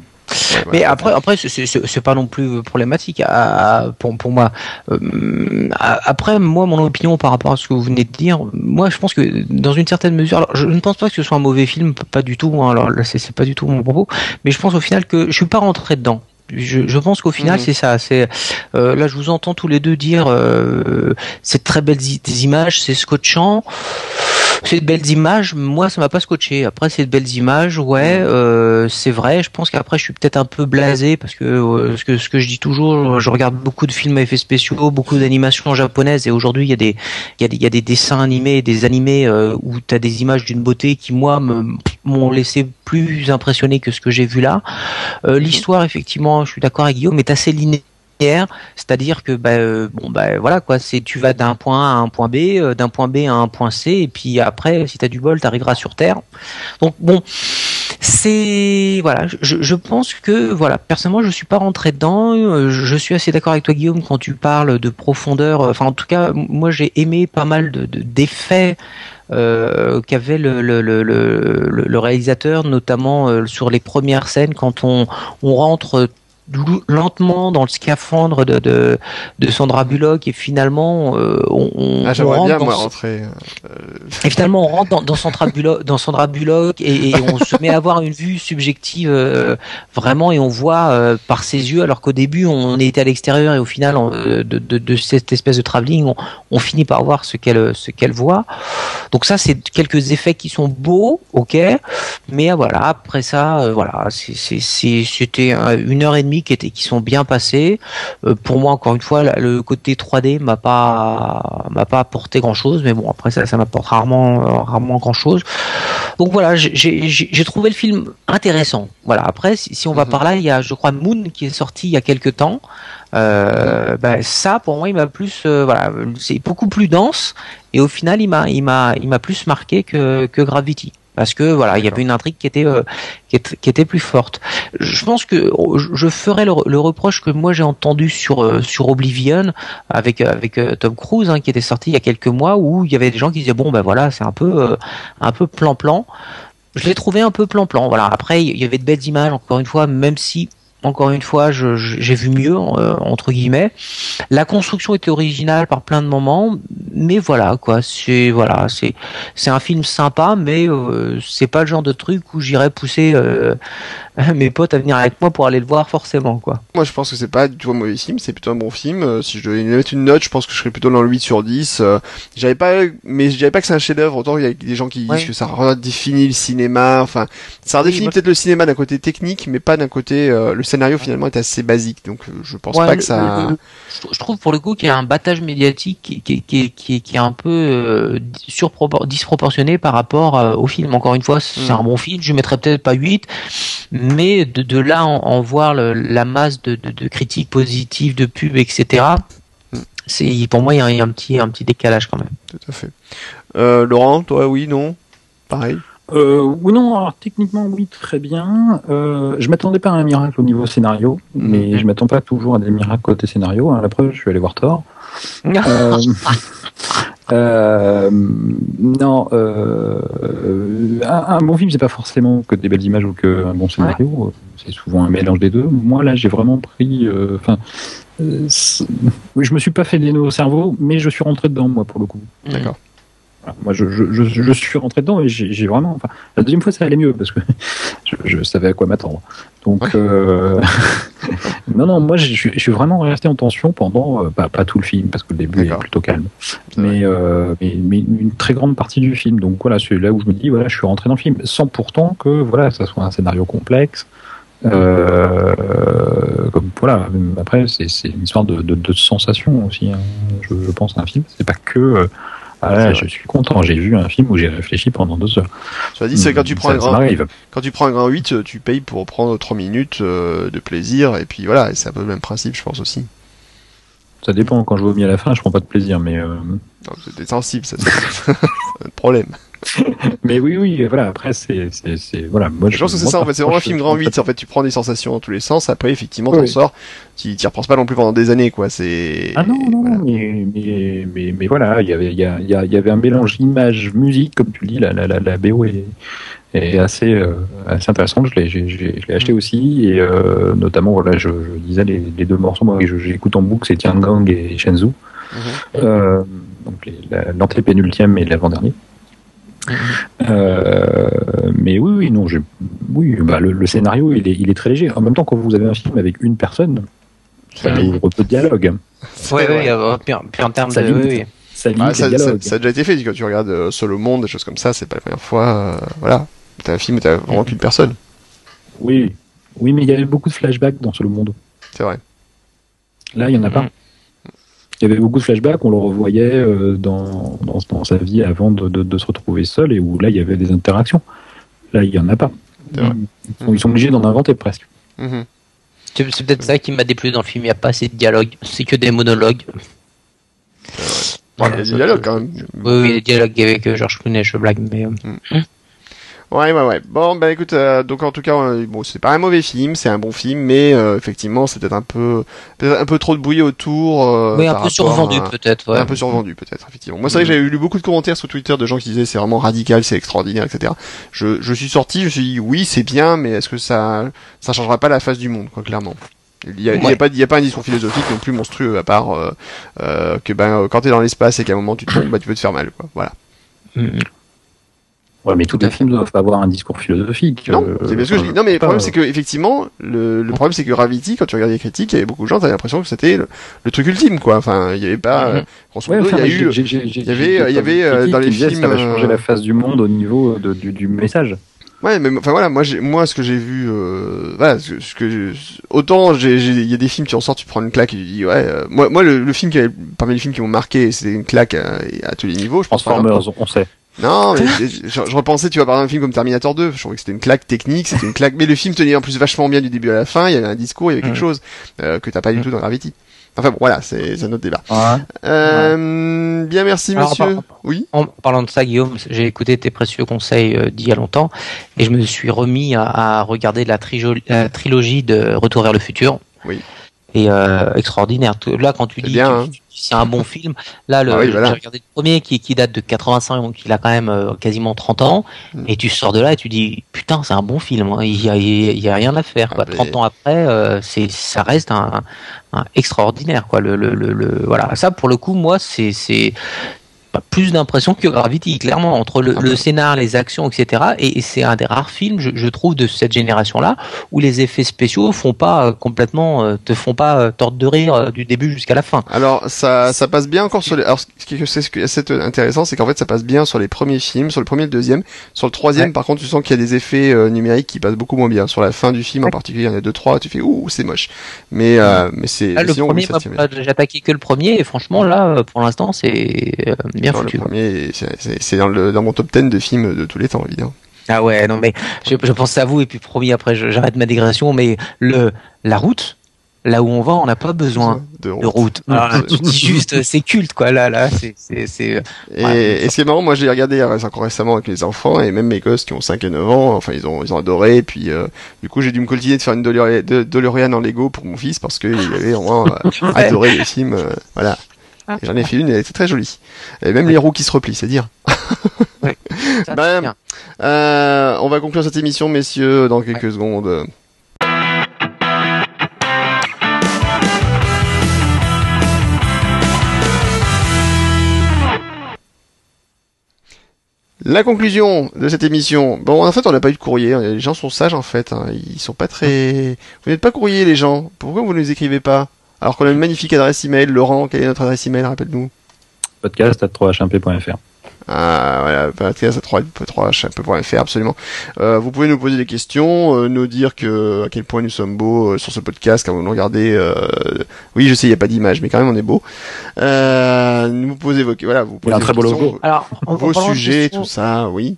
Mais après, après, c'est pas non plus problématique à, pour, pour moi. Euh, après, moi, mon opinion par rapport à ce que vous venez de dire, moi, je pense que dans une certaine mesure, alors, je ne pense pas que ce soit un mauvais film, pas du tout. Hein, alors c'est pas du tout mon propos, mais je pense au final que je suis pas rentré dedans. Je, je, pense qu'au final, mm. c'est ça. C'est euh, là, je vous entends tous les deux dire euh, c'est très belles des images, c'est scotchant c'est de belles images. Moi, ça m'a pas scotché. Après, c'est de belles images, ouais, euh, c'est vrai. Je pense qu'après, je suis peut-être un peu blasé parce que euh, ce que ce que je dis toujours, je regarde beaucoup de films à effets spéciaux, beaucoup d'animations japonaises, et aujourd'hui, il y a des il y y a des dessins animés, des animés où tu as des images d'une beauté qui moi m'ont laissé plus impressionné que ce que j'ai vu là. Euh, l'histoire, effectivement, je suis d'accord avec Guillaume, est assez linéaire c'est-à-dire que bah, euh, bon bah voilà quoi, c'est tu vas d'un point A à un point B, euh, d'un point B à un point C, et puis après, si tu as du bol, tu arriveras sur Terre. Donc bon, c'est voilà, je, je, pense que voilà, personnellement, je suis pas rentré dedans. Euh, je suis assez d'accord avec toi, Guillaume, quand tu parles de profondeur. Enfin, en tout cas, moi, j'ai aimé pas mal de d'effets. Qu'avait le, le, le, le, réalisateur, notamment sur les premières scènes, quand on, on rentre lentement dans le scaphandre de, de, de Sandra Bullock et finalement euh, on, on, ah, rentre bien, moi, rentrer. Euh, et finalement on rentre dans, dans Sandra Bullock, dans Sandra Bullock et, et on se met à avoir une vue subjective euh, vraiment et on voit euh, par ses yeux alors qu'au début on était à l'extérieur et au final de, de, de, cette espèce de travelling on, on finit par voir ce qu'elle ce qu'elle voit. Donc ça c'est quelques effets qui sont beaux, ok, mais voilà après ça voilà c'était une heure et demie qui étaient qui sont bien passés. Euh, pour moi, encore une fois, le côté 3D m'a pas m'a pas apporté grand chose, mais bon après ça, ça m'apporte rarement euh, rarement grand chose. Donc voilà, j'ai trouvé le film intéressant. Voilà. Après, si, on va mhm. par là, il y a, je crois, Moon qui est sorti il y a quelques temps. Euh, ben, ça, pour moi, il m'a plus, voilà, c'est beaucoup plus dense et au final, il m'a, il m'a, il m'a plus marqué que, que Gravity parce que voilà, il y avait une intrigue qui était, euh, qui, était plus forte. Je pense que je ferai le, reproche que moi j'ai entendu sur euh, sur Oblivion avec avec euh, Tom Cruise hein, qui était sorti il y a quelques mois où il y avait des gens qui disaient bon ben voilà c'est un peu un peu plan plan. Je l'ai trouvé un peu plan plan. Voilà. Après il y avait de belles images encore une fois même si encore une fois, j'ai vu mieux entre guillemets. La construction était originale par plein de moments, mais voilà quoi, c'est voilà, c'est c'est un film sympa, mais euh, c'est pas le genre de truc où j'irais pousser euh, [LAUGHS] mes potes à venir avec moi pour aller le voir forcément quoi. Moi je pense que c'est pas du tout un mauvais film, c'est plutôt un bon film. Euh, si je devais mettre une note, je pense que je serais plutôt dans le 8 sur 10. j'avais pas, mais je dirais pas que c'est un chef-d'œuvre. Autant il y a des gens qui disent que ça redéfinit le cinéma. Enfin, ça redéfinit peut-être le cinéma d'un côté technique, mais pas d'un côté le scénario finalement est assez basique, donc euh, je pense Ouais, pas que ça. je je trouve pour le coup qu'il y a un battage médiatique qui, qui, qui, qui, qui est un peu euh, surpropor- disproportionné par rapport euh, au film. Encore une fois, c'est Mm. un bon film, je mettrais peut-être pas 8, mais de, de là en, en voir le- la masse de, de, de critiques positives, de pubs, etc. Mm. C'est pour moi il y a, il y a un petit un petit décalage quand même. Tout à fait. Euh, Laurent, toi, oui, non, pareil? Euh, oui, non, alors techniquement, oui, très bien. Euh, je m'attendais pas à un miracle au niveau scénario, mais Mhm. je m'attends pas toujours à des miracles côté scénario. hein. La preuve, je suis allé voir Thor. Euh, euh, non, euh, un, un bon film, c'est pas forcément que des belles images ou que un bon scénario. C'est souvent un mélange des deux. Moi, là, j'ai vraiment pris. Enfin, je me suis pas fait des au cerveau, mais je suis rentré dedans, moi, pour le coup. D'accord. Voilà, moi, je, je, je, je suis rentré dedans et j'ai vraiment. Enfin, la deuxième fois, ça allait mieux parce que [LAUGHS] je, savais à quoi m'attendre. Donc, Ouais. euh, [LAUGHS] non, non, moi, je, suis- vraiment resté en tension pendant euh, pas, tout le film parce que le début est plutôt calme, mais, euh, mais, mais une très grande partie du film. Donc voilà, c'est là où je me dis voilà, je suis rentré dans le film, sans pourtant que voilà, ça soit un scénario complexe. Euh, comme voilà. Après, c'est une histoire de, de, de sensation aussi. hein. Je, je pense à un film. C'est pas que ah je suis content. J'ai vu un film où j'ai réfléchi pendant deux heures. Cela dit, c'est quand tu prends Ça- un ça grand, m'arrive. quand tu prends un grand 8, euh, tu payes pour prendre 3 minutes euh, de plaisir, et puis voilà, c'est un peu le même principe, je pense aussi. Ça dépend. Quand je vomis à la fin, je prends pas de plaisir, mais euh, sensible, ça, c'est [LAUGHS] un problème. [LAUGHS] mais oui, oui. Voilà. Après, c'est voilà. Moi, Je pense que c'est ça, en fait, c'est vraiment un film je- grand 8, en fait, tu prends des sensations dans tous les sens, après, effectivement, t'en Oui. sors, tu t'y repenses pas non plus pendant des années, quoi, c'est... Ah non, non, voilà. mais, mais, mais, mais voilà, il y avait, il y, a- il y, avait un mélange image-musique, comme tu dis, la, la, la, la BO est, est assez, euh, assez intéressante, je l'ai, je acheté aussi, et euh, notamment, voilà, je, je disais les, les deux morceaux, moi, que je- j'écoute en boucle, c'est Tiangang et Shenzhou, Mhm. euh, donc l'antépénultième et l'avant-dernier. Euh, mais oui, oui, non, j'ai- oui, bah, le, le scénario, il est, il est très léger. En même temps, quand vous avez un film avec une personne, ça Oui. ouvre peu de dialogue. Euh, puis, puis en termes Ça de. limite. oui, oui. Ça limite Ah, ça, ça, dialogues. ça a déjà été fait, quand tu regardes euh, Solo Monde, des choses comme ça, c'est pas la première fois, euh, voilà. T'as un film où t'as vraiment qu'une personne, Oui, oui, mais il y avait beaucoup de flashbacks dans Solo Monde. c'est vrai. Là, il y en a pas. Il y avait beaucoup de flashbacks, on le revoyait euh, dans, dans, dans sa vie avant de, de, de se retrouver seul, et où là, il y avait des interactions. Là, il y en a pas. Ils sont, ils sont obligés d'en inventer presque. Mhm. C'est c'est peut-être ça qui m'a déplu dans le film. Il n'y a pas assez de dialogue. C'est que des monologues. Il y a du dialogue, quand même. Oui, oui, des dialogues avec euh, George Clooney, je blague, mais. euh, Ouais, ouais, ouais. Bon, bah écoute, euh, donc en tout cas, euh, bon, c'est pas un mauvais film, c'est un bon film, mais euh, effectivement, c'est peut-être un peu, peut-être un peu trop de bruit autour. Euh, oui, un peu survendu peut-être. Ouais, un peu survendu peut-être effectivement. Moi c'est vrai que j'avais lu beaucoup de commentaires sur Twitter de gens qui disaient c'est vraiment radical, c'est extraordinaire, etc. Je, je suis sorti, je me suis dit oui c'est bien, mais est-ce que ça ça changera pas la face du monde quoi clairement? Il y a, a Ouais. pas il y a pas un discours philosophique non plus monstrueux à part euh, que ben quand t'es dans l'espace et qu'à un moment tu tombes bah tu peux te faire mal quoi. Voilà. Mhm. Ouais, mais tous les films doivent avoir un discours philosophique. Non, euh, c'est bien ce que je dis. Non mais le problème c'est que effectivement le, le problème c'est que Gravity quand tu regardes les critiques, il y avait beaucoup de gens qui avaient l'impression que c'était le, le truc ultime quoi. Enfin il y avait pas euh, grosso Ouais, enfin, il y a j'ai- eu j'ai- j'ai- j'ai- il y avait- j'ai il y avait, euh, dans les films, Ça va changer euh, la face du monde au niveau de- du, du message. Ouais, mais enfin voilà, moi, j'ai, moi, ce que j'ai vu, euh, voilà, ce, ce que, je- autant j'ai, j'ai- il y a des films qui en sortent, tu prends une claque et tu dis ouais, euh, moi, moi, le, le film qui avait, parmi les films qui m'ont marqué, c'était une claque à, à tous les niveaux. Je pense Transformers, on sait. Non, mais je, je repensais, tu vois, par exemple, un film comme Terminator 2, je trouvais que c'était une claque technique, c'était une claque, mais le film tenait en plus vachement bien du début à la fin, il y avait un discours, il y avait quelque Mhm. chose euh, que t'as pas du tout dans Gravity. Enfin bon, voilà, c'est, un autre débat. Ouais. Euh, Bien, merci, Alors, monsieur. par- Oui. En parlant de ça, Guillaume, j'ai écouté tes précieux conseils euh, d'il y a longtemps et je me suis remis à, à regarder la, la trilogie de Retour vers le futur. Oui. Euh, extraordinaire. Là, quand tu dis bien, que hein. c'est un bon [LAUGHS] film, là, le, Ah oui, voilà. j'ai regardé le premier qui, qui date de 85, donc il a quand même euh, quasiment 30 ans. Mm. Et tu sors de là et tu dis, putain, c'est un bon film. hein. Il y a, il y a rien à faire. Quoi. Ah, mais- 30 ans après, euh, c'est, ça reste un, un extraordinaire. Quoi. Le, le, le, le- voilà. Ça, pour le coup, moi, c'est, c'est plus d'impression que Gravity, clairement, entre le, le scénar, les actions, etc. Et, et c'est un des rares films, je, je trouve, de cette génération-là, où les effets spéciaux font pas euh, complètement, euh, te font pas euh, tordre de rire euh, du début jusqu'à la fin. Alors ça, ça passe bien encore sur les. Alors ce qui est, intéressant, c'est qu'en fait ça passe bien sur les premiers films, sur le premier et le deuxième. Sur le troisième, Ouais. par contre, tu sens qu'il y a des effets euh, numériques qui passent beaucoup moins bien. Sur la fin du film en particulier, il y en a deux trois, tu fais ouh c'est moche. Mais mais c'est le oui, premier, j'ai attaqué que le premier, et franchement, là, pour l'instant, c'est bien Non, le foutu. quoi. premier, c'est- c'est c'est dans, mon top 10 de films de tous les temps, évidemment. Ah ouais, non mais je, je pense à vous et puis promis après j'arrête ma digression, mais le la route, là où on va, on n'a pas besoin de de route. [LAUGHS] Là, tu dis juste c'est culte quoi là là, c'est c'est c'est Et, Ouais. et ce qui est marrant, moi j'ai regardé euh, encore récemment avec les enfants et même mes gosses qui ont 5 et 9 ans, enfin ils ont ils ont adoré. Et puis euh, du coup j'ai dû me coltiner de faire une de- DeLorean en Lego pour mon fils parce qu'il avait vraiment euh, [LAUGHS] adoré les films. euh, voilà. Et J'en ai fait une, elle était très jolie. Et même les roues qui se replient, c'est dire. [LAUGHS] ça, bien. Euh, on va conclure cette émission, messieurs, dans quelques secondes. La conclusion de cette émission. Bon, en fait, on n'a pas eu de courrier. Les gens sont sages, en fait. hein. Ils sont pas très. Vous n'êtes pas courrier, les gens. Pourquoi vous ne les écrivez pas? Alors qu'on a une magnifique adresse email. Laurent, quelle est notre adresse email Rappelle-nous. Podcast à 3hmp.fr. Ah, voilà, podcast à 3, 3 fr absolument. Euh, vous pouvez nous poser des questions, euh, nous dire que à quel point nous sommes beaux euh, sur ce podcast quand vous nous regardez. euh, oui, je sais, il n'y a pas d'image, mais quand même on est beau. Euh, nous poser vos, voilà, vous posez vos questions. Alors vos de sujets, tout ça, oui.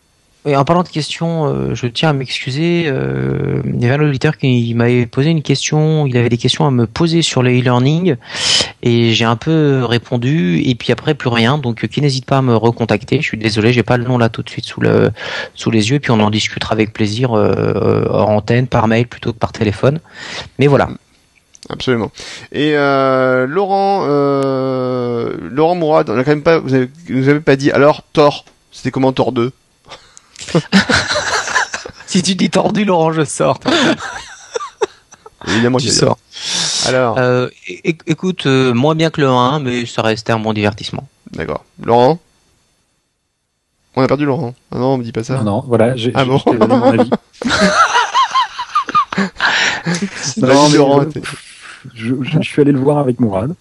En parlant de questions, euh, je tiens à m'excuser. euh, il y avait un auditeur qui m'avait posé une question. Il avait des questions à me poser sur le e-learning et j'ai un peu répondu et puis après plus rien. Donc euh, qui n'hésite pas à me recontacter. Je suis désolé, j'ai pas le nom là tout de suite sous le sous les yeux. Et puis on en discutera avec plaisir hors antenne, par mail plutôt que par téléphone. Mais voilà. Absolument. Et Laurent, Laurent Mourad, on a quand même pas, vous avez pas dit. Alors Thor, c'était comment Thor 2 [LAUGHS] Si tu dis tordu, Laurent, je sors. Évidemment, qu'il a- sors. Alors, Euh, écoute, euh, moins bien que le 1, mais ça restait un bon divertissement. d'accord. Laurent, on a perdu Laurent. Ah non, on me dit pas ça. Non, non, voilà, j'ai Ah j'ai- bon je t'ai donné mon avis. [LAUGHS] Non, mais, Laurent, je, je- je suis allé le voir avec Mourad.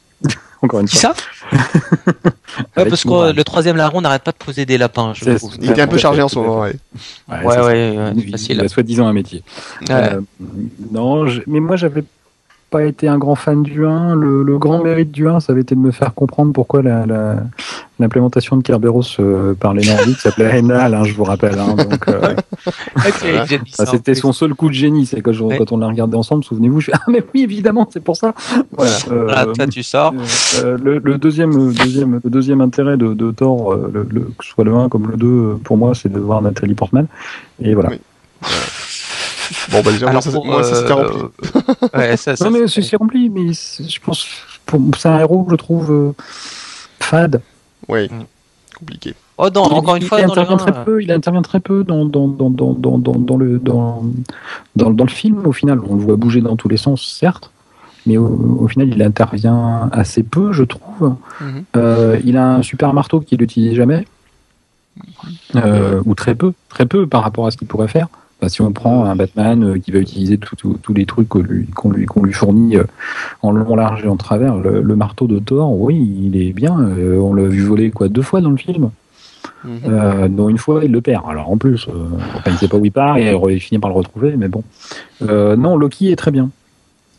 Encore une Qui fois. ça [LAUGHS] Ouais, Parce que le troisième larron n'arrête pas de poser des lapins, je trouve. il était un peu chargé en ce moment. ouais. Ouais, facile. Il a soi-disant un métier. Ouais. Euh, non, je- mais moi j'avais pas été un grand fan du 1. Le, le grand mérite du 1, ça avait été de me faire comprendre pourquoi la, la- l'implémentation de Kerberos euh, par les Nordiques s'appelait Enal, hein, je vous rappelle. hein, donc, euh, c'était son seul coup de génie. C'est quand, je- Ouais. quand on l'a regardé ensemble, souvenez-vous, je fais Ah, mais oui, évidemment, c'est pour ça. Voilà. euh, Voilà, toi, tu sors. euh, le, le deuxième, deuxième, le deuxième intérêt de, de Thor, euh, le, le- que ce soit le 1 comme le 2, euh, pour moi, c'est de voir Nathalie Portman. Et voilà. Oui. Bon, bah déjà, Alors, moi, ça c'était euh, rempli. [LAUGHS] ouais, ça, ça, Non, mais c'est- rempli, mais c'est- je pense pour c'est un héros que je trouve euh, fade. Oui, Mm. compliqué. Oh, non, il, encore une il fois, dans le intervient très peu. Il intervient très peu dans dans dans dans dans dans, dans le dans, dans dans le film. Au final, on le voit bouger dans tous les sens, certes, mais au, au final, il intervient assez peu, je trouve. Mhm. Euh, il a un super marteau qu'il n'utilise jamais, euh, ou très peu, très peu par rapport à ce qu'il pourrait faire. Enfin, si on prend un Batman euh, qui va utiliser tous les trucs qu'on lui, fournit euh, en long, large et en travers, le, le marteau de Thor, oui, il est bien. euh, on l'a vu voler quoi deux fois dans le film, Mhm. euh, dont une fois il le perd. Alors en plus, euh, enfin, il sait pas où il part et il finit par le retrouver, mais bon. Euh, non, Loki est très bien.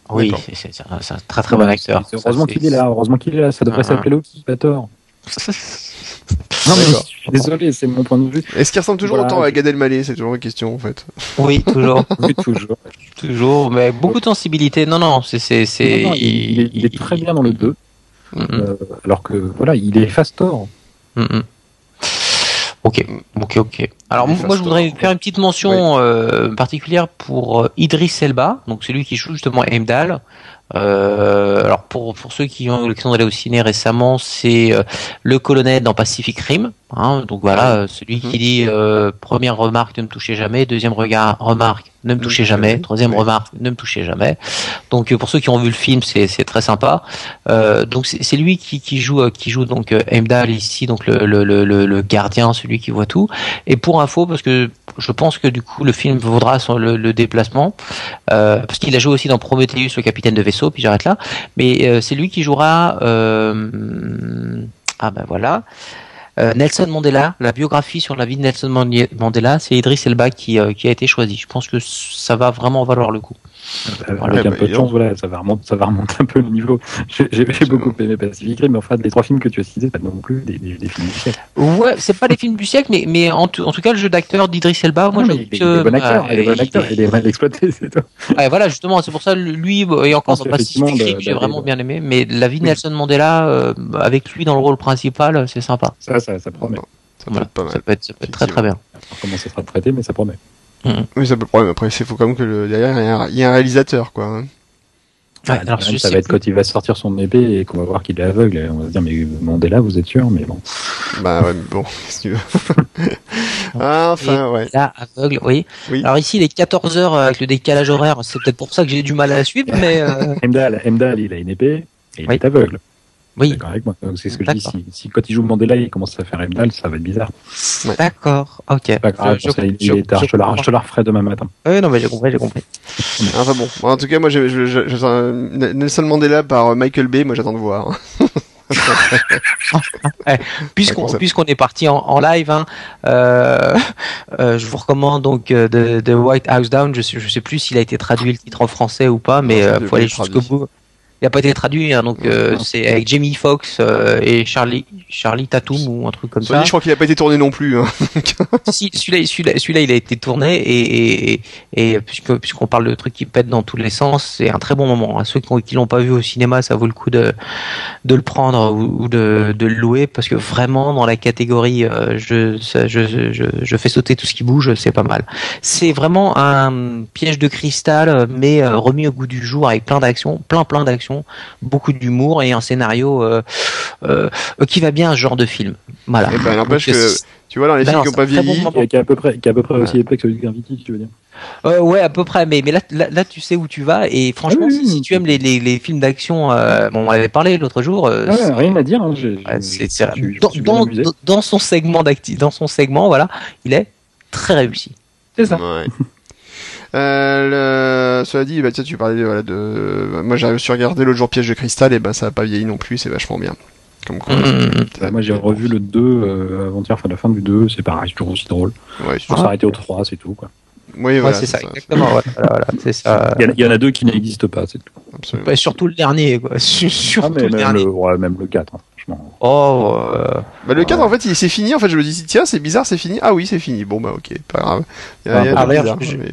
Oui, c'est un, très très bon acteur. Heureusement qu'il est là. Heureusement qu'il est là. Ça devrait Ah, s'appeler Loki, pas Thor. [LAUGHS] Non mais D'accord. je suis désolé, c'est mon point de vue. Est-ce qu'il ressemble toujours Voilà, autant à Gad Elmaleh C'est toujours une question, en fait. Oui, toujours, [LAUGHS] Oui, toujours. toujours, mais beaucoup de sensibilité. Non, non, c'est c'est c'est. Non, non, il, il est, il est très bien dans le 2, Mm, mm, euh, alors que voilà, il est fast mm. Ok, ok, ok. Alors moi je voudrais faire une petite mention euh, particulière pour euh, Idriss Elba, donc celui qui joue justement Heimdall. Euh, alors pour pour ceux qui ont eu l'occasion d'aller au ciné récemment, c'est euh, le colonel dans Pacific Rim. Hein, donc voilà, euh, celui qui dit euh, première remarque ne me touchez jamais, deuxième regard remarque ne me touchez jamais, troisième remarque ne me touchez jamais. Donc euh, pour ceux qui ont vu le film, c'est très sympa. Euh, donc c'est lui qui qui joue qui joue donc Heimdall ici, donc le le le le- le gardien, celui qui voit tout. Et pour info, parce que je pense que du coup le film vaudra son, le, déplacement, euh, parce qu'il a joué aussi dans Prometheus, le capitaine de vaisseau, puis j'arrête là. Mais c'est lui qui jouera. Ah ben voilà. Euh, Nelson Mandela, la biographie sur la vie de Nelson Mandela, c'est Idriss Elba qui, euh, qui a été choisi. Je pense que ça va vraiment valoir le coup. Avec Ouais, un bah, peu de chance, voilà, ça va remonter, ça va remonter un peu le niveau. J'ai beaucoup aimé Pacific Rim, mais enfin, les trois films que tu as cités, pas non plus des, des, des films du siècle. Ouais, c'est pas les films du siècle, mais, mais en, tout, en tout cas, le jeu d'acteur d'Idriss Elba, moi je il, il est bon acteur, euh, il est bon acteur, il est mal exploité, [LAUGHS] c'est tout. Ouais, voilà, justement, c'est pour ça, lui, et encore dans Pacific Rim, j'ai vraiment bien aimé, mais la vie de Nelson Mandela, euh, avec lui dans le rôle principal, c'est sympa. Ça, ça, ça promet. Ça peut Voilà, être pas mal. ça peut être, ça peut être très très bien. Alors, comment ça sera traité, mais ça promet. Oui, ça peut le problème. Après, il faut quand même que le, derrière, il y, a un- il y a un réalisateur, quoi. hein. Ouais, Ah, alors, ça va sais être quand il va sortir son épée et qu'on va voir qu'il est aveugle. et On va se dire, mais Mandela, vous êtes sûr Mais bon. Bah ouais, mais bon, [LAUGHS] que tu veux. [LAUGHS] Ah, enfin, ouais. Là, aveugle, oui. Oui. Alors ici, les 14 heures avec le décalage horaire, c'est peut-être pour ça que j'ai du mal à la suivre, [LAUGHS] mais euh, Heimdall, il a une épée et il Oui. est aveugle. Oui, D'accord avec moi. Donc c'est ce que je dis. Si, si quand il joue Mandela, il commence à faire Heimdall, ça va être bizarre. d'accord, ok. Pas grave, Je- pour ça, il, je- il est tard. je Je te la, comprends. je te la referai demain matin. Oui, non, mais j'ai compris, j'ai compris. Enfin bon. En tout cas, moi, un- Nelson Mandela par euh, Michael Bay, moi, j'attends de voir. [LAUGHS] Puisqu'on est parti en, en live, hein, euh, euh, je vous recommande donc euh, de, de White House Down. Je sais, je sais plus s'il a été traduit le titre en français ou pas, mais euh, devait faut aller jusqu'au bout. Il n'a pas été traduit, hein, donc euh, c'est avec Jamie Foxx euh, et Charlie Charlie Tatum ou un truc comme Soit ça. dit, je crois qu'il a pas été tourné non plus. Hein. [LAUGHS] si, celui-là, celui-là, celui-là, il a été tourné et, et, et puisque puisqu'on parle de trucs qui pètent dans tous les sens, c'est un très bon moment. À ceux qui, ont- qui l'ont pas vu au cinéma, ça vaut le coup de de le prendre ou, ou de, de le louer parce que vraiment dans la catégorie euh, je, ça- je, je je fais sauter tout ce qui bouge, c'est pas mal. C'est vraiment un piège de cristal, mais euh, remis au goût du jour avec plein d'actions, plein plein d'actions, beaucoup d'humour et un scénario euh, euh, qui va bien à ce genre de film. Voilà. Eh ben, n'empêche que, tu vois, dans les Ben films non, qui ont c'est pas bon vieilli, moment. Qui est, à peu près, qui est à peu près aussi épais que celui de Gravity, tu veux dire. Euh, ouais, à peu près, mais, mais là, là, là, tu sais où tu vas, et franchement, Ah oui, si, tu aimes les, les, les films d'action, euh, bon, on en avait parlé l'autre jour, euh, Ah rien à dire. Hein, ouais, dans son segment d'acti, dans son segment, voilà, il est très réussi. C'est ça. Ouais. Euh, le... Cela dit, bah, tiens, tu parlais voilà, de... Moi, j'avais su regarder l'autre jour Piège de Cristal, et ben ça a pas vieilli non plus, c'est vachement bien. Comme quoi. Mmh. Bah, moi, j'ai revu le 2 euh, avant-hier, enfin la fin du 2, c'est pareil, c'est toujours aussi drôle. Ouais, Faut Ah. s'arrêter au 3, c'est tout. Quoi. oui, Ouais, voilà, c'est ça, exactement, voilà, voilà, voilà, c'est ça. Il y, en a, il y en a deux qui n'existent pas, c'est tout. Absolument. Ouais, surtout le dernier, quoi. [LAUGHS] Sur- Surtout Ah, le même, dernier. le, ouais, même le 4, hein, franchement. Oh, euh, Bah, le 4, en fait, il c'est fini. En fait, je me dis, tiens, c'est bizarre, c'est fini. Ah oui, c'est fini. Bon, bah, ok, pas grave. Il a, Ah, bizarre, je- mais,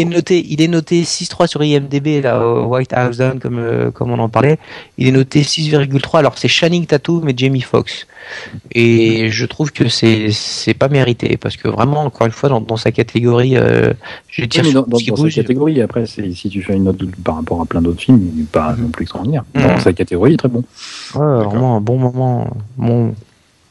est noté, il est noté 6.3 sur IMDb là, au White House Down comme euh, comme on en parlait. Il est noté 6,3. Alors c'est Channing Tatum et Jamie Foxx. Et je trouve que c'est c'est pas mérité parce que vraiment encore une fois dans, dans sa catégorie, euh, je Oui, tire mais sur dans, dans, sa catégorie, après, c'est- si tu fais une note par rapport à plein d'autres films, il n'est pas non plus extraordinaire. Mhm. Dans sa catégorie, il est très bon. Ouais, vraiment un bon moment. Bon.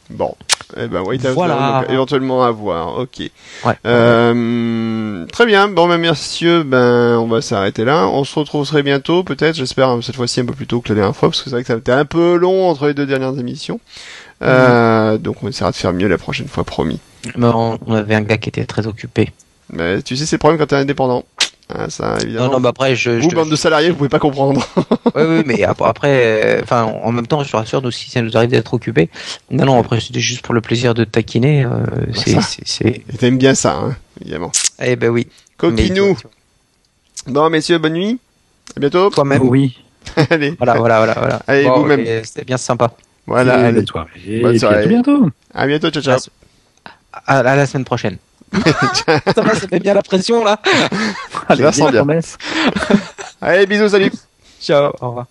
Bon. Eh ben, White House Voilà. Down, donc, éventuellement à voir. Ok. Ouais. Euh, très bien. Bon, ben, messieurs, ben, on va s'arrêter là. On se retrouve très bientôt, peut-être. J'espère hein, cette fois-ci un peu plus tôt que la dernière fois, parce que c'est vrai que ça a été un peu long entre les deux dernières émissions. Euh, donc, on essaiera de faire mieux la prochaine fois, promis. On avait un gars qui était très occupé. Mais tu sais, c'est le problème quand t'es indépendant. Ah, ça, évidemment. Non non, mais après je. vous, je- bande de salariés, vous pouvez pas comprendre. [LAUGHS] Oui, oui, mais ap- après, euh, enfin, en même temps, je te rassure, nous, si ça nous arrive d'être occupé, non, non, après, c'était juste pour le plaisir de taquiner, euh, c'est, ça. c'est, t'aimes bien ça, hein, évidemment. eh ben oui. Coquinou. Mais Bon, messieurs, bonne nuit. À bientôt. Toi-même. Oui. [LAUGHS] Allez. Voilà, voilà, voilà, voilà. Allez, Bon, vous-même. C'était bien sympa. Voilà, Et allez. bonne soirée. À tout bientôt. À bientôt, ciao, ciao. À, à la semaine prochaine. Ça va, ça fait bien la pression, là. Sens bien. promesse. Allez, bisous, salut. Ciao, au revoir.